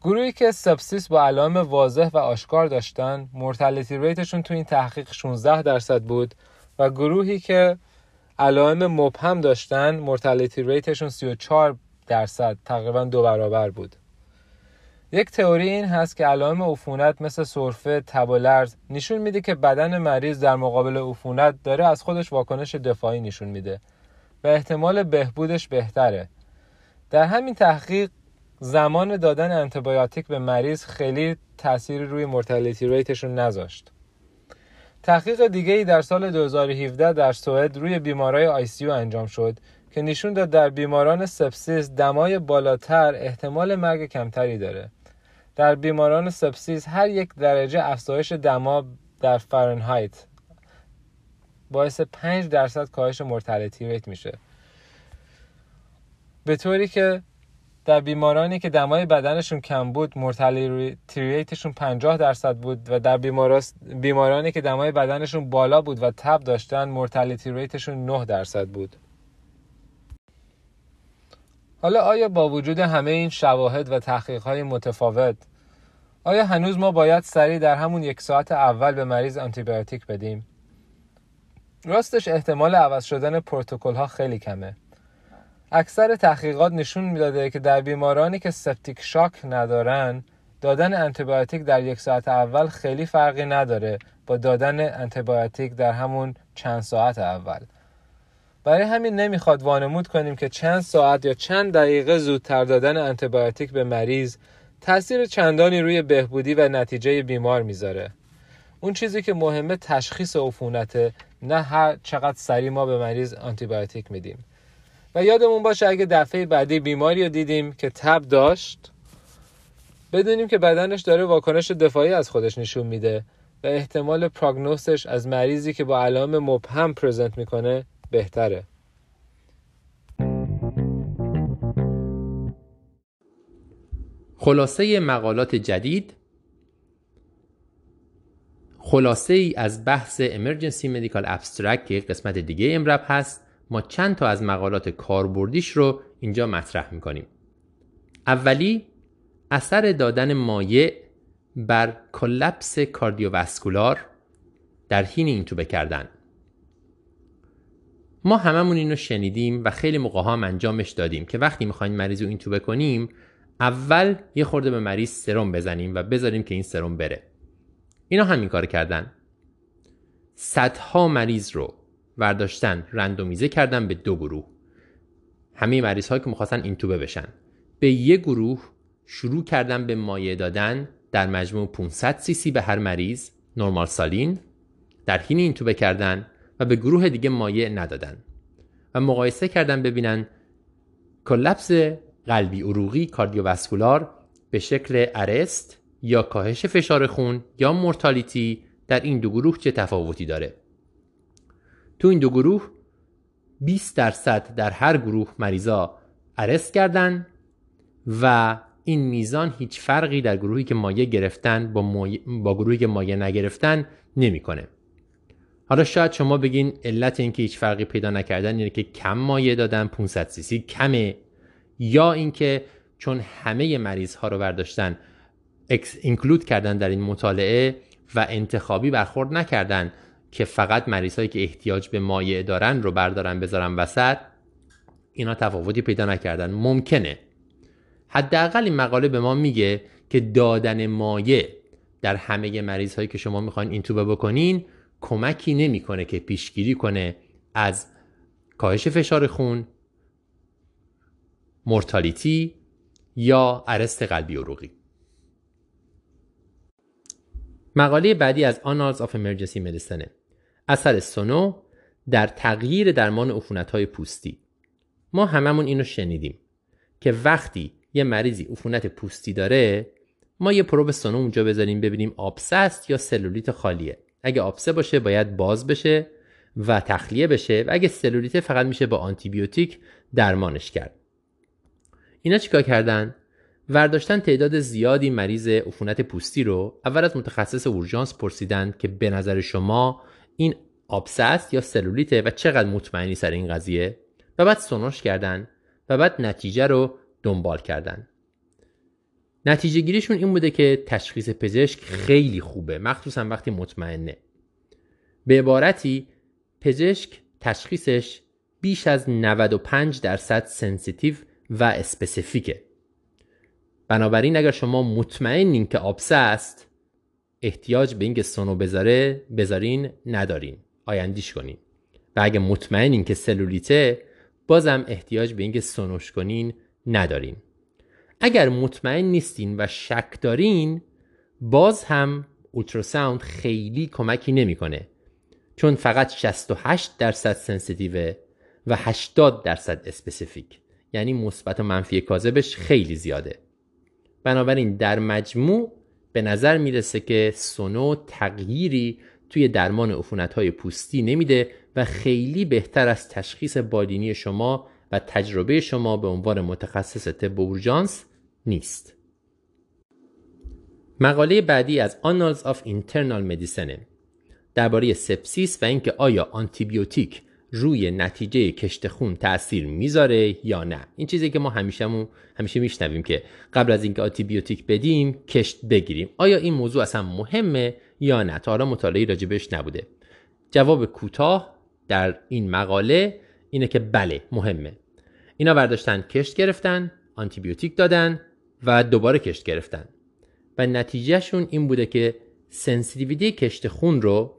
Speaker 2: گروهی که sepsis با علائم واضح و آشکار داشتن mortality rate شون تو این تحقیق 16 درصد بود و گروهی که علائم مبهم داشتن mortality rate شون 34 درصد تقریبا دو برابر بود یک تئوری این هست که علائم عفونت مثل سرفه، تب و لرز نشون میده که بدن مریض در مقابل عفونت داره از خودش واکنش دفاعی نشون میده و احتمال بهبودش بهتره. در همین تحقیق زمان دادن انتیبیوتیک به مریض خیلی تأثیری روی mortality rate شون نذاشت تحقیق دیگه ای در سال 2017 در سوئد روی بیمارای ICU انجام شد که نشون داد در بیماران sepsis دمای بالاتر احتمال مرگ کمتری داره. در بیماران sepsis هر یک درجه افزایش دما در فارنهایت باعث 5 درصد کاهش mortality rate میشه. به طوری که در بیمارانی که دمای بدنشون کم بود مرتلیتی ریتشون 50 درصد بود و در بیمارانی که دمای بدنشون بالا بود و تب داشتن مرتلیتی ریتشون 9 درصد بود حالا آیا با وجود همه این شواهد و تحقیق های متفاوت آیا هنوز ما باید سریع در همون یک ساعت اول به مریض آنتیبیوتیک بدیم؟ راستش احتمال عوض شدن پروتکل ها خیلی کمه اکثر تحقیقات نشون می‌داده که در بیمارانی که septic shock ندارن دادن انتیبیوتیک در یک ساعت اول خیلی فرقی نداره با دادن انتیبیوتیک در همون چند ساعت اول. برای همین نمی‌خواد وانمود کنیم که چند ساعت یا چند دقیقه زودتر دادن انتیبیوتیک به مریض تاثیر چندانی روی بهبودی و نتیجه بیمار می‌ذاره. اون چیزی که مهمه تشخیص عفونته نه هر چقدر سریع ما به مریض آنتیبیوتیک میدیم. و یادمون باشه اگه دفعه بعدی بیماری رو دیدیم که تب داشت بدونیم که بدنش داره واکنش دفاعی از خودش نشون میده و احتمال پراگنوسش از مریضی که با علائم مبهم پرزنت می‌کنه بهتره.
Speaker 1: خلاصه مقالات جدید خلاصه ای از بحث Emergency Medical Abstract که قسمت دیگه امرب هست. ما چند تا از مقالات کاربردیش رو اینجا مطرح می‌کنیم. اولی اثر دادن مایع بر کلپس کاردیوواسکولار در حین اینتوبه کردن ما هممون اینو شنیدیم و خیلی موقع هم انجامش دادیم که وقتی می‌خوایم مریض رو اینتوبه کنیم اول یه خورده به مریض سرم بزنیم و بذاریم که این سرم بره. اینا همین کار کردن. صدها مریض رو ورداشتن رندومیزه کردن به دو گروه. همه مریض هایی که می‌خواستن اینتوبه بشن. به یه گروه شروع کردن به مایع دادن در مجموع 500 سی سی به هر مریض نرمال سالین. در حین اینتوبه کردن و به گروه دیگه مایع ندادن. و مقایسه کردن ببینن کلپس قلبی عروقی کاردیوواسکولار به شکل ارست یا کاهش فشار خون یا مورتالیتی در این دو گروه چه تفاوتی داره؟ تو این دو گروه 20 درصد در هر گروه مریضا ارست کردن و این میزان هیچ فرقی در گروهی که مایه گرفتن با, با گروهی که مایه نگرفتن نمی‌کنه. حالا شاید شما بگین علت اینکه هیچ فرقی پیدا نکردن اینه که کم مایه دادن 500 سی کمه یا اینکه چون همه مریض ها رو برداشتن اینکلود کردن در این مطالعه و انتخابی برخورد نکردن که فقط مریض که احتیاج به مایع دارن رو بردارن بذارن وسط اینا تفاوتی پیدا نکردن. ممکنه. حداقل این مقاله به ما میگه که دادن مایع در همه مریض هایی که شما می‌خواین این توبه بکنین کمکی نمی‌کنه که پیشگیری کنه از کاهش فشار خون مورتالیتی یا ارست قلبی عروقی. مقاله بعدی از Annals of Emergency Medicine اثر سونو در تغییر درمان های پوستی. ما هممون اینو شنیدیم که وقتی یه مریضی عفونت پوستی داره ما یه پروب سونو اونجا بذاریم ببینیم آبسه است یا سلولیت خالیه. اگه آبسه باشه باید باز بشه و تخلیه بشه و اگه سلولیت فقط میشه با آنتیبیوتیک درمانش کرد. اینا چیکار کردن؟ ورداشتن تعداد زیادی مریض عفونت پوستی رو اول از متخصص اورژانس پرسیدن که به نظر شما این آبسه یا سلولیته و چقدر مطمئنی سر این قضیه؟ و بعد سونوش کردن و بعد نتیجه رو دنبال کردن. نتیجه گیریشون این بوده که تشخیص پزشک خیلی خوبه مخصوصا وقتی مطمئنه. به عبارتی پزشک تشخیصش بیش از 95 درصد sensitive و specific ه بنابراین اگر شما مطمئنین که آبسه است احتیاج به اینکه سونو بذاره بذارین ندارین. I&D ش کنین. و اگه مطمئنین که سلولیته بازم احتیاج به اینکه سونوش کنین ندارین. اگر مطمئن نیستین و شک دارین باز هم ultrasound خیلی کمکی نمی‌کنه. چون فقط 68 درصد sensitive ه و 80 درصد specific یعنی مثبت و منفی کاذبش خیلی زیاده. بنابراین در مجموع به نظر می‌رسه که سونو تغییری توی درمان عفونت های پوستی نمیده و خیلی بهتر از تشخیص بالینی شما و تجربه شما به عنوان متخصص طب اورژانس نیست. مقاله بعدی از Annals of Internal Medicine درباره سپسیس و اینکه آیا آنتیبیوتیک روی نتیجه کشت خون تاثیر می‌ذاره یا نه. این چیزی که ما همیشه همیشه میشنویم که قبل از اینکه آنتیبیوتیک بدیم کشت بگیریم. آیا این موضوع اصلا مهمه یا نه؟ تا حالا مطالعه راجبش نبوده. جواب کوتاه در این مقاله اینه که بله مهمه. اینا برداشتن کشت گرفتن آنتیبیوتیک دادن و دوباره کشت گرفتن. و نتیجهشون این بوده که sensitivity کشت خون رو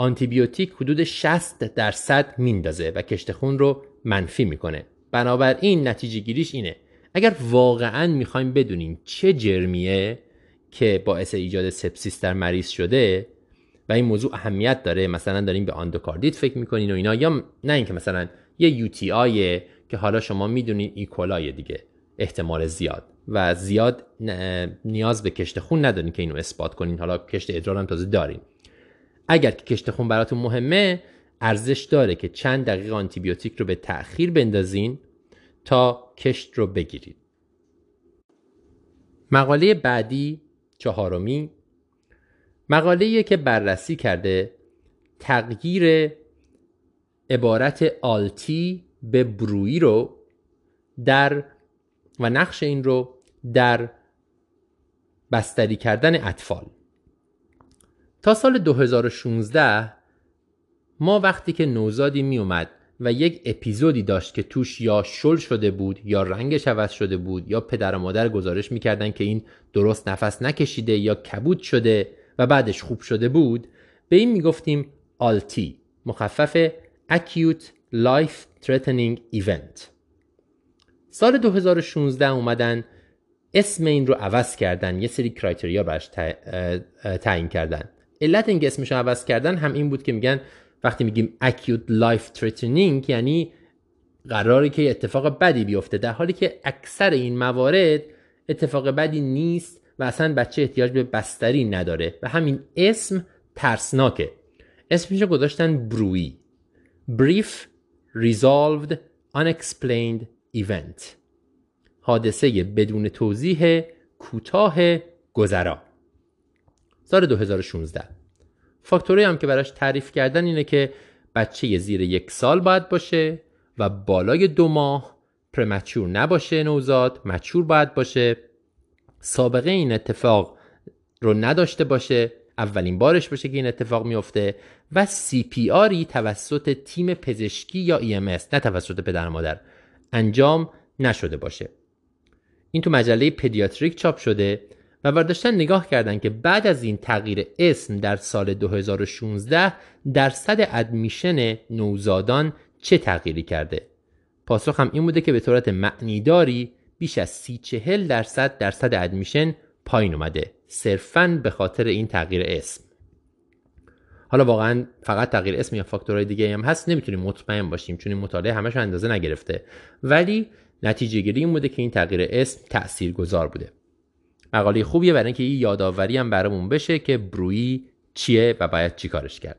Speaker 1: آنتیبیوتیک حدود 60 درصد میندازه و کشت خون رو منفی می‌کنه. بنابراین نتیجه گیریش اینه. اگر واقعا می‌خوایم بدونیم چه جرمیه که باعث ایجاد sepsis در مریض شده و این موضوع اهمیت داره مثلا داریم به آندوکاردیت فکر می‌کنین و اینا یا نه اینکه مثلا یه UTI که حالا شما می‌دونین E. coli دیگه احتمال زیاد. و زیاد نیاز به کشت خون ندارین که اینو اثبات کنین. حالا کشت ادرار هم تازه دارین. اگر که کشت خون براتون مهمه ارزش داره که چند دقیقه آنتیبیوتیک رو به تأخیر بندازین تا کشت رو بگیرید. مقاله بعدی چهارمی. مقاله که بررسی کرده تغییر عبارت آلتی به برویی رو در و نقش این رو در بستری کردن اطفال. تا سال 2016 ما وقتی که نوزادی می اومد و یک اپیزودی داشت که توش یا شل شده بود یا رنگش عوض شده بود یا پدر و مادر گزارش می‌کردن که این درست نفس نکشیده یا کبود شده و بعدش خوب شده بود به این می‌گفتیم آلتی مخفف Acute Life Threatening Event. سال 2016 اومدن اسم این رو عوض کردن یه سری کرایتریا براش تعیین کردن. علت اینکه اسمش عوض کردن هم این بود که میگن وقتی میگیم acute life threatening یعنی قراری که اتفاق بدی بیفته. در حالی که اکثر این موارد اتفاق بدی نیست و اصلا بچه احتیاج به بستری نداره. و همین اسم ترسناکه. اسمش گذاشتن بروی. Brief Resolved Unexplained Event. حادثه بدون توضیح کوتاه گذرا. سال 2016 فاکتوری هم که براش تعریف کردن اینه که بچه زیر یک سال باید باشه و بالای دو ماه پرمچور نباشه نوزاد مچور باید باشه. سابقه این اتفاق رو نداشته باشه اولین بارش باشه که این اتفاق میفته و آری توسط تیم پزشکی یا EMS نه توسط پدر مادر انجام نشده باشه. این تو مجله پدیاتریک چاپ شده. و برداشتن نگاه کردن که بعد از این تغییر اسم در سال 2016 درصد ادمیشن نوزادان چه تغییری کرده؟ پاسخ هم این بوده که به طورت معنیداری بیش از سی چهل درصد درصد ادمیشن پایین اومده صرفا به خاطر این تغییر اسم. حالا واقعا فقط تغییر اسم یا فاکتورهای دیگه هم هست نمی‌تونیم مطمئن باشیم چون این مطالعه همش اندازه نگرفته. ولی نتیجه گیری این بوده که این تغییر اسم تأثیر گذار بوده. مقاله خوبیه برای اینکه یه یادآوری هم برامون بشه که برویی چیه و باید چی کارش کرد.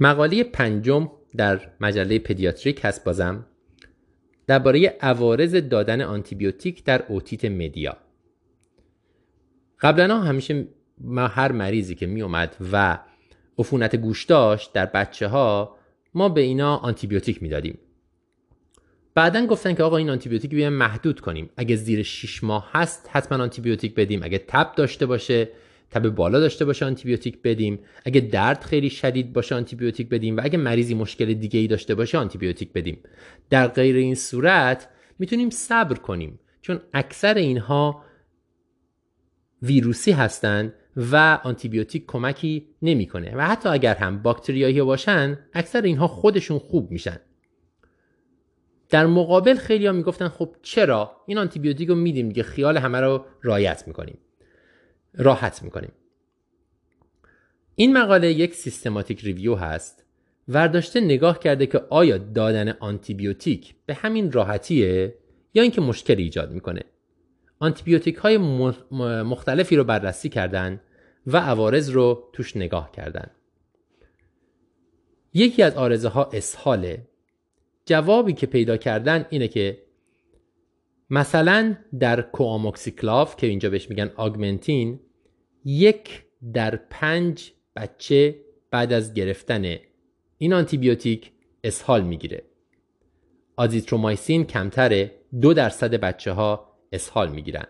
Speaker 1: مقاله پنجم در مجله پدیاتریک هست بازم. درباره عوارض دادن آنتیبیوتیک در اوتیت مدیا. قبلا همیشه ما هر مریضی که می اومد و عفونت گوش داشت در بچه ها ما به اینا آنتیبیوتیک می‌دادیم. بعدا گفتن که آقا این آنتیبیوتیک بیایم محدود کنیم. اگه زیر 6 ماه هست حتما آنتیبیوتیک بدیم. اگه تب داشته باشه تب بالا داشته باشه آنتیبیوتیک بدیم. اگه درد خیلی شدید باشه آنتیبیوتیک بدیم. و اگه مریضی مشکل دیگه ای داشته باشه آنتیبیوتیک بدیم. در غیر این صورت می‌تونیم صبر کنیم. چون اکثر اینها ویروسی هستند و آنتیبیوتیک کمکی نمی‌کنه. و حتی اگر هم باکتریایی باشن اکثر اینها خودشون خوب میشن. در مقابل خیلی ها می‌گفتن خب چرا؟ این آنتیبیوتیک رو میدیم دیگه خیال همه رو رایت می‌کنیم. راحت می‌کنیم. این مقاله یک systematic review هست. ورداشته نگاه کرده که آیا دادن آنتیبیوتیک به همین راحتیه یا اینکه مشکلی ایجاد می‌کنه. آنتیبیوتیک های مختلفی رو بررسی کردن و عوارض رو توش نگاه کردن. یکی از آرزه ها اسهاله. جوابی که پیدا کردن اینه که مثلا در کوآموکسیکلاف که اینجا بهش میگن آگمنتین یک در پنج بچه بعد از گرفتن این آنتیبیوتیک اسهال می‌گیره. آزیترومایسین کمتره دو درصد بچه ها اسهال می‌گیرن.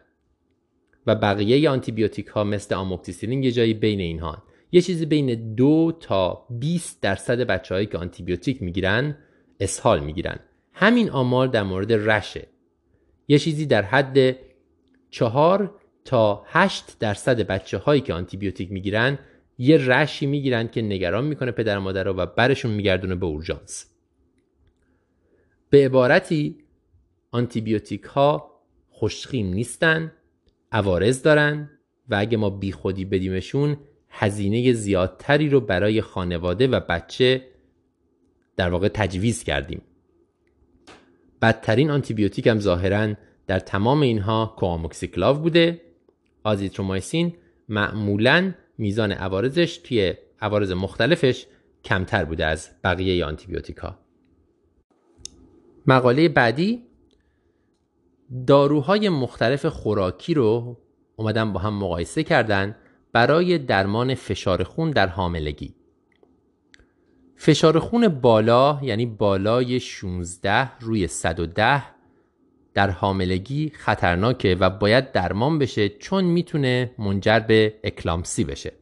Speaker 1: و بقیه آنتیبیوتیک ها مثل آموکسیسیلین یه جایی بین اینها. یه چیزی بین دو تا 20 درصد بچه هایی که آنتیبیوتیک می‌گیرن اسهال می‌گیرن. همین آمار در مورد rash ه. یه چیزی در حد چهار تا 8 درصد بچه هایی که آنتیبیوتیک می‌گیرن یه رشی می‌گیرن که نگران می‌کنه پدر و مادر رو و برشون میگردونه به اورژانس. به عبارتی آنتیبیوتیک ها خوشخیم نیستن عوارض دارن و اگه ما بیخودی بدیمشون هزینه زیادتری رو برای خانواده و بچه در واقع تجویز کردیم. بدترین آنتیبیوتیک هم ظاهرا در تمام اینها کواموکسیکلاو بوده. آزیترومایسین معمولا میزان عوارضش توی عوارض مختلفش کمتر بوده از بقیه آنتیبیوتیکا مقاله بعدی داروهای مختلف خوراکی رو اومدن با هم مقایسه کردن برای درمان فشار خون در حاملگی. فشار خون بالا یعنی بالای 16 روی 110 در حاملگی خطرناکه و باید درمان بشه چون می‌تونه منجر به اکلامسی بشه.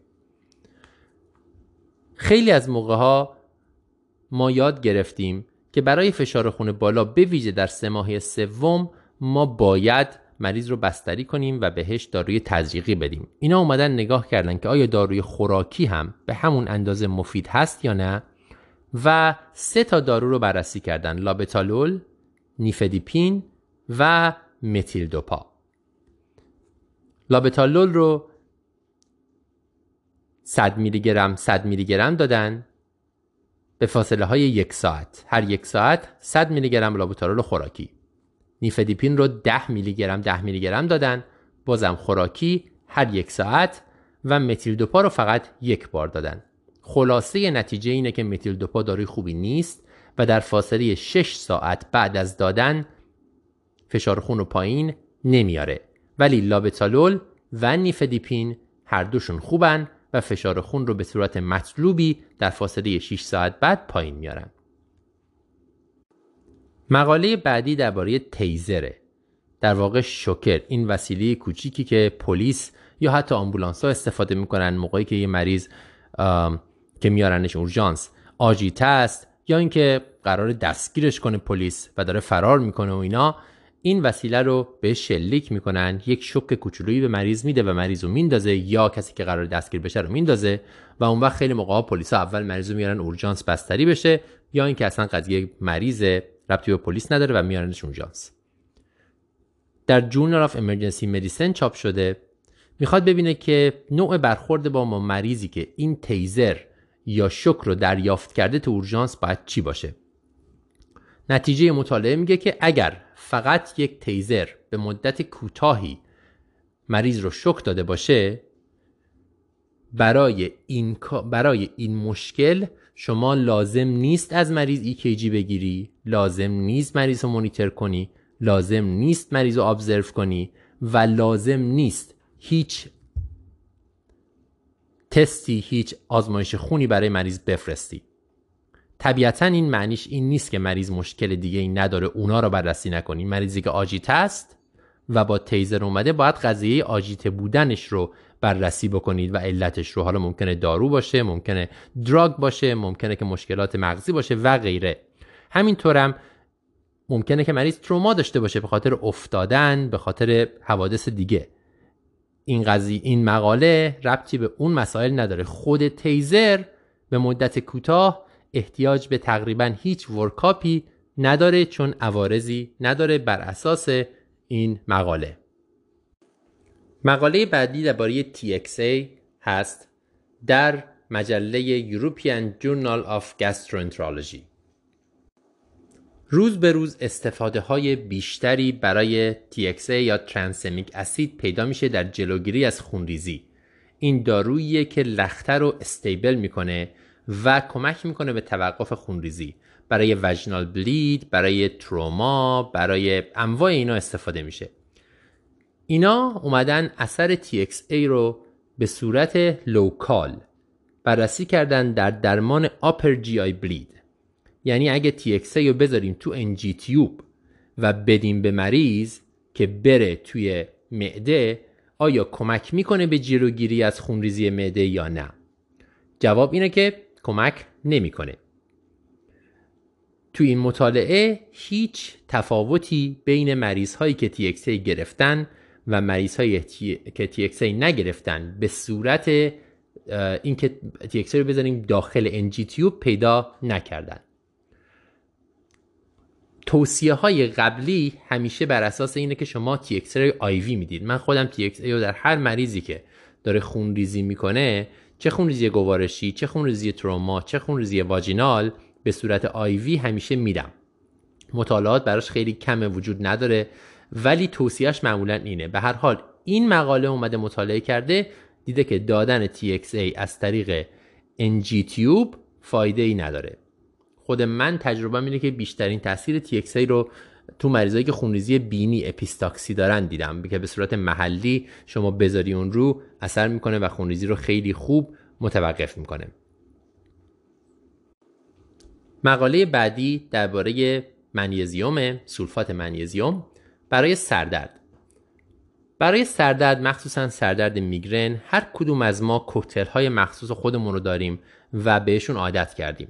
Speaker 1: خیلی از موقع ها ما یاد گرفتیم که برای فشار خون بالا به ویژه در سه ماهه سوم ما باید مریض رو بستری کنیم و بهش داروی تزریقی بدیم. اینا اومدن نگاه کردن که آیا داروی خوراکی هم به همون اندازه مفید هست یا نه. و سه تا دارو رو بررسی کردن. لابتالول، نیفدیپین و متیل دوپا لابتالول رو 100 میلی گرم 100 میلی گرم دادن به فاصله های یک ساعت. هر یک ساعت 100 میلی گرم لابتالول خوراکی. نیفدیپین رو 10 میلی گرم 10 میلی گرم دادن. بازم خوراکی هر یک ساعت و متیل دوپا رو فقط یک بار دادن. خلاصه نتیجه اینه که متیل دوپا داروی خوبی نیست و در فاصله 6 ساعت بعد از دادن فشار خون رو پایین نمیاره. ولی لابتالول و نیفدیپین هر دوشون خوبن و فشار خون رو به صورت مطلوبی در فاصله 6 ساعت بعد پایین میارن. مقاله بعدی درباره تیزره. در واقع شوکر این وسیله کوچیکی که پلیس یا حتی آمبولانس ها استفاده می‌کنن موقعی که یه مریض که میارنش اورژانس. آجیته است یا اینکه قرار دستگیرش کنه پلیس و داره فرار می‌کنه و اینا این وسیله رو به شلیک می‌کنن. یک شوک کوچولویی به مریض میده و مریض رو میندازه یا کسی که قرار دستگیر بشه رو میندازه و اون وقت خیلی موقع پلیس اول مریض رو میارن اورژانس بستری بشه یا اینکه اصلا قضیه مریض ربطی به پلیس نداره و میارنش اورژانس. در Journal of Emergency Medicine چاپ شده. می‌خواد ببینه که نوع برخورد با ما مریضی که این Taser یا شوک رو دریافت کرده تو اورژانس باید چی باشه؟ نتیجه مطالعه میگه که اگر فقط یک Taser به مدت کوتاهی مریض رو شوک داده باشه برای این, برای این مشکل شما لازم نیست از مریض EKG بگیری لازم نیست مریض رو مونیتر کنی لازم نیست مریض رو ابزرو کنی و لازم نیست هیچ تستی هیچ آزمایش خونی برای مریض بفرستی. طبیعتا این معنیش این نیست که مریض مشکل دیگه ای نداره اونا رو بررسی نکنی. مریضی که آجیت است و با تیزر اومده باید قضیه آجیت بودنش رو بررسی بکنید و علتش رو. حالا ممکنه دارو باشه ممکنه دراگ باشه ممکنه که مشکلات مغزی باشه و غیره. همینطورم ممکنه که مریض تروما داشته باشه به خاطر افتادن به خاطر حوادث دیگه. این قضیه این مقاله ربطی به اون مسائل نداره. خود تیزر به مدت کوتاه احتیاج به تقریبا هیچ ورکاپی نداره چون عوارضی نداره بر اساس این مقاله. مقاله بعدی درباره TXA هست در مجله European Journal of Gastroenterology. روز به روز استفاده های بیشتری برای TXA یا ترانسمیک اسید پیدا میشه در جلوگیری از خونریزی. این داروییه که لخته رو استیبل می‌کنه و کمک می‌کنه به توقف خونریزی. برای vaginal bleed برای تروما برای انواع اینا استفاده میشه. اینا اومدن اثر TXA رو به صورت local بررسی کردن در درمان upper GI bleed یعنی اگه TXA رو بذاریم تو NG tube و بدیم به مریض که بره توی معده آیا کمک می‌کنه به جلوگیری از خونریزی معده یا نه؟ جواب اینه که کمک نمی‌کنه. تو این مطالعه هیچ تفاوتی بین مریض هایی که TXA گرفتن و مریض هایی که TXA نگرفتن به صورت اینکه TXA رو بزنیم داخل انجی تیوب پیدا نکردن. توصیه های قبلی همیشه بر اساس اینه که شما TXA رو آیوی می‌دید. من خودم TXA رو در هر مریضی که داره خونریزی می‌کنه چه خونریزی گوارشی چه خونریزی تروما چه خونریزی واجینال به صورت آیوی همیشه میدم. مطالعات براش خیلی کم وجود نداره ولی توصیهش معمولا اینه. به هر حال این مقاله اومده مطالعه کرده دیده که دادن TXA از طریق NG تیوب فایده ای نداره. خود من تجربه اینه که بیشترین تاثیر TXA رو تو مریضایی که خونریزی بینی اپیستاکسی دارن دیدم. که به صورت محلی شما بذاری اون رو اثر می‌کنه و خونریزی رو خیلی خوب متوقف می‌کنه. مقاله بعدی درباره منیزیوم سولفات منیزیوم برای سردرد. برای سردرد مخصوصا سردرد میگرن هر کدوم از ما کوکتل های مخصوص خودمون رو داریم و بهشون عادت کردیم.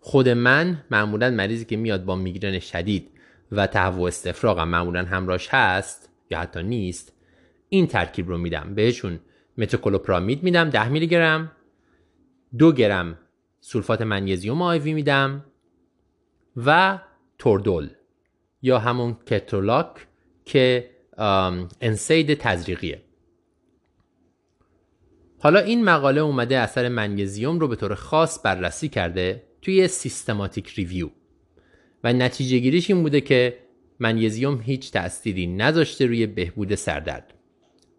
Speaker 1: خود من معمولا مریضی که میاد با میگرن شدید و تهوع استفراغم معمولا همراش هست یا حتی نیست این ترکیب رو میدم. بهشون متوکلوپرامید میدم 10 میلی گرم دو گرم سولفات منیزیوم آیوی میدم. و توردول یا همون کترولاک که انسید تزریقیه. حالا این مقاله اومده اثر منیزیوم رو به طور خاص بررسی کرده. توی سیستماتیک ریویو. و نتیجه گیریش این بوده که منیزیوم هیچ تأثیری نذاشته روی بهبود سردرد.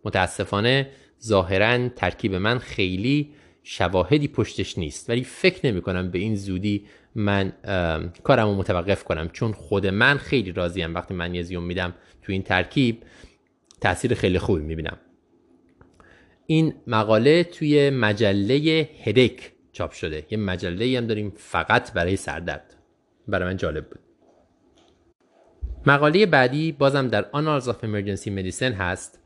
Speaker 1: متاسفانه ظاهرا ترکیب من خیلی شواهدی پشتش نیست. ولی فکر نمی کنم به این زودی من کارم رو متوقف کنم. چون خود من خیلی راضیم وقتی منیزیوم میدم تو این ترکیب تاثیر خیلی خوبی می‌بینم. این مقاله توی مجله هدک چاپ شده. یه مجله هم داریم فقط برای سردرد. برای من جالب بود. مقاله بعدی بازم در Annals of Emergency Medicine هست.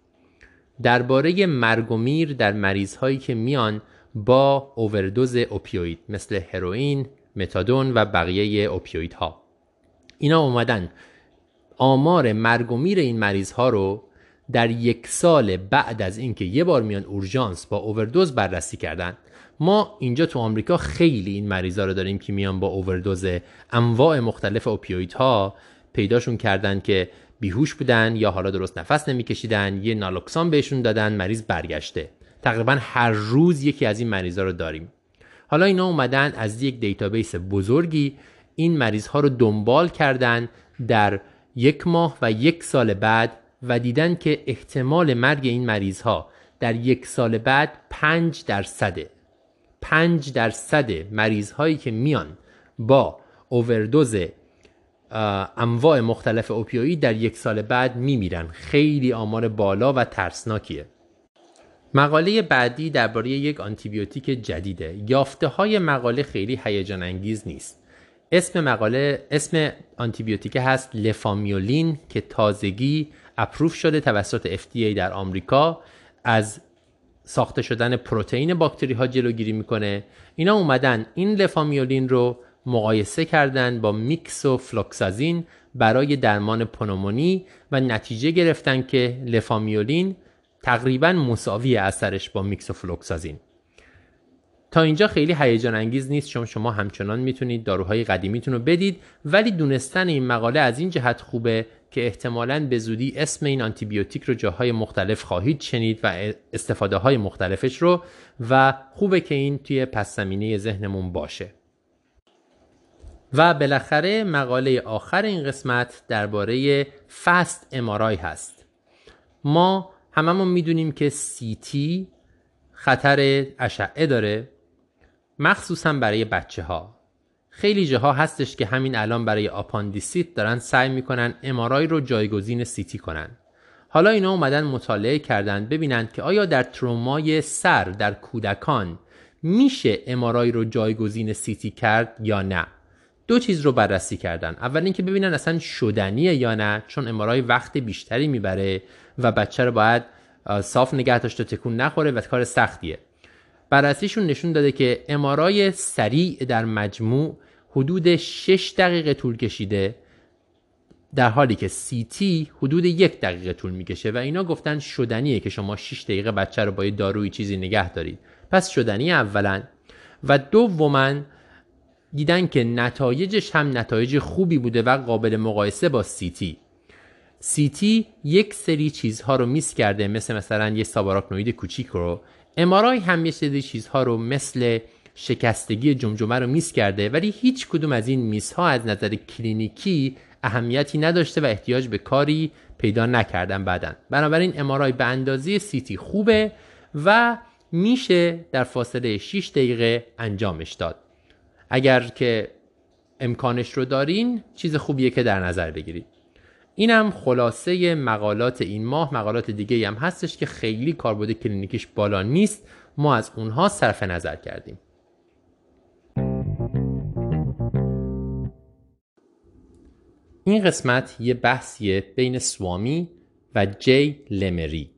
Speaker 1: درباره مرگ و میر در مریض هایی که میان با اووردوز اوپیوید مثل هروئین، متادون و بقیه اوپیوید ها اینا اومدن. آمار مرگ و میر این مریض ها رو در یک سال بعد از اینکه یه بار میان اورژانس با اووردوز بررسی کردن ما اینجا تو آمریکا خیلی این مریضا رو داریم که میان با اووردوز انواع مختلف ها پیداشون کردن که بیهوش بودن یا حالا درست نفس نمیکشیدن یه naloxone بهشون دادن مریض برگشته. تقریبا هر روز یکی از این مریضا رو داریم. حالا اینا اومدن از یک database بزرگی این مریض ها رو دنبال کردن در یک ماه و یک سال بعد و دیدن که احتمال مرگ این مریض ها در یک سال بعد پنج درصده. پنج درصد مریض هایی که میان با اووردوز انواع مختلف اوپیوید در یک سال بعد میمیرن. خیلی آمار بالا و ترسناکیه. مقاله بعدی درباره یک آنتیبیوتیک جدیده. یافته های مقاله خیلی هیجان انگیز نیست. اسم مقاله اسم آنتیبیوتیک هست لفامیولین که تازگی approve شده توسط FDA در آمریکا. از ساخته شدن پروتئین باکتری ها جلوگیری می‌کنه. اینا اومدن این lefamulin رو مقایسه کردن با moxifloxacin برای درمان پنومونی و نتیجه گرفتن که lefamulin تقریبا مساوی اثرش با moxifloxacin تا اینجا خیلی هیجان انگیز نیست چون شما همچنان می‌تونید داروهای قدیمیتون رو بدید ولی دونستن این مقاله از این جهت خوبه که احتمالا به زودی اسم این آنتیبیوتیک رو جاهای مختلف خواهید شنید و استفاده های مختلفش رو و خوبه که این توی پس زمینه ذهنمون باشه. و بالاخره مقاله آخر این قسمت درباره فست امارای هست. ما هممون می‌دونیم که سیتی خطر اشعه داره مخصوصا برای بچه ها خیلی جاها هستش که همین الان برای آپاندیسیت دارن سعی می‌کنن MRI رو جایگزین CT کنن. حالا اینا اومدن مطالعه کردن ببینند که آیا در ترومای سر در کودکان میشه MRI رو جایگزین CT کرد یا نه. دو چیز رو بررسی کردن. اول اینکه ببینن اصلا شدنیه یا نه چون MRI وقت بیشتری می‌بره و بچه رو باید صاف نگه داشته تکون نخوره و کار سختیه. بررسیشون نشون داده که امارای سریع در مجموع حدود 6 دقیقه طول کشیده در حالی که تی حدود یک دقیقه طول می‌کشه و اینا گفتن شدنیه که شما 6 دقیقه بچه رو با یه داروی چیزی نگه دارید. پس شدنی اولا. و دوما دیدن که نتایجش هم نتایج خوبی بوده و قابل مقایسه با تی. تی یک سری چیزها رو miss کرده مثل مثلا یه subarachnoid کوچیک رو. MRI هم یه سری چیزها رو مثل شکستگی جمجمه رو miss کرده ولی هیچ کدوم از این miss ها از نظر کلینیکی اهمیتی نداشته و احتیاج به کاری پیدا نکردن بعدا. بنابراین MRI به اندازه CT خوبه و میشه در فاصله 6 دقیقه انجامش داد. اگر که امکانش رو دارین چیز خوبیه که در نظر بگیرید. اینم خلاصه مقالات این ماه مقالات دیگه هم هستش که خیلی کاربرد کلینیکیش بالا نیست. ما از اونها صرف نظر کردیم. این قسمت یه بحثیه بین سوامی و جی لمری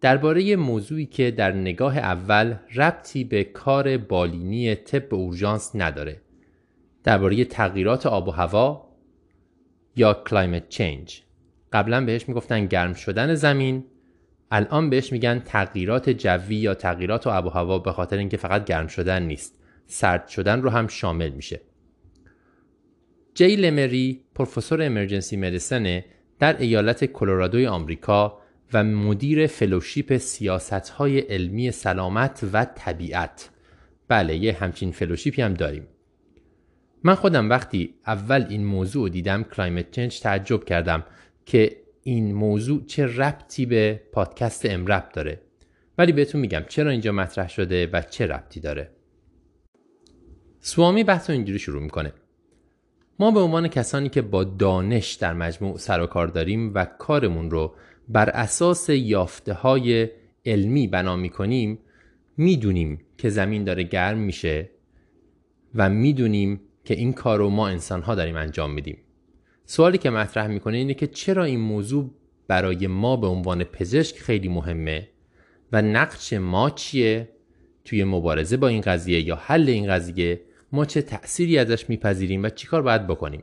Speaker 1: درباره موضوعی که در نگاه اول ربطی به کار بالینی طب اورژانس نداره. درباره تغییرات آب و هوا یا climate change قبلا بهش می‌گفتن گرم شدن زمین. الان بهش میگن تغییرات جوی یا تغییرات آب و هوا به خاطر اینکه فقط گرم شدن نیست. سرد شدن رو هم شامل میشه. Jay Lemery پروفسور emergency medicine در ایالت کلرادوی آمریکا و مدیر fellowship سیاست های علمی سلامت و طبیعت. بله یه همچین fellowship ی هم داریم. من خودم وقتی اول این موضوع دیدم climate change تعجب کردم که این موضوع چه ربطی به پادکست EM:RAP داره. ولی بهتون میگم چرا اینجا مطرح شده و چه ربطی داره. سوامی بحث اینجوری شروع می‌کنه. ما به عنوان کسانی که با دانش در مجموع سر و کار داریم و کارمون رو بر اساس یافته های علمی بنا می‌کنیم می‌دونیم که زمین داره گرم میشه و می‌دونیم که این کار رو ما انسان ها داریم انجام میدیم. سوالی که مطرح می‌کنه اینه که چرا این موضوع برای ما به عنوان پزشک خیلی مهمه و نقش ما چیه توی مبارزه با این قضیه یا حل این قضیه ما چه تأثیری ازش میپذیریم و چیکار باید بکنیم؟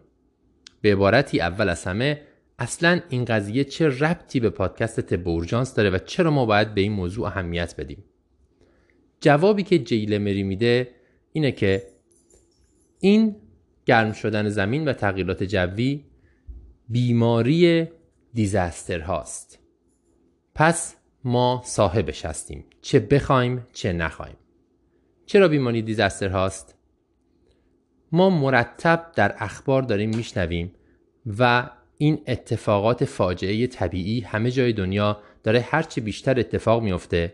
Speaker 1: به عبارتی اول از همه اصلا این قضیه چه ربطی به پادکست تب داره و چرا ما باید به این موضوع اهمیت بدیم؟ جوابی که جیل مری میده اینه که این گرم شدن زمین و تغییرات جوی بیماری دیزاستر هاست. پس ما صاحبش هستیم چه بخوایم چه نخوایم. چرا بیماری دیزاستر هاست؟ ما مرتب در اخبار داریم میشنویم و این اتفاقات فاجعه طبیعی همه جای دنیا داره هرچی بیشتر اتفاق میفته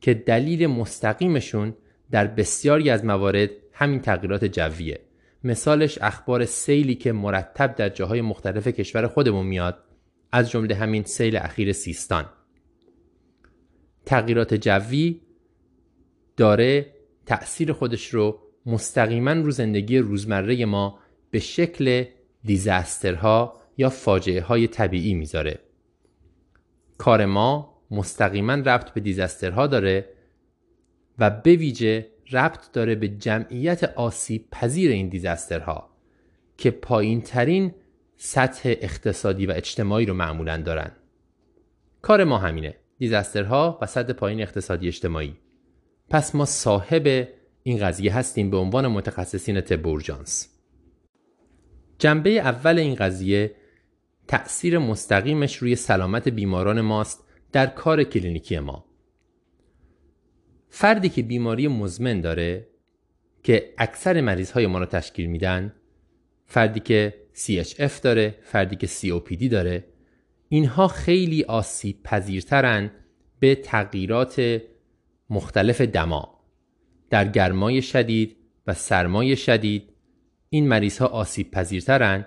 Speaker 1: که دلیل مستقیمشون در بسیاری از موارد همین تغییرات جویه. مثالش اخبار سیلی که مرتب در جاهای مختلف کشور خودمون میاد از جمله همین سیل اخیر سیستان. تغییرات جوی داره تأثیر خودش رو مستقیما رو زندگی روزمره ما به شکل دیزاسترها یا فاجعه های طبیعی می‌ذاره. کار ما مستقیما ربط به دیزاسترها داره و به ویژه ربط داره به جمعیت آسیب پذیر این دیزاسترها که پایین ترین سطح اقتصادی و اجتماعی رو معمولا دارن. کار ما همینه. دیزاسترها و سطح پایین اقتصادی اجتماعی. پس ما صاحب این قضیه هستیم به عنوان متخصصین طب اورژانس. جنبه اول این قضیه تأثیر مستقیمش روی سلامت بیماران ماست در کار کلینیکی ما. فردی که بیماری مزمن داره که اکثر مریض های ما رو تشکیل میدن فردی که CHF داره فردی که COPD داره اینها خیلی آسیب پذیرترن به تغییرات مختلف دما. در گرمای شدید و سرمای شدید. این مریض ها آسیب پذیرترن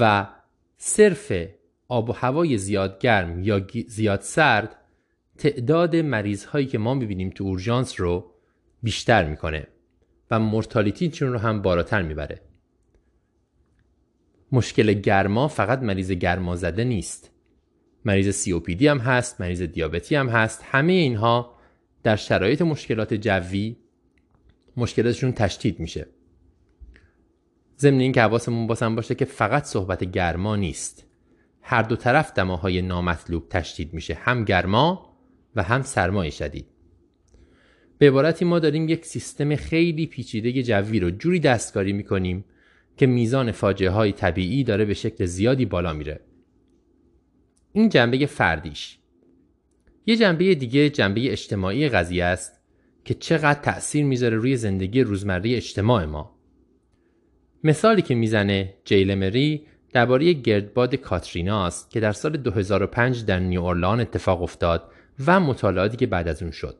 Speaker 1: و صرف آب و هوای زیاد گرم یا زیاد سرد تعداد مریض هایی که ما می‌بینیم تو اورژانس رو بیشتر می‌کنه و مرتالیتیشون رو هم بالاتر می‌بره. مشکل گرما فقط مریض گرما زده نیست. مریض سی هم هست مریض دیابتی هم هست. همه اینها در شرایط مشکلات جوی مشکلاتشون تشدید میشه. ضمن اینکه حواسمون باسم باشه که فقط صحبت گرما نیست. هر دو طرف دماهای نامطلوب تشدید میشه هم گرما و هم سرمای شدید. به عبارتی ما داریم یک سیستم خیلی پیچیده جوی رو جوری دستکاری می‌کنیم که میزان فاجعه های طبیعی داره به شکل زیادی بالا میره. این جنبه فردیش. یه جنبه دیگه جنبه اجتماعی قضیه است که چقدر تأثیر می‌ذاره روی زندگی روزمره اجتماع ما. مثالی که می‌زنه جیلمری درباره گردباد کاترینا است که در سال 2005 در نیوورلان اتفاق افتاد و مطالعاتی که بعد از اون شد.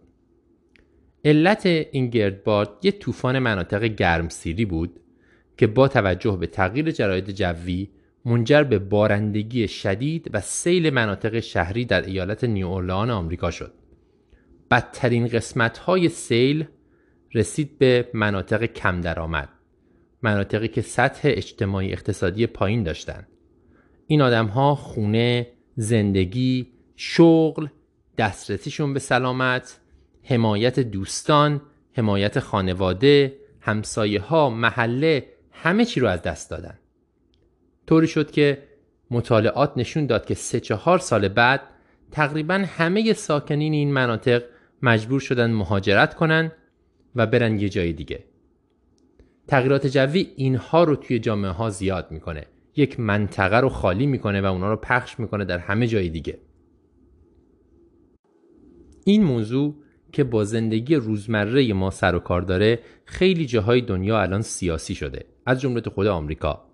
Speaker 1: علت این گردباد یه طوفان مناطق گرمسیری بود که با توجه به تغییر جراید جوی منجر به بارندگی شدید و سیل مناطق شهری در ایالت نیوورلان آمریکا شد. بدترین قسمت های سیل رسید به مناطق کم درآمد. مناطقی که سطح اجتماعی اقتصادی پایین داشتند. این آدم ها خونه، زندگی، شغل، دسترسیشون به سلامت، حمایت دوستان، حمایت خانواده، همسایه ها، محله همه چی رو از دست دادن. طوری شد که مطالعات نشون داد که سه چهار سال بعد تقریبا همه ساکنین این مناطق مجبور شدن مهاجرت کنن و برن یه جای دیگه. تغییرات جوی اینها رو توی جامعه ها زیاد می‌کنه. یک منطقه رو خالی می‌کنه و اونا رو پخش می‌کنه در همه جای دیگه. این موضوع که با زندگی روزمره ما سر و کار داره خیلی جاهای دنیا الان سیاسی شده از جمله خود آمریکا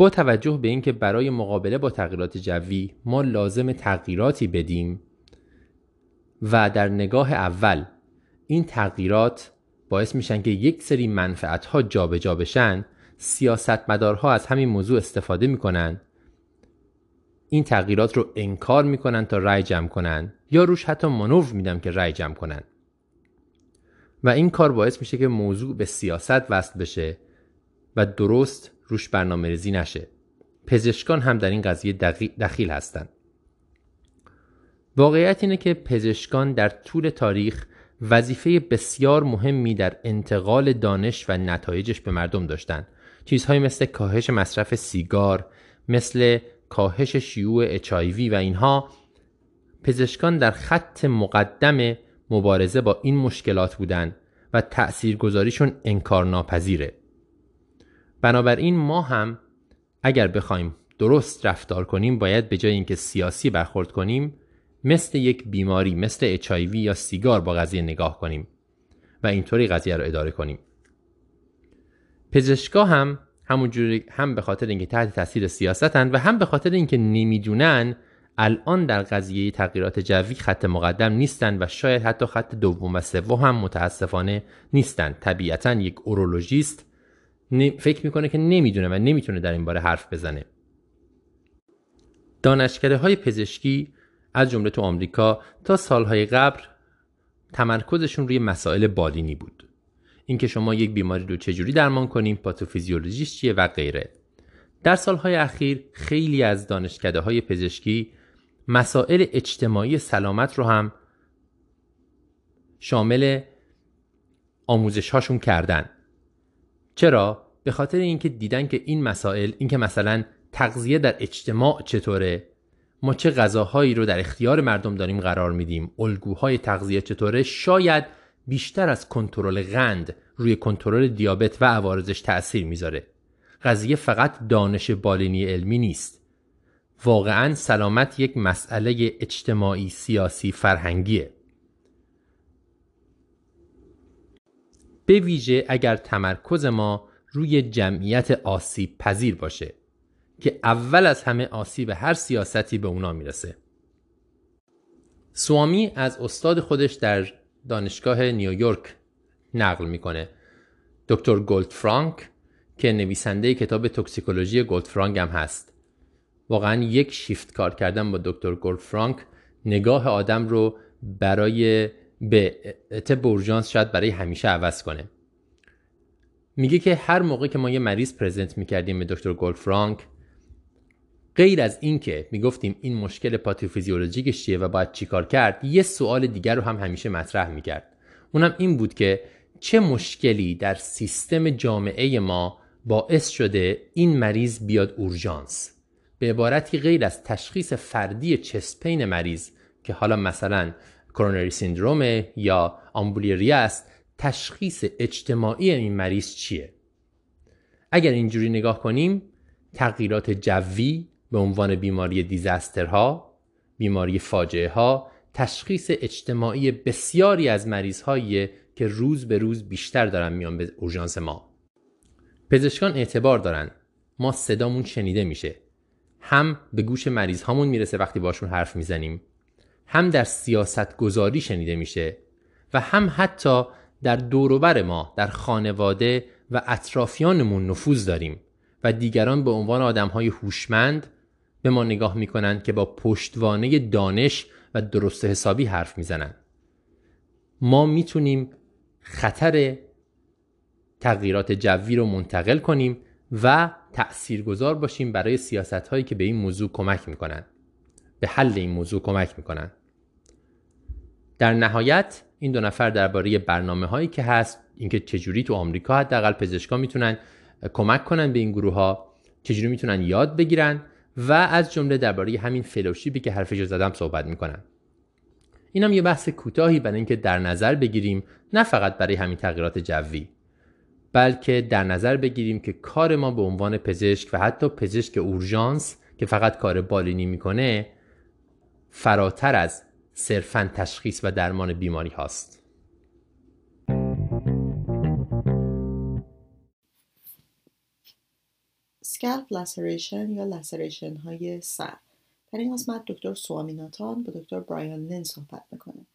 Speaker 1: با توجه به اینکه برای مقابله با تغییرات جوی ما لازم تغییراتی بدیم و در نگاه اول این تغییرات باعث میشن که یک سری منفعت ها جابجا بشن سیاستمدارها از همین موضوع استفاده می‌کنن این تغییرات رو انکار می‌کنن تا رای جمع کنن یا روش حتی منوف میدم که رای جمع کنن. و این کار باعث میشه که موضوع به سیاست وصل بشه و درست روش برنامه ریزی نشه. پزشکان هم در این قضیه دخیل هستند واقعیت اینه که پزشکان در طول تاریخ وظیفه بسیار مهمی در انتقال دانش و نتایجش به مردم داشتن. چیزهایی مثل کاهش مصرف سیگار مثل کاهش شیوع اچایوی و اینها پزشکان در خط مقدم مبارزه با این مشکلات بودند و تأثیرگذاریشون انکار ناپذیره. بنابراین ما هم اگر بخوایم درست رفتار کنیم باید به جای اینکه سیاسی برخورد کنیم مثل یک بیماری مثل اچایوی یا سیگار با قضیه نگاه کنیم و اینطوری قضیه رو اداره کنیم. پزشکا هم همونجوری هم به خاطر اینکه تحت تاثیر سیاستن و هم به خاطر اینکه نمی‌دونن الان در قضیه تغییرات جوی خط مقدم نیستن و شاید حتی خط دوم و سوم هم متاسفانه نیستن طبیعتا یک اورولوژیست فکر می‌کنه که نمی‌دونه و نمی‌تونه در این باره حرف بزنه. دانشکده های پزشکی از جمله تو آمریکا تا سالهای قبل تمرکزشون روی مسائل بالینی بود. اینکه شما یک بیماری رو چجوری درمان کنیم پاتوفیزیولوژیش چیه و غیره. در سالهای اخیر خیلی از دانشکده های پزشکی مسائل اجتماعی سلامت رو هم شامل آموزش هاشون کردن. چرا؟ به خاطر اینکه دیدن که این مسائل اینکه مثلا تغذیه در اجتماع چطوره؟ ما چه غذاهایی رو در اختیار مردم داریم قرار میدیم؟ الگوهای تغذیه چطوره؟ شاید بیشتر از کنترل قند روی کنترل دیابت و عوارضش تأثیر می‌ذاره. قضیه فقط دانش بالینی علمی نیست. واقعا سلامت یک مسئله اجتماعی سیاسی فرهنگیه. به ویژه اگر تمرکز ما روی جمعیت آسیب پذیر باشه که اول از همه آسیب هر سیاستی به اونا می‌رسه. سوامی از استاد خودش در دانشگاه نیویورک نقل می‌کنه. دکتر گولد فرانک که نویسنده کتاب توکسیکولوژی گولد فرانک هم هست. واقعا یک شیفت کار کردن با دکتر گولد فرانک نگاه آدم رو برای به طب اورژانس شاید برای همیشه عوض کنه. میگه که هر موقع که ما یه مریض پرزنت می‌کردیم به دکتر گولد فرانک غیر از اینکه می‌گفتیم این مشکل پاتوفیزیولوژیکش چیه و باید چیکار کرد یه سوال دیگر رو هم همیشه مطرح می‌کرد. اونم این بود که چه مشکلی در سیستم جامعه ما باعث شده این مریض بیاد اورژانس؟ به عبارتی غیر از تشخیص فردی چسپین مریض که حالا مثلا کرونری سیندروم یا آمبولیری است تشخیص اجتماعی این مریض چیه؟ اگر اینجوری نگاه کنیم تغییرات جوی به عنوان بیماری دیزاسترها بیماری فاجعه ها تشخیص اجتماعی بسیاری از مریض که روز به روز بیشتر دارن میان به اورژانس ما. پزشکان اعتبار دارن. ما صدامون شنیده میشه. هم به گوش مریض هامون می‌رسه وقتی باشون حرف می‌زنیم. هم در سیاست گذاری شنیده میشه و هم حتی در دوروبر ما در خانواده و اطرافیانمون نفوذ داریم و دیگران به عنوان آدم های هوشمند به ما نگاه می‌کنند که با پشتوانه دانش و درست حسابی حرف می‌زنند ما می‌تونیم خطر تغییرات جوی رو منتقل کنیم و تأثیرگذار باشیم برای سیاست هایی که به این موضوع کمک می‌کنند به حل این موضوع کمک می‌کنند در نهایت این دو نفر درباره برنامه هایی که هست اینکه چجوری تو آمریکا حداقل پزشکا می‌تونن کمک کنن به این گروه ها چجوری می‌تونن یاد بگیرن و از جمله درباره همین فلوشیپی که حرفش زدم صحبت می‌کنن. اینم یه بحث کوتاهی برای اینکه در نظر بگیریم نه فقط برای همین تغییرات جوی بلکه در نظر بگیریم که کار ما به عنوان پزشک و حتی پزشک اورژانس که فقط کار بالینی می‌کنه فراتر از صرفا تشخیص و درمان بیماری هاست.
Speaker 3: سکالپ لسریشن یا لسریشن های سر. در این قسمت دکتر سوامیناتان با دکتر برایان لین صحبت می‌کنه.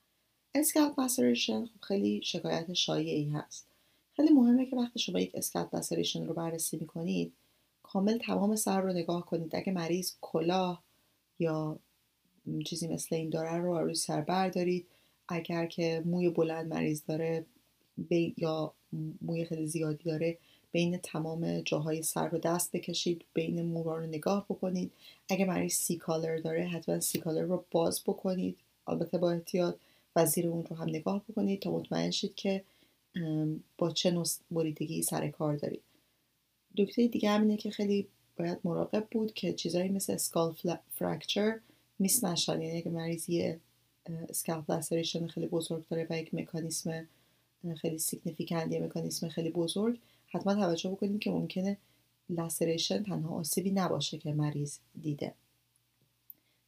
Speaker 3: اسکالپ لسریشن خب خیلی شکایت شایعی هست. خیلی مهمه که وقتی شما یک اسکالپ لسریشن رو بررسی می‌کنید کامل تمام سر رو نگاه کنید. اگه مریض کلاه یا چیزی مثل این داره رو روی سر بردارید. اگر که موی بلند مریض داره یا موی خیلی زیادی داره بین تمام جاهای سر رو دست بکشید بین مورا رو نگاه بکنید. اگه مریض C-collar داره حتما C-collar رو باز بکنید البته با احتیاط و زیر اون رو هم نگاه بکنید تا مطمئن شید که با چه نوع بریدگی سر و کار دارید. نکته دیگه همینه که خیلی باید مراقب بود که چیزایی مثل skull fracture miss نشن یعنی اگه مریض یه scalp laceration خیلی بزرگ داره و یک مکانیسم خیلی significant یه مکانیسم خیلی بزرگ. حتما توجه بکنید که ممکنه laceration تنها آسیبی نباشه که مریض دیده.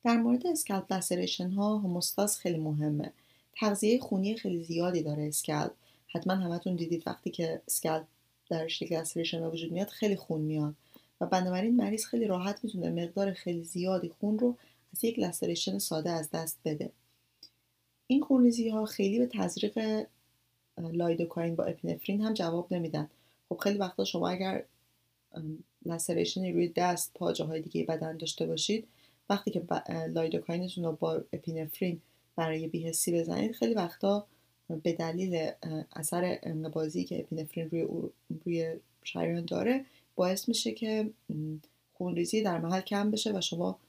Speaker 3: در مورد scalp laceration ها هموستاز خیلی مهمه. تغذیه خونی خیلی زیادی داره اسکالپ حتما همتون دیدید وقتی که اسکالپ درش یک لسریشن وجود میاد خیلی خون میاد. و بنابراین مریض خیلی راحت می‌تونه مقدار خیلی زیادی خون رو از یک لسریشن ساده از دست بده. این خونریزی ها خیلی به تزریق لایدوکاین با اپینفرین هم جواب نمیدن. خب خیلی وقتا شما اگر لسریشن روی دست پا جاهای دیگه بدن داشته باشید وقتی که lidocaine تون رو با epinephrine برای بی‌حسی بزنید خیلی وقتا به دلیل اثر انقباضی که epinephrine روی روی شریان داره باعث میشه که خونریزی در محل کم بشه و شما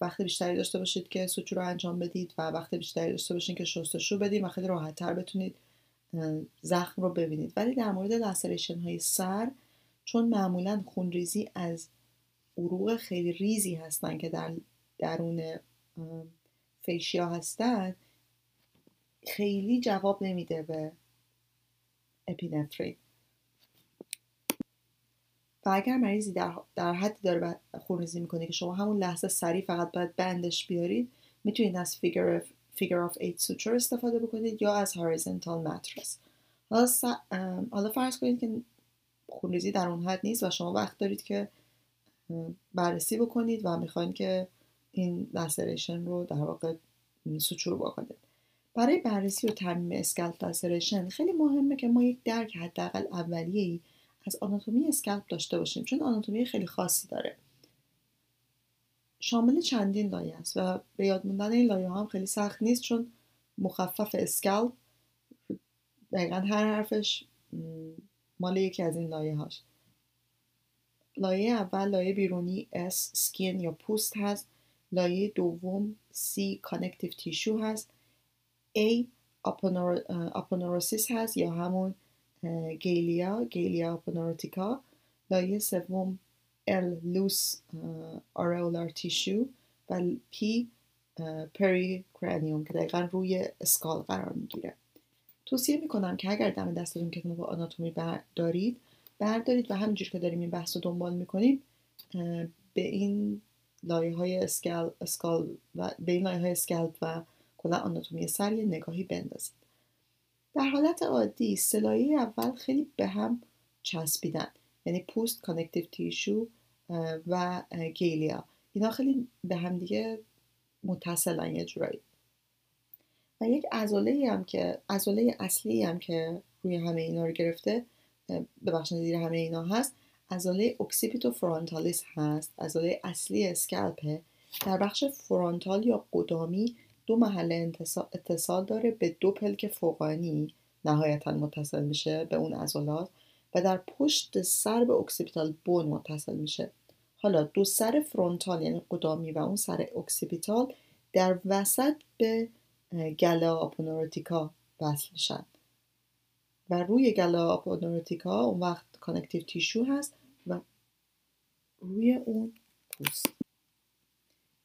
Speaker 3: وقت بیشتری داشته باشید که سوچو رو انجام بدید و وقت بیشتری داشته باشید که شستشو بدید و خیلی راحت تر بتونید زخم رو ببینید. ولی در مورد laceration های سر چون معمولا خونریزی از عروق خیلی ریزی هستن که در درون fascia هستن خیلی جواب نمیده به epinephrine و اگر مریضی در, در حدی داره خونریزی می‌کنه که شما همون لحظه سریع فقط باید بندش بیارید می‌تونید از figure figure of 8 suture استفاده بکنید یا از horizontal mattress حالا, حالا فرض کنید که خونریزی در اون حد نیست و شما وقت دارید که بررسی بکنید و می‌خواین که این لسریشن رو در واقع سوچور بکنید. برای بررسی و ترمیم اسکلپ لسریشن خیلی مهمه که ما یک درک حداقل اولیه ای از آناتومی اسکلپ داشته باشیم چون آناتومی خیلی خاصی داره. شامل چندین لایه است و به یاد موندن این لایه هم خیلی سخت نیست چون مخفف SCALP دقیقا هر حرفش مال یکی از این لایه هاش. لایه اول لایه بیرونی S skin یا پوست هست. لایه دوم C connective tissue هست. A aponeurosis هست یا همون galea galea aponeurotica لایه سوم L loose areolar tissue و P pericranium که دقیقا روی skull قرار می‌گیره. توصیه می‌کنم که اگر دم دستتون کتاب آناتومی دارید بردارید و همینجور که داریم این بحث رو دنبال می‌کنیم به این لایه های skull, skull و به این لایه های scalp و کلا آناتومی سر نگاهی بندازید. در حالت عادی سه لایه اول خیلی به هم چسبیدن. یعنی پوست connective tissue و galea. اینا خیلی به هم دیگه متصلن یه جورایی. و یک عضله هم که عضله اصلی هم که روی همه اینا رو گرفته ببخشید زیر همه اینا هست عضله occipitofrontalis هست عضله اصلی scalp ه. در بخش frontal یا قدامی دو محل اتصال داره به دو پلک فوقانی نهایتا متصل میشه به اون عضلات و در پشت سر به occipital bone متصل میشه. حالا دو سر frontal یعنی قدامی و اون سر occipital در وسط به galea aponeurotica وصل میشن. و روی galea aponeurotica اون وقت connective tissue هست و روی اون پوست.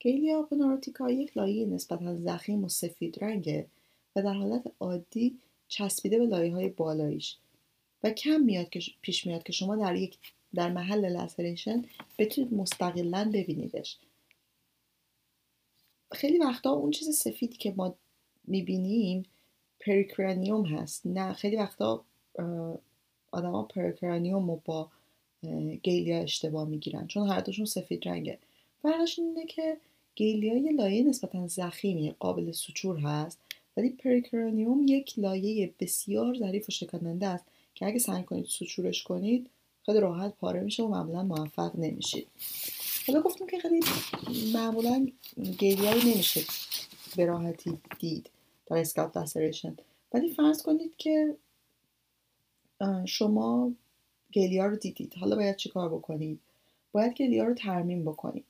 Speaker 3: galea aponeurotica یک لایه نسبتا زخیم و سفید رنگه و در حالت عادی چسبیده به لایه های بالاییش و کم میاد که پیش میاد که شما در یک در محل laceration بتونید مستقلا ببینیدش. خیلی وقتا اون چیز سفیدی که ما می‌بینیم pericranium هست. نه خیلی وقتا آدما pericranium رو با galea اشتباه می‌گیرن چون هر دوشون سفید رنگه. فرقش اینه که galea یه لایه نسبتا زخیمی قابل suture هست ولی pericranium یک لایه بسیار ظریف و شکننده است که اگه سعی کنید suture ش کنید خیلی راحت پاره میشه و معمولا موفق نمیشید. حالا گفتم که خیلی معمولا galea یی نمیشه به راحتی دید در scalp laceration. ولی فرض کنید که شما galea رو دیدید حالا باید چیکار بکنید؟ باید گلیا رو ترمیم بکنید.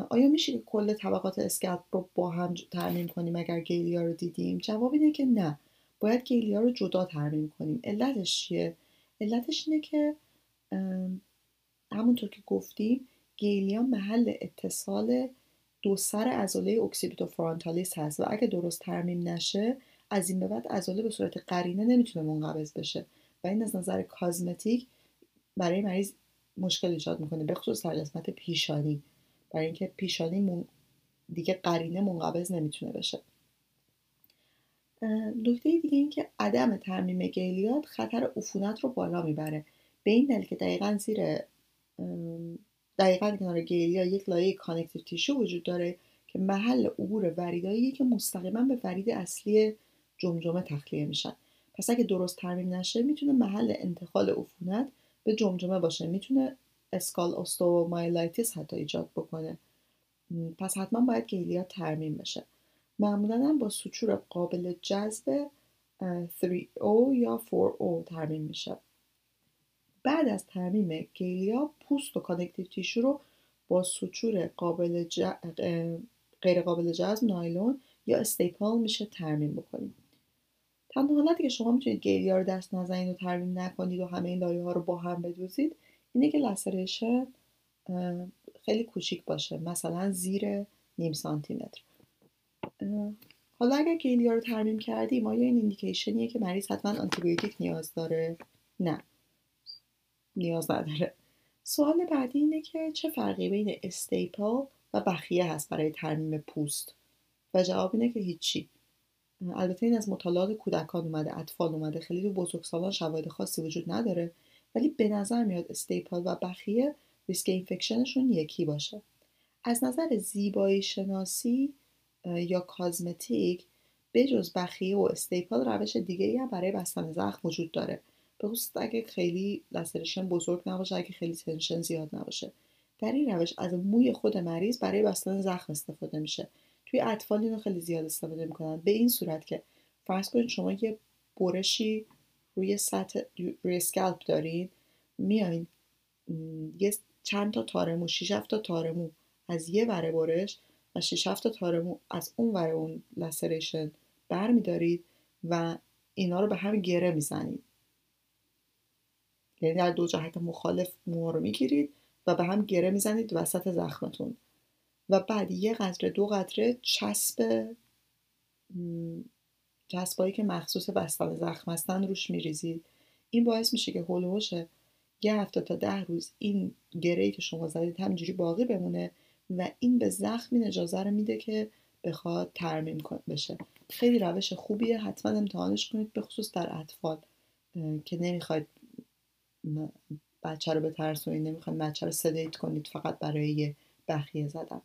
Speaker 3: آیا میشه که کل طبقات scalp رو با هم ترمیم کنیم اگر galea رو دیدیم؟ جواب اینه که نه. باید galea رو جدا ترمیم کنیم. علتش چیه؟ علتش اینه که همونطور که گفتیم galea محل اتصال دو سر عضله occipitofrontalis هست و اگه درست ترمیم نشه از این به بعد عضله به صورت قرینه نمی‌تونه منقبض بشه. و این از نظر cosmetic برای مریض مشکل ایجاد می‌کنه به خصوص در قسمت پیشانی. برای اینکه پیشانی دیگه قرینه منقبض نمی‌تونه بشه. نکته دیگه این که عدم ترمیم galea خطر عفونت رو بالا می‌بره. به این دلیل که دقیقا زیر دقیقا کنار galea یک لایه connective tissue وجود داره که محل عبور وریدایی که مستقیما به ورید اصلی جمجمه تخلیه میشن پس اگه درست ترمیم نشه می‌تونه محل انتقال عفونت به جمجمه باشه. می‌تونه skull osteomyelitis حتی ایجاد بکنه. پس حتما باید galea ترمیم بشه. معمولا هم با suture قابل جذب 3O یا 4O ترمیم میشه. بعد از ترمیم galea پوست و connective tissue رو با suture قابل غیر قابل جذب نایلون یا staple میشه ترمیم بکنیم. تنها حالتی که شما می‌تونید galea رو دست نزنید و ترمیم نکنید و همه این لایه ها رو با هم بدوزید اینه که laceration خیلی کوچیک باشه مثلا زیر نیم سانتی متر حالا اگر galea رو ترمیم کردیم آیا این indication یه که مریض حتما آنتیبیوتیک نیاز داره؟ نه. نیاز نداره. سوال بعدی اینه که چه فرقی بین staple و بخیه هست برای ترمیم پوست؟ و جواب اینه که هیچی. البته این از مطالعات کودکان اومده اطفال اومده خیلی تو بزرگسالان شواهد خاصی وجود نداره. ولی به نظر میاد staple و بخیه ریسک infection شون یکی باشه. از نظر زیبایی شناسی یا cosmetic بجز بخیه و staple روش دیگه هم برای بستن زخم وجود داره. به خصوص اگه خیلی لسرشن بزرگ نباشه اگه خیلی تنشن زیاد نباشه. در این روش از موی خود مریض برای بستن زخم استفاده میشه. توی اطفال اینو خیلی زیاد استفاده می‌کنن. به این صورت که فرض کنید شما یه برشی روی سطح روی اسکالپ دارین میایین یه چند تا تارمو 6 تا تارمو از یه وره برش و 6 تا تارمو از اون وره اون لسریشن برمیدارید و اینا رو به هم گره می‌زنید. یعنی در دو جهت مخالف موها رو می‌گیرید و به هم گره می‌زنید وسط زخمتون. و بعد یه قطره دو قطره چسب چسبایی که مخصوص بستن زخم هستن روش میریزید این باعث میشه که هلوش یه هفته تا ده روز این گره که شما زدید همینجوری باقی بمونه و این به زخم این اجازه رو میده که بخواد ترمیم بشه. خیلی روش خوبیه. حتما امتحانش کنید به خصوص در اطفال که نمی‌خواید بچه رو بترسونید نمی‌خواید بچه رو sedate کنید فقط برای بخیه زدن.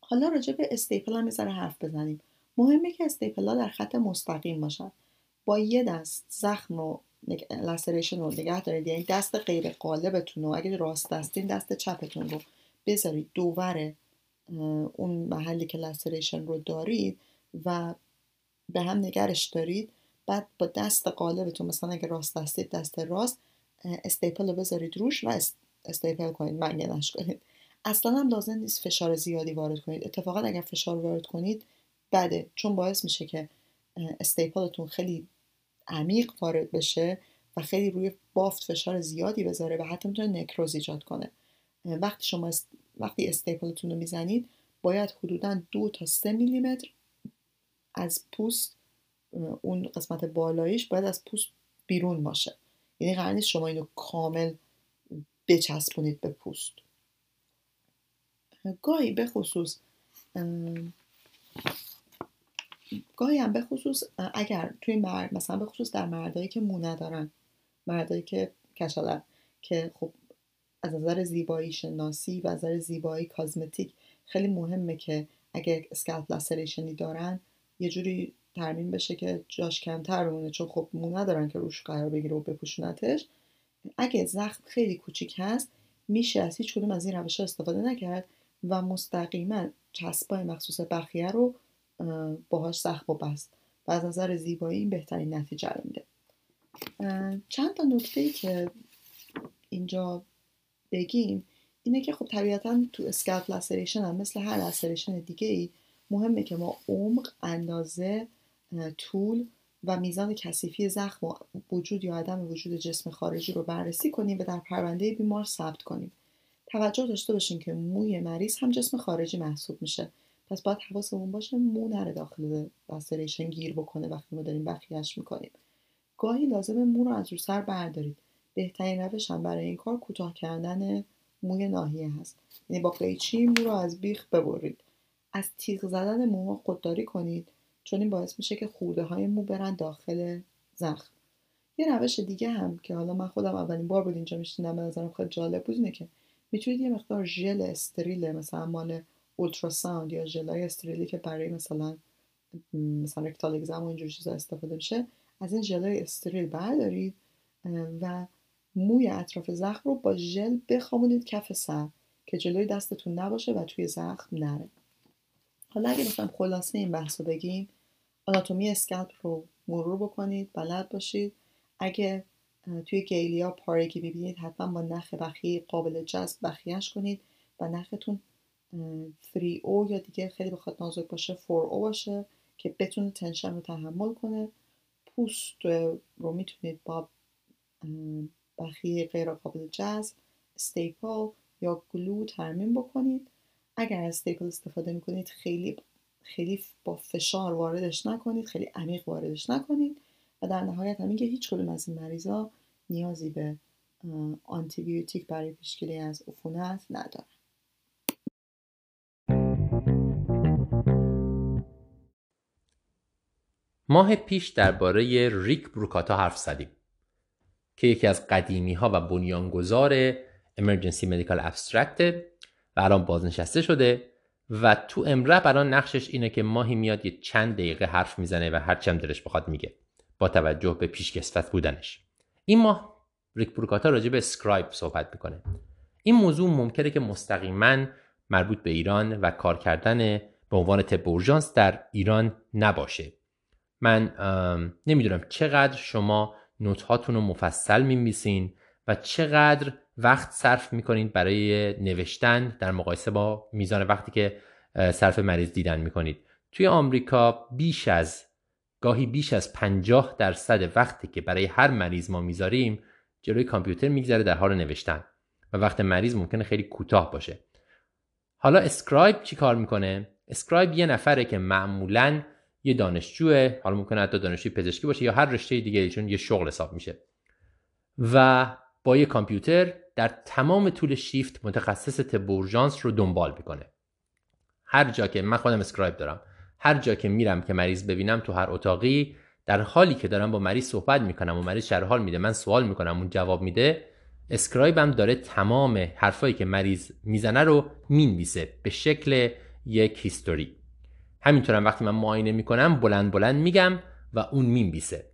Speaker 3: حالا راجع به staple هم یه ذره حرف بزنیم. مهمه که staple ها در خط مستقیم باشن. با یه دست زخم و laceration رو نگه دارید یعنی دست غیر غالبتون رو اگه راست دستین دست چپتون رو بذارید دور اون محلی که laceration رو دارید و به هم نگهش دارید. بعد با دست غالبتون مثلا اگه راست دستید دست راست staple رو بذارید روش و staple کنید منگنش کنید. اصلا هم لازم نیست فشار زیادی وارد کنید. اتفاقا اگر فشار وارد کنید بده. چون باعث میشه که staple تون خیلی عمیق وارد بشه و خیلی روی بافت فشار زیادی بذاره و حتی می‌تونه نکروز ایجاد کنه. وقتی شما وقتی استیپلتون رو می‌زنید باید حدودا دو تا سه میلیمتر از پوست اون قسمت بالاییش باید از پوست بیرون باشه. یعنی قرار نیست شما اینو کامل بچسبونید به پوست. گاهی به خصوص گاهی هم به خصوص اگر توی مرد مثلا به خصوص در مردایی که مو ندارن مردایی که کشالن که خب از نظر زیبایی شناسی و از نظر زیبایی کازمتیک خیلی مهمه که اگه اسکالپ لسریشنی دارن یه جوری ترمیم بشه که جاش کمتر بمونه. چون خب مو ندارن که روش قرار بگیره و بپوشونتش. اگه زخم خیلی کوچیک هست میشه از هیچ کدوم از این روش استفاده نکرد و مستقیما چسبای مخصوص بخیه رو باهاش سخت و بست و از نظر زیبایی این بهترین نتیجه رو میده. چند تا نکته ای که اینجا بگیم اینه که خب طبیعتا تو اسکالپ لسریشن هم مثل هر لسریشن دیگه ای مهمه که ما عمق اندازه طول و میزان کثیفی زخم و وجود یا عدم وجود جسم خارجی رو بررسی کنیم و در پرونده بیمار ثبت کنیم. توجه داشته باشین که موی مریض هم جسم خارجی محسوب میشه. پس باید حواسمون باشه مو نره داخل لسریشن گیر بکنه وقتی ما داریم بخیهش می‌کنیم. گاهی لازم مو رو از رو سر بردارید. بهترین روش هم برای این کار کوتاه کردن موی ناحیه هست. یعنی با قیچی مو رو از بیخ ببرید. از تیغ زدن موها خودداری کنید چون این باعث میشه که خوده های مو برن داخل زخم. یه روش دیگه هم که حالا من خودم اولین بار بود اینجا میشینم به نظرم خیلی جالب بود اینه که می‌تونید یه مقدار ژل استریل مثلا مال ultrasound یا ژلای استریلی که برای مثلا مثلا rectal exam و اینجور چیزا استفاده میشه از این ژلای استریل بردارید و موی اطراف زخم رو با ژل بخوابونید کف سر که جلوی دستتون نباشه و توی زخم نره. حالا اگه بخوایم خلاصه این بحث رو بگیم آناتومی scalp رو مرور بکنید بلد باشید. اگه توی galea پارگی می‌بینید حتما با نخ بخیه قابل جذب بخیهش کنید و نختون 3 او یا دیگه خیلی بخواد نازک باشه 4 او باشه که بتونه tension رو تحمل کنه. پوست رو می‌تونید با بخیه غیر قابل جذب staple یا glue ترمیم بکنید. اگر از staple استفاده می‌کنید خیلی خیلی با فشار واردش نکنید خیلی عمیق واردش نکنید و در نهایت هم که هیچ کدوم از این مریضا نیازی به آنتیبیوتیک برای پیشگیری از عفونت ندارن.
Speaker 1: ماه پیش درباره ریک بروکاتا حرف زدیم که یکی از قدیمی ها و بنیانگذار Emergency Medical Abstract و الان بازنشسته شده و تو امرب الان نقشش اینه که ماهی میاد یه چند دقیقه حرف می‌زنه و هر چند دلش بخواد میگه با توجه به پیشکسوت بودنش. این ماه ریک بروکاتا راجع به scribe صحبت می‌کنه. این موضوع ممکنه که مستقیما مربوط به ایران و کار کردن به عنوان طب اورژانس در ایران نباشه. من نمی‌دونم چقدر شما note هاتون رو مفصل می‌نویسین و چقدر وقت صرف می‌کنین برای نوشتن در مقایسه با میزان وقتی که صرف مریض دیدن می‌کنید. توی آمریکا بیش از گاهی بیش از 50 درصد وقتی که برای هر مریض ما می‌ذاریم جلوی کامپیوتر میگذره در حال نوشتن و وقت مریض ممکنه خیلی کوتاه باشه. حالا scribe چی کار می‌کنه؟ scribe یه نفره که معمولا یه دانشجوه حالا ممکنه حتی دانشجوی پزشکی باشه یا هر رشته دیگه چون یه شغل حساب میشه. و با یه کامپیوتر در تمام طول شیفت متخصص طب اورژانس رو دنبال می‌کنه. هر جا که من خودم scribe دارم هر جا که میرم که مریض ببینم تو هر اتاقی در حالی که دارم با مریض صحبت می‌کنم و مریض شرح حال میده من سوال می‌کنم اون جواب میده scribe م داره تمام حرفایی که مریض می‌زنه رو می‌نویسه به شکل یک history. همینطورم وقتی من معاینه می‌کنم بلند بلند میگم و اون می‌نویسه.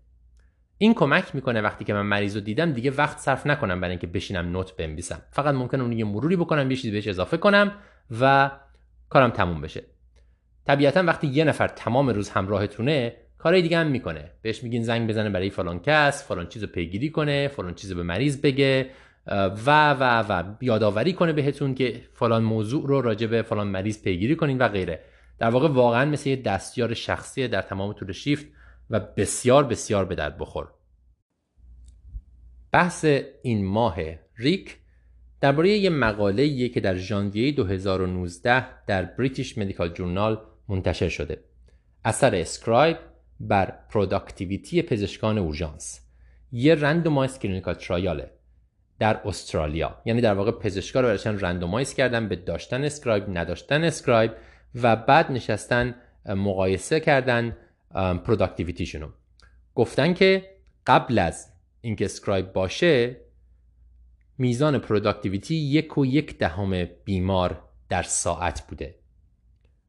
Speaker 1: این کمک می‌کنه وقتی که من مریض رو دیدم دیگه وقت صرف نکنم برای اینکه بشینم note بنویسم. فقط ممکنه اون یه مروری بکنم یه چیزی بهش اضافه کنم و کارم تموم بشه. طبیعتا وقتی یه نفر تمام روز همراهتونه کارهای دیگه هم می‌کنه. بهش میگین زنگ بزنه برای فلان کس فلان چیز رو پیگیری کنه فلان چیز به مریض بگه و و و یادآوری کنه بهتون که فلان موضوع رو راجع به فلان مریض پیگیری کنین و غیره. در واقع واقعا مثل یه دستیار شخصی در تمام طول شیفت و بسیار بسیار به درد بخور. بحث این ماه ریک درباره یه مقاله که در ژانویه 2019 در British Medical Journal منتشر شده. اثر scribe بر productivity پزشکان اورژانس. یه randomized clinical trial ه در استرالیا. یعنی در واقع پزشکا رو براشن randomize کردن به داشتن scribe نداشتن scribe. و بعد نشستن مقایسه کردن productivity شون گفتن که قبل از اینکه scribe باشه میزان productivity یک و یک دهم بیمار در ساعت بوده.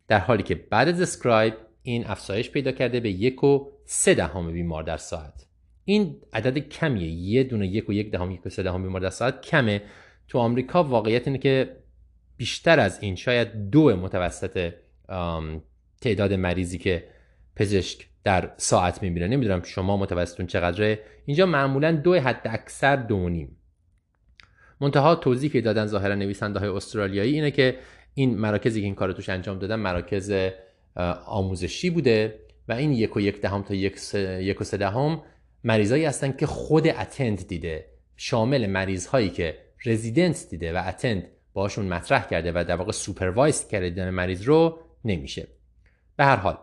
Speaker 1: در حالی که بعد از scribe این افزایش پیدا کرده به یک و سه دهم بیمار در ساعت. این عدد کمیه. یه دونه یک و یک دهم یک و سه دهم بیمار در ساعت کمه. تو آمریکا واقعیت اینه که بیشتر از این شاید دو متوسط تعداد مریضی که پزشک در ساعت می‌بینه. نمی‌دونم شما متوسطون چقدره. اینجا معمولا دو حد اکثر دو نیم. منتها توضیح که دادن ظاهرا نویسنده های استرالیایی اینه که این مراکزی که این کار توش انجام دادن مراکز آموزشی بوده و این یک و یک دهم تا یک, یک و سه دهم مریضایی هستن که خود اتند دیده. شامل مریض هایی که رزیدنت دیده و اتند باشون مطرح کرده و در واقع supervise کرده مریض رو نمیشه. به هر حال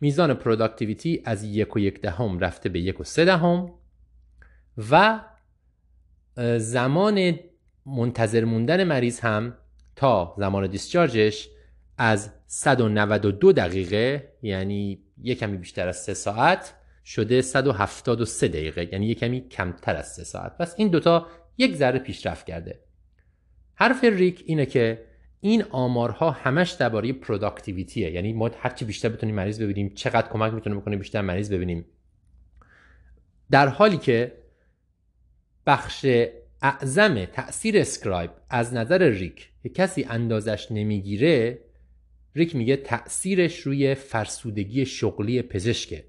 Speaker 1: میزان productivity از یک و یک دهم رفته به یک و سه دهم و زمان منتظر موندن مریض هم تا زمان discharge ش از 192 دقیقه یعنی یک کمی بیشتر از 3 ساعت شده 173 دقیقه یعنی یک کمی کمتر از 3 ساعت. پس این دوتا یک ذره پیشرفت کرده. حرف ریک اینه که این آمارها همش درباره productivity ه یعنی ما هرچی بیشتر بتونیم مریض ببینیم چقدر کمک می‌تونه بکنه بیشتر مریض ببینیم. در حالی که بخش اعظم تاثیر scribe از نظر ریک که کسی اندازش نمی‌گیره ریک میگه تاثیرش روی فرسودگی شغلی پزشکه.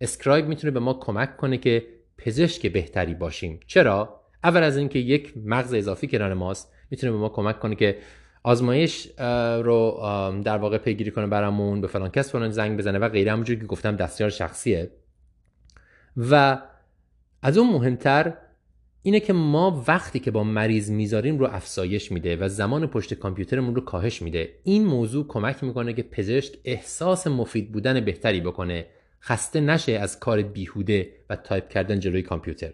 Speaker 1: اسکرایب می‌تونه به ما کمک کنه که پزشک بهتری باشیم. چرا؟ اول از اینکه یک مغز اضافی کنار ماست. می‌تونه به ما کمک کنه که آزمایش رو در واقع پیگیری کنه برامون به فلان کس فلان زنگ بزنه و غیره. همونجوری که گفتم دستیار شخصیه. و از اون مهمتر اینه که ما وقتی که با مریض می‌ذاریم رو افزایش میده و زمان پشت کامپیوترمون رو کاهش میده. این موضوع کمک می‌کنه که پزشک احساس مفید بودن بهتری بکنه. خسته نشه از کار بیهوده و تایپ کردن جلوی کامپیوتر.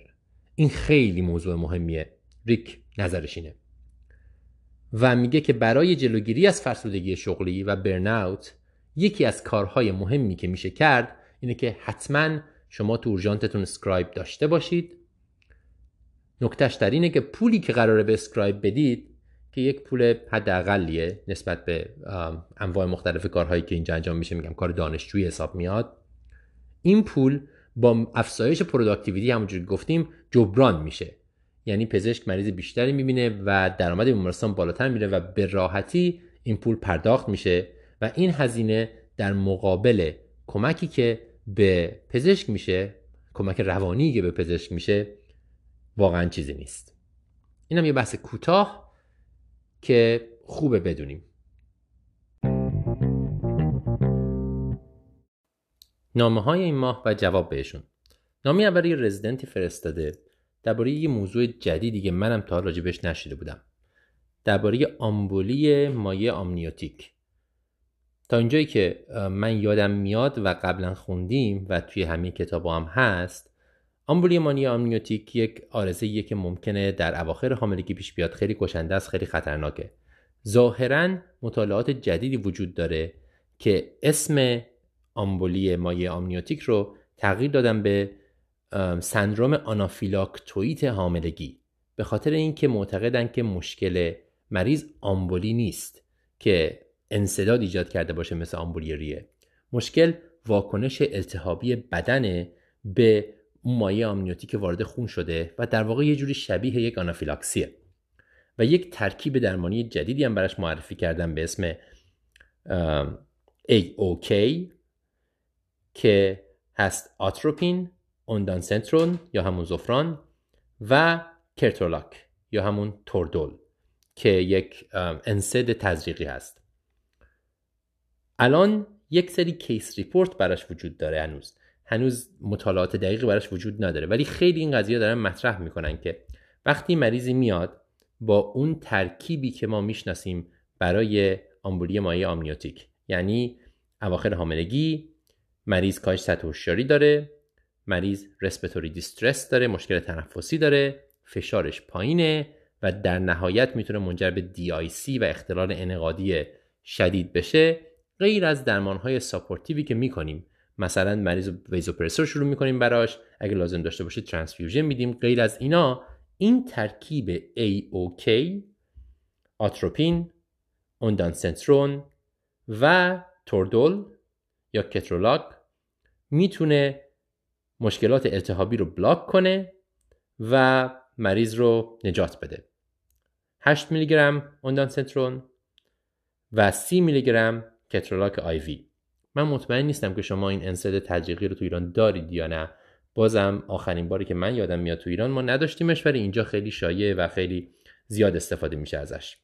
Speaker 1: این خیلی موضوع مهمیه. ریک نظرش اینه. و میگه که برای جلوگیری از فرسودگی شغلی و burnout یکی از کارهای مهمی که میشه کرد اینه که حتما شما تو اورژانتتون اسکرایب داشته باشید. نکتهش در اینه که پولی که قراره به scribe بدید که یک پول حداقلیه نسبت به انواع مختلف کارهایی که اینجا انجام میشه میگم کار دانشجویی حساب میاد. این پول با افزایش productivity همونجوری گفتیم جبران میشه. یعنی پزشک مریض بیشتری می‌بینه و درآمد بیمارستان بالاتر میره و به راحتی این پول پرداخت میشه و این هزینه در مقابل کمکی که به پزشک میشه کمک روانی که به پزشک میشه واقعا چیزی نیست. اینم یه بحث کوتاه که خوبه بدونیم. نامه های این ماه و جواب بهشون. نامه اول یه رزیدنتی فرستاده درباره یه موضوع جدیدی که منم تا راجبش نشیده بودم. درباره آمبولی مایع آمنیوتیک. تا اینجایی که من یادم میاد و قبلا خوندیم و توی همه کتاب هم هست آمبولی مانی آمنیوتیک یک آرزه که ممکنه در اواخر حاملگی پیش بیاد خیلی کشنده است خیلی خطرناکه. ظاهرا مطالعات جدیدی وجود داره که اسم آمبولی مایع آمنیوتیک رو تغییر دادن به سندروم آنافیلاکتویت حاملگی. به خاطر اینکه معتقدن که مشکل مریض آمبولی نیست که انصداد ایجاد کرده باشه مثل آمبولی ریه. مشکل واکنش التهابی بدن به مایع آمنیوتیک وارد خون شده و در واقع یه جوری شبیه یک آنافیلاکسیه. و یک ترکیب درمانی جدیدی هم براش معرفی کردم به اسم AOK که هست آتروپین اوندانسنترون یا همون زفران و کرترولاک یا همون توردول که یک NSAID تزریقی هست. الان یک سری case report براش وجود داره هنوز. هنوز مطالعات دقیقی براش وجود نداره. ولی خیلی این قضیه دارن مطرح می‌کنن که وقتی مریضی میاد با اون ترکیبی که ما می‌شناسیم برای آمبولی مایع آمنیوتیک یعنی اواخر حاملگی مریض کاهش سطح داره مریض respiratory distress داره مشکل تنفسی داره فشارش پایینه و در نهایت می‌تونه منجر به DIC و اختلال انعقادی شدید بشه. غیر از درمانهای supportive ی که می‌کنیم مثلا مریض vasopressor شروع می‌کنیم براش. اگه لازم داشته باشه transfusion میدیم. غیر از اینا این ترکیب AOK آتروپین اوندانسترون و توردول یا کترولاک می‌تونه مشکلات التهابی رو block کنه و مریض رو نجات بده. 8 میلی گرم اوندانسنترون و 30 میلی گرم کترولاک آیوی من مطمئن نیستم که شما این انسد تجریقی رو تو ایران دارید یا نه. بازم آخرین باری که من یادم میاد تو ایران ما نداشتیمش ولی اینجا خیلی شایع و خیلی زیاد استفاده میشه ازش.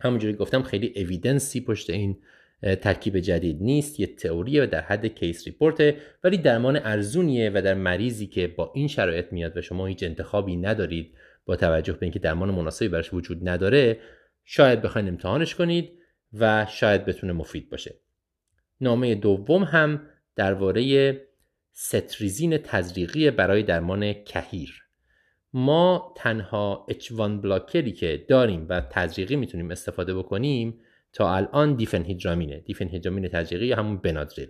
Speaker 1: همونجوری گفتم خیلی اویدنسی پشت این ترکیب جدید نیست یه تئوریه و در حد کیس ریپورته ولی درمان ارزونیه و در مریضی که با این شرایط میاد و شما هیچ انتخابی ندارید با توجه به اینکه درمان مناسبی براش وجود نداره شاید بخواید امتحانش کنید و شاید بتونه مفید باشه. نامه دوم هم درباره ستریزین تزریقی برای درمان کهیر. ما تنها H1 بلاکری که داریم و تزریقی می‌تونیم استفاده بکنیم تا الان دیفنهیدرامینه. دیفنهیدرامین تزریقی همون بنادریل.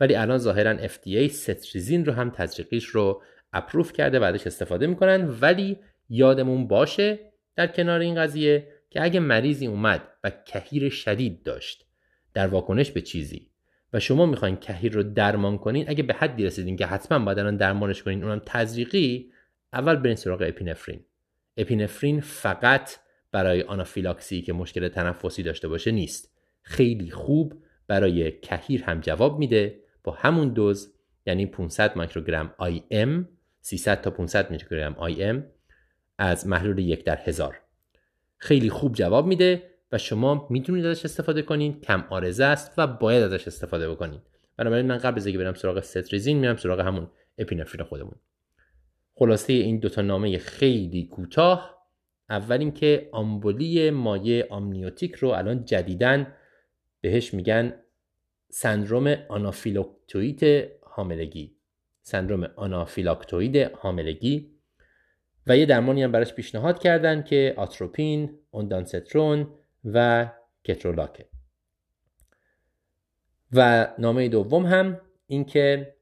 Speaker 1: ولی الان ظاهرا FDA ستریزین رو هم تزریقیش رو اپروف کرده و ازش استفاده می‌کنن. ولی یادمون باشه در کنار این قضیه که اگه مریضی اومد و کهیر شدید داشت در واکنش به چیزی؟ و شما می‌خواین کهیر رو درمان کنین اگه به حدی رسیدین که حتما باید الان درمانش کنین اونم تزریقی اول برین سراغ اپینفرین. اپینفرین فقط برای آنافیلاکسی که مشکل تنفسی داشته باشه نیست. خیلی خوب برای کهیر هم جواب میده با همون دوز یعنی 500 میکروگرم ام 300 تا 500 میکروگرم ام از محلول یک در هزار. خیلی خوب جواب میده و شما می‌تونید ازش استفاده کنید کم آرزه است و باید ازش استفاده بکنید بنابراین من قبل از اینکه برم سراغ ستریزین میرم سراغ همون اپینفرین خودمون. خلاصه این دوتا نامه خیلی کوتاه. اول اینکه آمبولی مایع آمنیوتیک رو الان جدیدن بهش میگن سندروم آنافیلاکتوید حاملگی. سندروم آنافیلاکتوید حاملگی. و یه درمانی هم براش پیشنهاد کردن که آتروپین، اوندانسترون و کترولاکه. و نامه دوم هم اینکه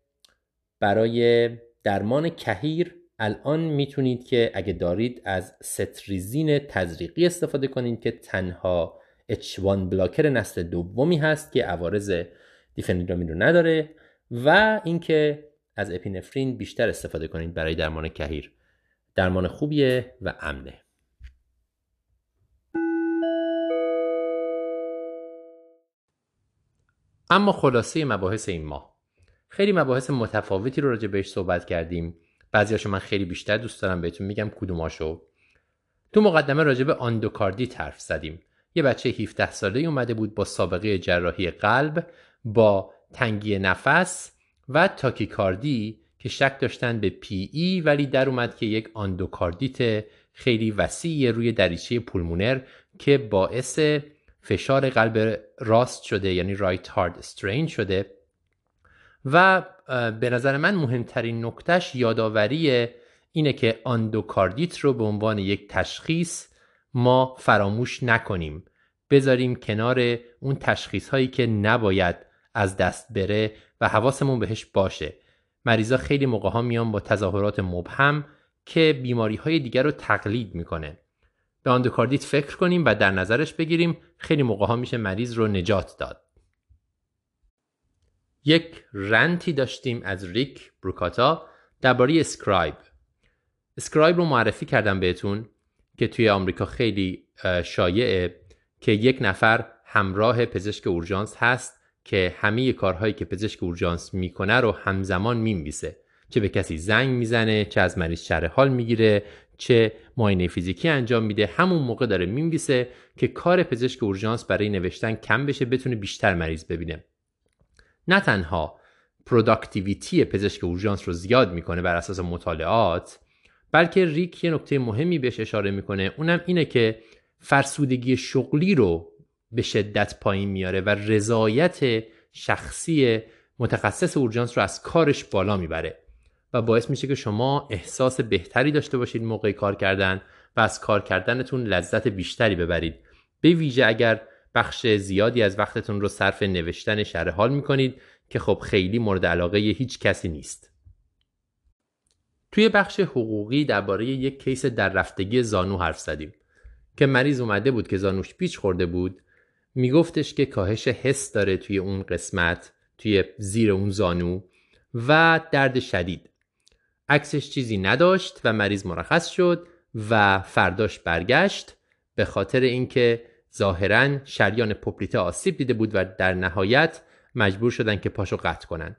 Speaker 1: برای درمان کهیر الان می‌تونید که اگه دارید از ستریزین تزریقی استفاده کنید که تنها H1 بلاکر نسل دومی هست که عوارض دیفنیدرامین رو نداره و اینکه از اپینفرین بیشتر استفاده کنید برای درمان کهیر. درمان خوبیه و امنه. اما خلاصه مباحث این ماه. خیلی مباحث متفاوتی رو راجع بهش صحبت کردیم. بعضیاشو من خیلی بیشتر دوست دارم بهتون میگم کدوماشو. تو مقدمه راجع به آندوکاردی حرف زدیم. یه بچه 17 ساله اومده بود با سابقه جراحی قلب با تنگی نفس و تاکیکاردی که شک داشتن به پی ای ولی در اومد که یک آندوکاردیت خیلی وسیع روی دریچه پولمونر که باعث فشار قلب راست شده یعنی رایت هارد استرین شده. و به نظر من مهمترین نکتهش یادآوری اینه که آندوکاردیت رو به عنوان یک تشخیص ما فراموش نکنیم. بذاریم کنار اون تشخیص هایی که نباید از دست بره و حواسمون بهش باشه. مریضا خیلی موقع ها میان با تظاهرات مبهم که بیماری های دیگر رو تقلید می‌کنه. به آندوکاردیت فکر کنیم و در نظرش بگیریم خیلی موقع ها میشه مریض رو نجات داد. یک rant ی داشتیم از ریک بروکاتا درباره scribe. scribe رو معرفی کردم بهتون که توی آمریکا خیلی شایعه که یک نفر همراه پزشک اورژانس هست که همه کارهایی که پزشک اورژانس می‌کنه رو همزمان می‌نویسه. چه به کسی زنگ می‌زنه چه از مریض شرح حال می‌گیره چه معاینه فیزیکی انجام میده همون موقع داره می‌نویسه که کار پزشک اورژانس برای نوشتن کم بشه بتونه بیشتر مریض ببینه. نه تنها productivity پزشک اورژانس رو زیاد می‌کنه بر اساس مطالعات بلکه ریک یه نکته مهمی بهش اشاره می‌کنه اونم اینه که فرسودگی شغلی رو به شدت پایین میاره و رضایت شخصی متخصص اورژانس رو از کارش بالا می‌بره و باعث میشه که شما احساس بهتری داشته باشید موقع کار کردن و از کار کردنتون لذت بیشتری ببرید. به ویژه اگر بخش زیادی از وقتتون رو صرف نوشتن شرح حال می‌کنید که خب خیلی مورد علاقه هیچ کسی نیست. توی بخش حقوقی درباره یک کیس در رفتگی زانو حرف زدیم که مریض اومده بود که زانوش پیچ خورده بود. میگفتش که کاهش حس داره توی اون قسمت توی زیر اون زانو و درد شدید. عکسش چیزی نداشت و مریض مرخص شد و فرداش برگشت به خاطر اینکه ظاهرا شریان پوپلیته آسیب دیده بود و در نهایت مجبور شدن که پاشو قطع کنن.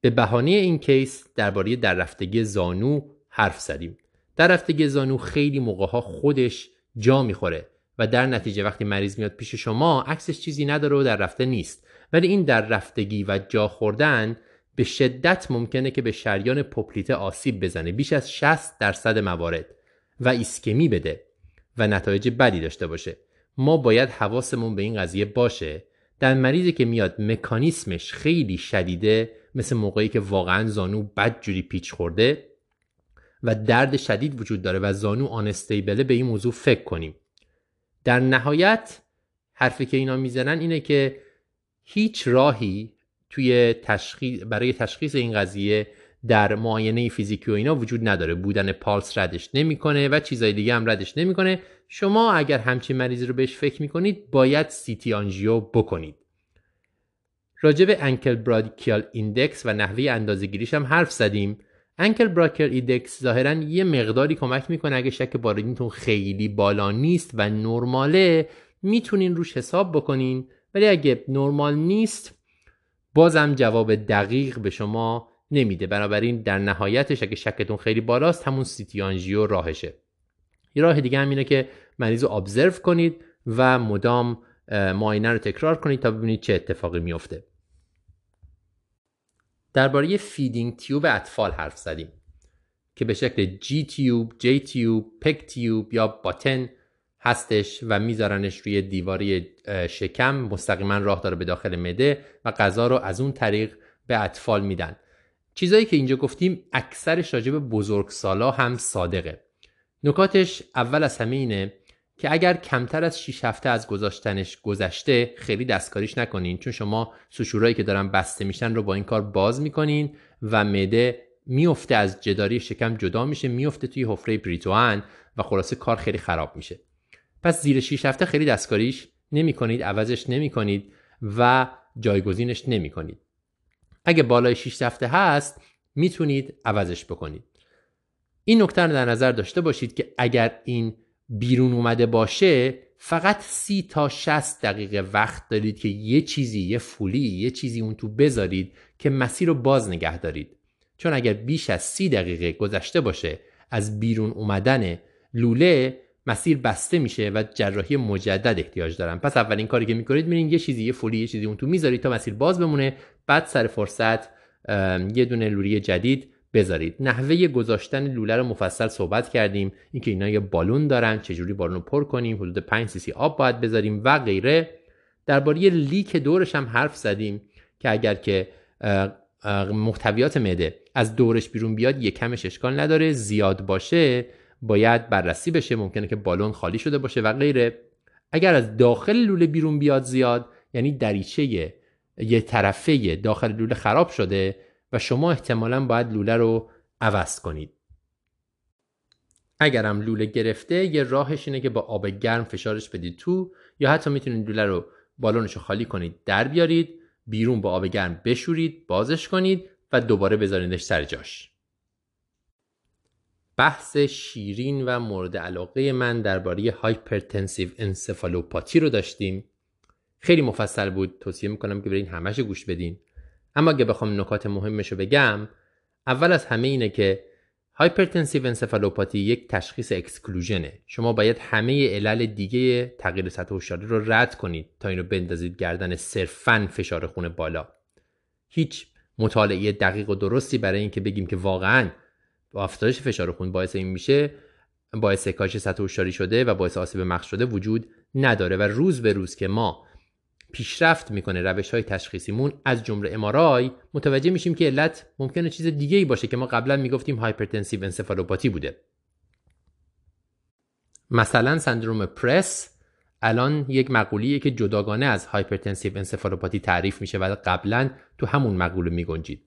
Speaker 1: به بهانه این کیس درباره در رفتگی زانو حرف زدیم. در رفتگی زانو خیلی موقع ها خودش جا می‌خوره و در نتیجه وقتی مریض میاد پیش شما عکسش چیزی نداره و در رفته نیست. ولی این در رفتگی و جا خوردن به شدت ممکنه که به شریان پوپلیته آسیب بزنه. بیش از 60 درصد موارد و ایسکمی بده و نتایج بدی داشته باشه. ما باید حواسمون به این قضیه باشه. در مریضی که میاد مکانیسمش خیلی شدیده مثل موقعی که واقعا زانو بد جوری پیچ خورده و درد شدید وجود داره و زانو unstable ه به این موضوع فکر کنیم. در نهایت حرفی که اینا می‌زنن اینه که هیچ راهی توی تشخیص برای تشخیص این قضیه در معاینه فیزیکی و اینا وجود نداره. بودن پالس ردش نمی‌کنه و چیزای دیگه هم ردش نمی‌کنه. شما اگر همچین مریضی رو بهش فکر می‌کنید باید CT angio بکنید. راجع ankle brachial index و نحوه اندازه‌گیریش هم حرف زدیم. ankle brachial index ظاهرا یه مقداری کمک می‌کنه اگه شک بالینیتون خیلی بالا نیست و نرماله می‌تونین روش حساب بکنین. ولی اگه نرمال نیست بازم جواب دقیق به شما نمیده. بنابراین در نهایتش اگه شکتون خیلی بالاست همون CT angio راهشه. یه راه دیگه هم اینه که مریض رو observe کنید و مدام معاینه رو تکرار کنید تا ببینید چه اتفاقی میفته. درباره feeding tube اطفال حرف زدیم که به شکل G tube، J tube، PEG tube یا button هستش و میذارنش روی دیواره‌ی شکم. مستقیما راه داره به داخل معده و غذا رو از اون طریق به اطفال میدن. چیزایی که اینجا گفتیم اکثرش راجع به بزرگسالا هم صادقه. نکاتش اول از همه اینه که اگر کمتر از 6 هفته از گذاشتنش گذشته خیلی دستکاریش نکنین چون شما suture ایی که دارن بسته میشن رو با این کار باز می‌کنین و مده میفته از جداری شکم جدا میشه میفته توی حفره پریتوان و خلاصه کار خیلی خراب میشه. پس زیر 6 هفته خیلی دستکاریش نمی کنید عوضش نمی کنید و جایگزینش نمی کنید اگه بالای 6 هفته هست می‌تونید عوضش بکنید. این نکته رو در نظر داشته باشید که اگر این بیرون اومده باشه فقط سی تا 60 دقیقه وقت دارید که یه چیزی یه فولی یه چیزی اون تو بذارید که مسیر رو باز نگه دارید. چون اگر بیش از سی دقیقه گذشته باشه از بیرون اومدن لوله مسیر بسته میشه و جراحی مجدد احتیاج دارن. پس اولین کاری که می‌کنید میرین یه چیزی یه فولی یه چیزی اون تو می‌ذارید تا مسیر باز بمونه. بعد سر فرصت یه دونه لوله جدید بذارید. نحوه گذاشتن لوله رو مفصل صحبت کردیم. اینکه اینا یه بالون دارن چجوری بالون رو پر کنیم حدود 5 سی سی آب باید بذاریم و غیره. درباره لیک دورش هم حرف زدیم که اگر که محتویات معده از دورش بیرون بیاد یه کمش اشکال نداره. زیاد باشه باید بررسی بشه. ممکنه که بالون خالی شده باشه و غیره. اگر از داخل لوله بیرون بیاد زیاد یعنی دریچه یه طرفه داخل لوله خراب شده و شما احتمالا باید لوله رو عوض کنید. اگرم لوله گرفته یه راهش اینه که با آب گرم فشارش بدید تو یا حتی می‌تونید لوله رو بالونش رو خالی کنید در بیارید بیرون با آب گرم بشورید بازش کنید و دوباره بذاریدش سر جاش. بحث شیرین و مورد علاقه من درباره hypertensive encephalopathy رو داشتیم. خیلی مفصل بود توصیه می‌کنم که برین همش گوش بدین. اما اگه بخوام نکات مهمش رو بگم اول از همه اینه که hypertensive encephalopathy یک تشخیص exclusion ه. شما باید همه علل دیگه تغییر سطح هوشیاری رو رد کنید تا اینو بندازید گردن صرفا فشار خون بالا. هیچ مطالعه دقیق و درستی برای اینکه بگیم که واقعا افزایش فشار خون باعث این میشه باعث کاهش سطح هوشیاری شده و باعث آسیب مغز شده وجود نداره و روز به روز که ما پیشرفت می‌کنه روش های تشخیصیمون. از جمله MRI متوجه میشیم که علت ممکنه چیز دیگه ای باشه که ما قبلا می‌گفتیم hypertensive encephalopathy بوده. مثلا سندروم PRES الان یک مقوله‌ایه که جداگانه از hypertensive encephalopathy تعریف میشه و قبلا تو همون مقوله میگنجید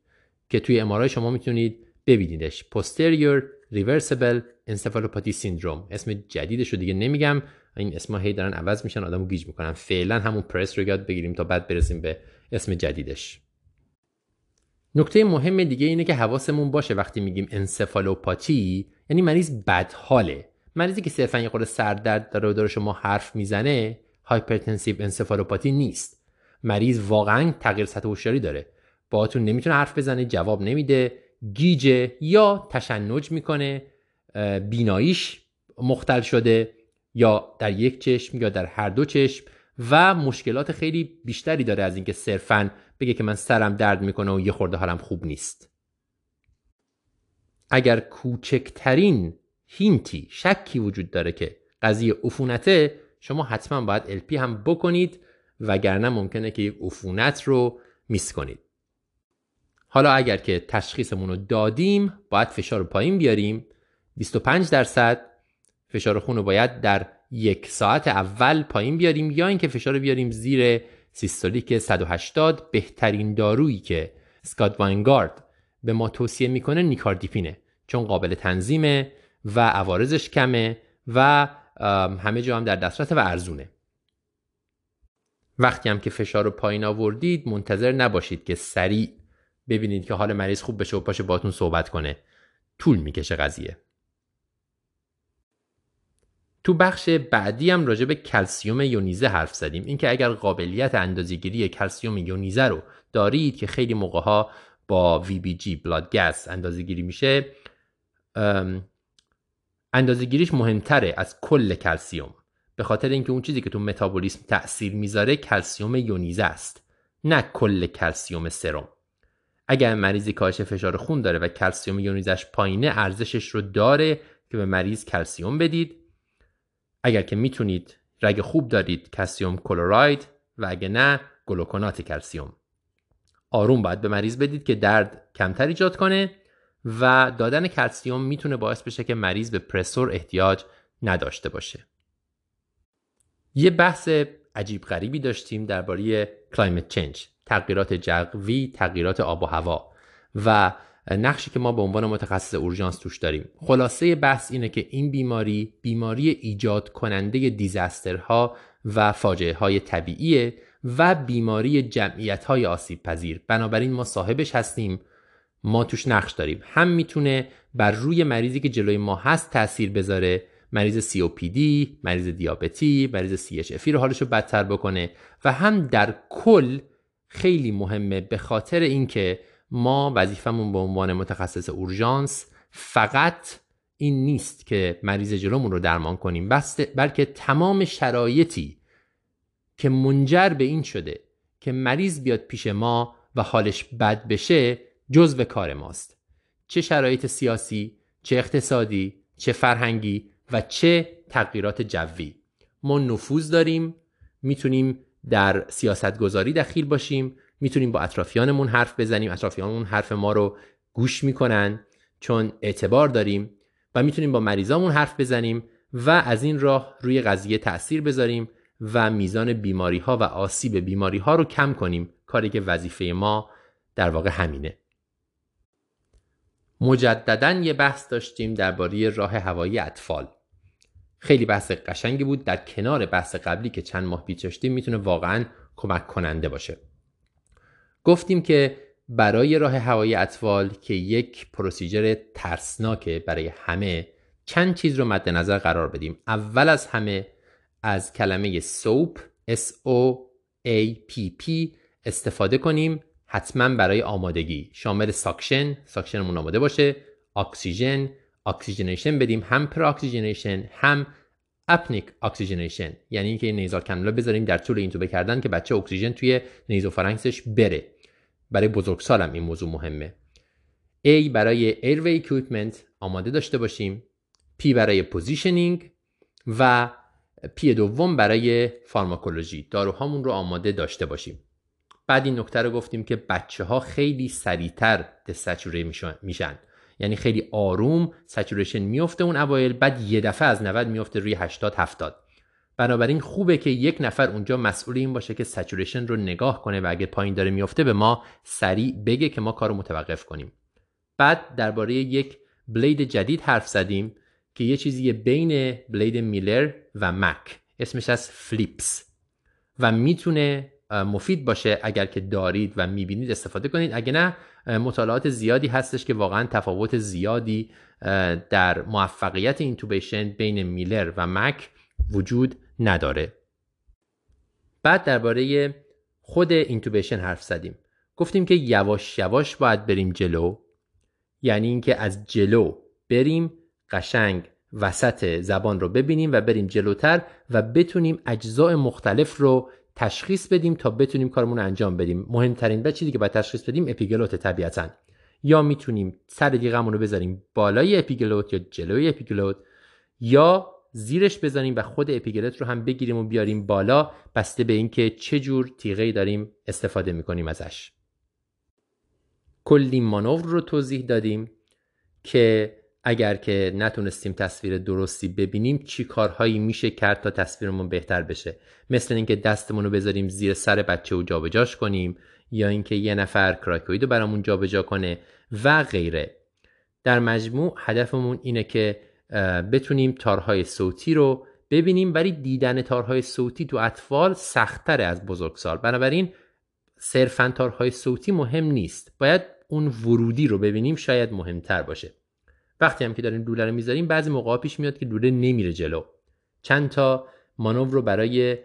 Speaker 1: که توی MRI شما می‌تونید ببینیدش. Posterior reversible encephalopathy syndrome. اسم جدیدش رو دیگه نمیگم. این اسما هی دارن عوض میشن آدمو گیج می‌کنن. فعلا همون PRES رو یاد بگیریم تا بعد برسیم به اسم جدیدش. نکته مهم دیگه اینه که حواسمون باشه وقتی میگیم encephalopathy یعنی مریض بدحاله. مریضی که صرفا یه خورده سردرد داره و داره شما حرف می‌زنه hypertensive encephalopathy نیست. مریض واقعا تغییر سطح هوشیاری داره. باهاتون نمی‌تونه حرف بزنه جواب نمیده گیجه یا تشنج می‌کنه بیناییش مختل شده. یا در یک چشم یا در هر دو چشم و مشکلات خیلی بیشتری داره از اینکه صرفا بگه که من سرم درد می‌کنه و یه خورده حالم خوب نیست. اگر کوچکترین هینتی شکی وجود داره که قضیه عفونته شما حتما باید الپی هم بکنید وگرنه ممکنه که یک عفونت رو میس کنید. حالا اگر که تشخیصمون رو دادیم باید فشار رو پایین بیاریم. 25 درصد فشار خون رو باید در یک ساعت اول پایین بیاریم یا اینکه فشار رو بیاریم زیر سیستولیک 180 بهترین دارویی که سکات واینگارد به ما توصیه می‌کنه نیکاردیپینه چون قابل تنظیمه و عوارضش کمه و همه جا هم در دسترس و ارزونه. وقتی هم که فشار رو پایین آوردید منتظر نباشید که سریع ببینید که حال مریض خوب بشه و پاشه باتون صحبت کنه. طول می‌کشه قضیه. تو بخش بعدی هم راجع به کلسیوم یونیزه حرف زدیم. اینکه اگر قابلیت اندازهگیری کلسیوم یونیزه رو دارید که خیلی موقع ها با VBG بلاد گس اندازهگیری میشه اندازهگیریش مهمتره از کل کلسیوم. به خاطر اینکه اون چیزی که تو متابولیسم تاثیر می‌ذاره کلسیوم یونیزه است نه کل کلسیوم سرم. اگر مریضی کاهش فشار خون داره و کلسیوم یونیزش پایینه ارزشش رو داره که به مریض کلسیوم بدید. اگر که می‌تونید رگ خوب دارید calcium chloride و اگه نه گلوکونات کلسیوم آروم باید به مریض بدید که درد کمتر ایجاد کنه و دادن کلسیوم می‌تونه باعث بشه که مریض به پرسور احتیاج نداشته باشه. یه بحث عجیب غریبی داشتیم درباره کلایمت چنج تغییرات جوی تغییرات آب و هوا و نقشی که ما به عنوان متخصص اورژانس توش داریم. خلاصه بحث اینه که این بیماری بیماری ایجاد کننده دیزاسترها و فاجعه های طبیعیه و بیماری جمعیت های آسیب پذیر بنابراین ما صاحبش هستیم ما توش نقش داریم. هم می‌تونه بر روی مریضی که جلوی ما هست تاثیر بذاره مریض COPD، مریض دیابتی، مریض CHF رو حالش رو بدتر بکنه و هم در کل خیلی مهمه به خاطر اینکه ما وظیفمون به عنوان متخصص اورژانس فقط این نیست که مریض جلومون رو درمان کنیم بلکه تمام شرایطی که منجر به این شده که مریض بیاد پیش ما و حالش بد بشه جزو کار ماست. چه شرایط سیاسی چه اقتصادی چه فرهنگی و چه تغییرات جوی. ما نفوذ داریم می‌تونیم در سیاست گذاری دخیل باشیم می‌تونیم با اطرافیانمون حرف بزنیم. اطرافیانمون حرف ما رو گوش می‌کنن چون اعتبار داریم و می‌تونیم با مریضامون حرف بزنیم و از این راه روی قضیه تاثیر بذاریم و میزان بیماری ها و آسیب بیماری ها رو کم کنیم. کاری که وظیفه ما در واقع همینه. مجددا یه بحث داشتیم درباره راه هوایی اطفال. خیلی بحث قشنگی بود. در کنار بحث قبلی که چند ماه پیش داشتیم می‌تونه واقعا کمک کننده باشه. گفتیم که برای راه هوایی اطفال که یک پروسیجر ترسناکه برای همه چند چیز رو مد نظر قرار بدیم. اول از همه از کلمه soap S O A P P استفاده کنیم. حتما برای آمادگی. شامل suction suction مون آماده باشه. اکسیژن oxygenation بدیم. هم pre-oxygenation هم apneic oxygenation یعنی اینکه nasal cannula بذاریم در طول اینتوبه کردن که بچه اکسیژن توی nasopharynx ش بره. برای بزرگسالم این موضوع مهمه. A برای airway equipment آماده داشته باشیم. P برای positioning و P دوم برای pharmacology. داروهامون رو آماده داشته باشیم. بعد این نکته رو گفتیم که بچه ها خیلی سریعتر desature میشن. یعنی خیلی آروم saturation میفته اون اوایل بعد یه دفعه از 90 میفته روی 80 70 بنابراین خوبه که یک نفر اونجا مسئول این باشه که saturation رو نگاه کنه و اگه پایین داره میفته به ما سریع بگه که ما کارو متوقف کنیم. بعد درباره یک بلید جدید حرف زدیم که یه چیزی بین بلید میلر و مک اسمش از فلیپس. و می‌تونه مفید باشه اگر که دارید و می‌بینید استفاده کنید. اگه نه مطالعات زیادی هستش که واقعا تفاوت زیادی در موفقیت اینتوبیشن بین میلر و مک وجود نداره. بعد درباره خود intubation حرف زدیم. گفتیم که یواش یواش باید بریم جلو یعنی اینکه از جلو بریم قشنگ وسط زبان رو ببینیم و بریم جلوتر و بتونیم اجزاء مختلف رو تشخیص بدیم تا بتونیم کارمون رو انجام بدیم. مهمترین و چیزی که باید تشخیص بدیم اپیگلوت طبیعتا. یا می‌تونیم سر تیغه‌مون رو بذاریم بالای اپیگلوت یا جلوی اپیگلوت یا زیرش بزنیم و خود اپیگلوت رو هم بگیریم و بیاریم بالا بسته به اینکه چه جور تیغه‌ای داریم استفاده می‌کنیم ازش. کلی مانور رو توضیح دادیم که اگر که نتونستیم تصویر درستی ببینیم چی کارهایی میشه کرد تا تصویرمون بهتر بشه؟ مثل اینکه دستمون رو بذاریم زیر سر بچه و جابجاش کنیم یا اینکه یه نفر کراکوید رو برامون جابجا کنه و غیره. در مجموع هدفمون اینه که بتونیم تارهای صوتی رو ببینیم ولی دیدن تارهای صوتی تو اطفال سختتره از بزرگسال. بنابراین صرفا تارهای صوتی مهم نیست. باید اون ورودی رو ببینیم شاید مهمتر باشه. وقتی هم که داریم لوله رو می‌ذاریم بعضی موقع پیش میاد که لوله نمیره جلو. چند تا مانور رو برای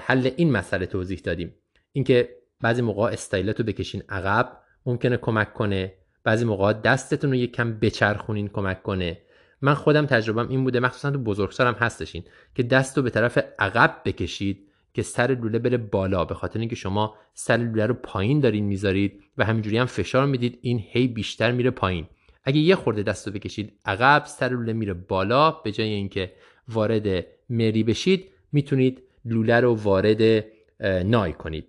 Speaker 1: حل این مسئله توضیح دادیم. اینکه بعضی موقع استایلت رو بکشین عقب ممکنه کمک کنه. بعضی موقع دستتون رو یک کم بچرخونین کمک کنه. من خودم تجربم این بوده مخصوصا تو بزرگسالم هستشین که دست رو به طرف عقب بکشید که سر لوله بره بالا به خاطر اینکه شما سر لوله رو پایین دارین می‌ذارید و همینجوری هم فشار می‌دید این هی بیشتر میره پایین. اگه یه خورده دست رو بکشید عقب سر لوله میره بالا به جای اینکه وارد مری بشید می‌تونید لوله رو وارد نای کنید.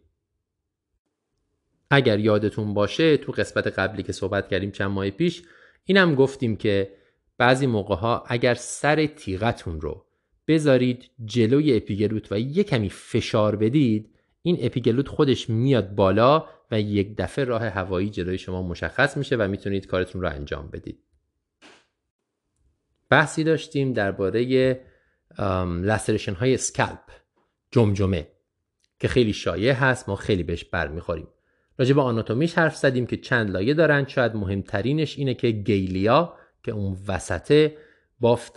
Speaker 1: اگر یادتون باشه تو قسمت قبلی که صحبت کردیم چند ماه پیش اینم گفتیم که بعضی موقع ها اگر سر تیغتون رو بذارید جلوی اپیگلوت و یه کمی فشار بدید این اپیگلوت خودش میاد بالا و یک دفعه راه هوایی جلوی شما مشخص میشه و می‌تونید کارتون رو انجام بدید. بحثی داشتیم درباره لسرشن های سکلپ جمجمه که خیلی شایع هست ما خیلی بهش برمیخوریم. راجع به آناتومیش حرف زدیم که چند لایه دارن. شاید مهمترینش اینه که گیلیا که اون وسطه بافت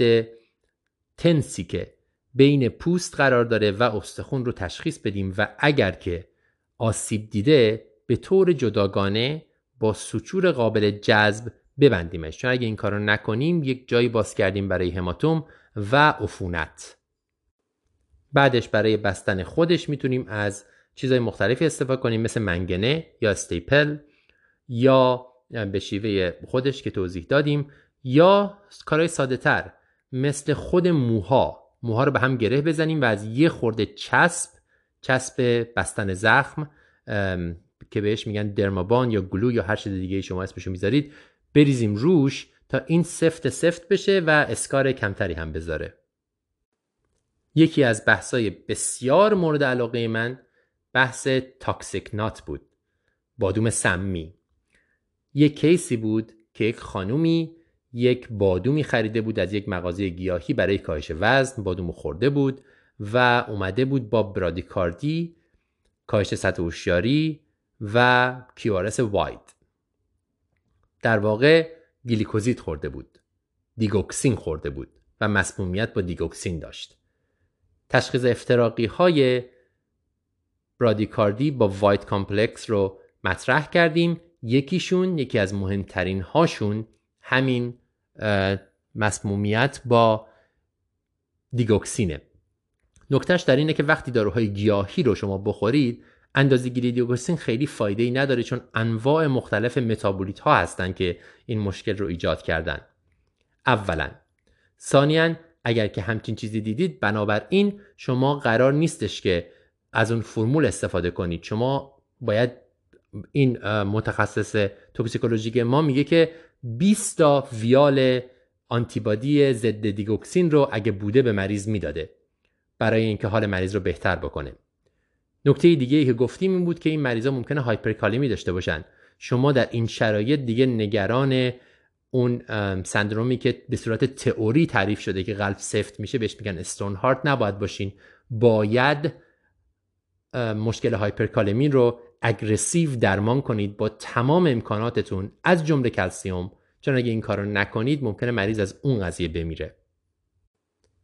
Speaker 1: تنسی که بین پوست قرار داره و استخون رو تشخیص بدیم و اگر که آسیب دیده به طور جداگانه با سچور قابل جذب ببندیمش. چون اگه این کار رو نکنیم یک جایی باز کردیم برای هماتوم و عفونت. بعدش برای بستن خودش می‌تونیم از چیزهای مختلفی استفاده کنیم مثل منگنه یا استیپل یا به شیوه خودش که توضیح دادیم یا کارهای ساده تر مثل خود موها. موها رو به هم گره بزنیم و از یه خورده چسب چسب بستن زخم که بهش میگن درمابان یا گلو یا هر چیز دیگه شما اسمشو می‌ذارید بریزیم روش تا این سفت سفت بشه و اسکار کمتری هم بذاره. یکی از بحثای بسیار مورد علاقه من بحث تاکسیک نات بود. بادوم سمی. یک کیسی بود که یک خانومی یک بادومی خریده بود از یک مغازه گیاهی برای کاهش وزن بادومو خورده بود و اومده بود با برادیکاردی کاهش سطح هوشیاری و کیوارس واید در واقع گلیکوزید خورده بود دیگوکسین خورده بود و مسمومیت با دیگوکسین داشت. تشخیص افتراقی های برادیکاردی با wide complex رو مطرح کردیم. یکیشون یکی از مهمترین هاشون همین مسمومیت با دیگوکسینه. نکتهش در اینه که وقتی داروهای گیاهی رو شما بخورید اندازه گیری دیگوکسین خیلی فایده ای نداره چون انواع مختلف متابولیت ها هستن که این مشکل رو ایجاد کردن. اولا. ثانیا اگر که همچین چیزی دیدید بنابراین شما قرار نیستش که از اون فرمول استفاده کنید. شما باید این متخصص توکسیکولوژیک ما میگه که 20 تا ویال آنتیبادی ضد دیگوکسین رو اگه بوده به مریض می‌داده. برای اینکه حال مریض رو بهتر بکنه. نکته دیگه ای که گفتیم این بود که این مریضا ممکنه هایپرکالیمی داشته باشن. شما در این شرایط دیگه نگران اون سندرومی که به صورت تئوری تعریف شده که قلب سفت میشه بهش میگن استون هارت نباید باشین. باید مشکل هایپرکالمی رو اگرسیو درمان کنید با تمام امکاناتتون از جمله کلسیوم. چون اگه این کار رو نکنید ممکنه مریض از اون قضیه بمیره.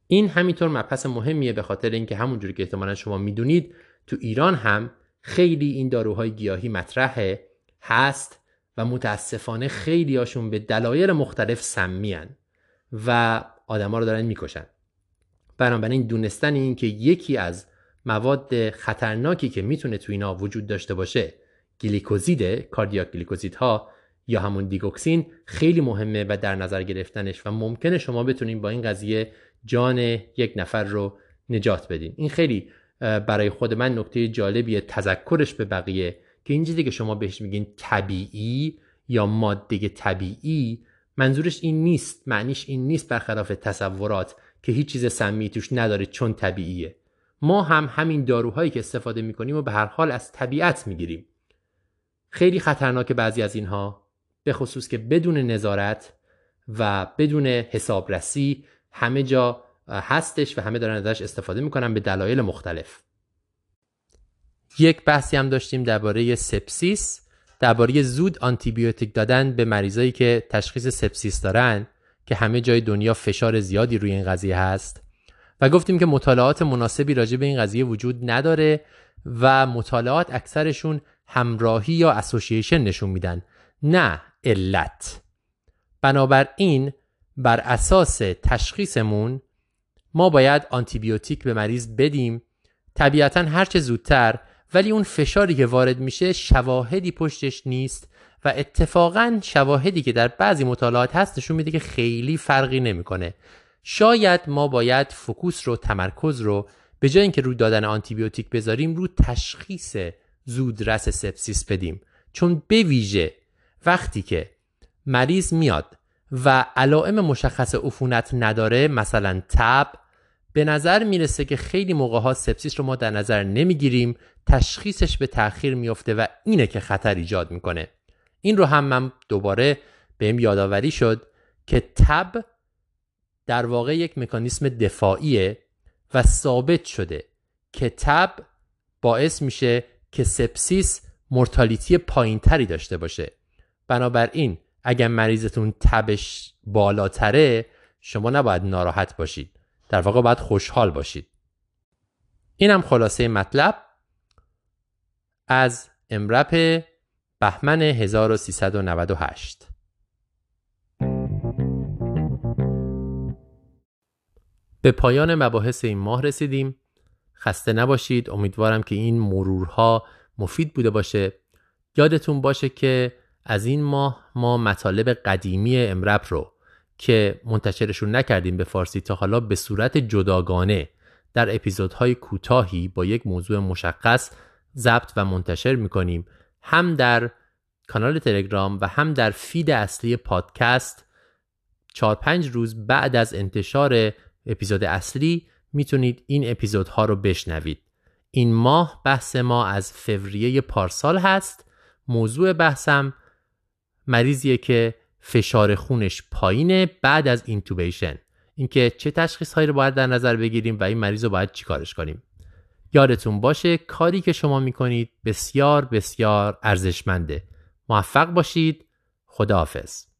Speaker 1: این همینطور مبحث مهمیه به خاطر اینکه همونجوری که احتمالا شما می‌دونید تو ایران هم خیلی این داروهای گیاهی مطرحه هست و متاسفانه خیلی هاشون به دلایل مختلف سمیان و آدما رو دارن می‌کشن. بنابراین دونستن این که یکی از مواد خطرناکی که می‌تونه تو اینا وجود داشته باشه. گلیکوزیده کاردیاک گلیکوزیدها یا همون دیگوکسین خیلی مهمه و در نظر گرفتنش و ممکنه شما بتونین با این قضیه جان یک نفر رو نجات بدین. این خیلی برای خود من نکته جالبیه تذکرش به بقیه که این چیزی که شما بهش میگین طبیعی یا ماده طبیعی منظورش این نیست. معنیش این نیست برخلاف تصورات که هیچ چیز سمی توش نداره چون طبیعیه. ما هم همین داروهایی که استفاده می‌کنیم و به هر حال از طبیعت می‌گیریم. خیلی خطرناک بعضی از اینها به خصوص که بدون نظارت و بدون حسابرسی همه جا هستش و همه دارن ازش استفاده می‌کنن به دلایل مختلف. یک بحثی هم داشتیم درباره سپسیس درباره زود آنتیبیوتیک دادن به مریضایی که تشخیص سپسیس دارن که همه جای دنیا فشار زیادی روی این قضیه هست. و گفتیم که مطالعات مناسبی راجع به این قضیه وجود نداره و مطالعات اکثرشون همراهی یا association نشون میدن نه علت. بنابراین بر اساس تشخیصمون ما باید آنتیبیوتیک به مریض بدیم. طبیعتا هرچه زودتر ولی اون فشاری که وارد میشه شواهدی پشتش نیست و اتفاقا شواهدی که در بعضی مطالعات هست نشون میده که خیلی فرقی نمی‌کنه. شاید ما باید فکوس رو تمرکز رو به جای اینکه رو دادن آنتیبیوتیک بذاریم رو تشخیص زودرس سپسیس بدیم. چون به ویژه وقتی که مریض میاد و علائم مشخص عفونت نداره مثلا تب به نظر می‌رسه که خیلی موقع ها سپسیس رو ما در نظر نمی‌گیریم تشخیصش به تاخیر میفته و اینه که خطر ایجاد می‌کنه. این رو هم من دوباره بهم یادآوری شد که تب در واقع یک مکانیسم دفاعیه و ثابت شده که تب باعث میشه که سپسیس مرتالیتی پایینتری داشته باشه. بنابراین اگر مریضتون تبش بالاتره شما نباید ناراحت باشید. در واقع باید خوشحال باشید. اینم خلاصه مطلب از امرپ بهمن 1398 به پایان مباحث این ماه رسیدیم. خسته نباشید. امیدوارم که این مرورها مفید بوده باشه. یادتون باشه که از این ماه ما مطالب قدیمی امرب رو که منتشرشون نکردیم به فارسی تا حالا به صورت جداگانه در اپیزودهای کوتاهی با یک موضوع مشخص ضبط و منتشر می‌کنیم. هم در کانال تلگرام و هم در فید اصلی پادکست. چهار پنج روز بعد از انتشار اپیزود اصلی می‌تونید این اپیزودها رو بشنوید. این ماه بحث ما از فوریه پارسال هست. موضوع بحثم مریضیه که فشار خونش پایینه بعد از اینتوبیشن اینکه چه تشخیص هایی رو باید در نظر بگیریم و این مریض رو باید چیکارش کنیم. یادتون باشه کاری که شما می‌کنید بسیار بسیار ارزشمنده. موفق باشید. خداحافظ.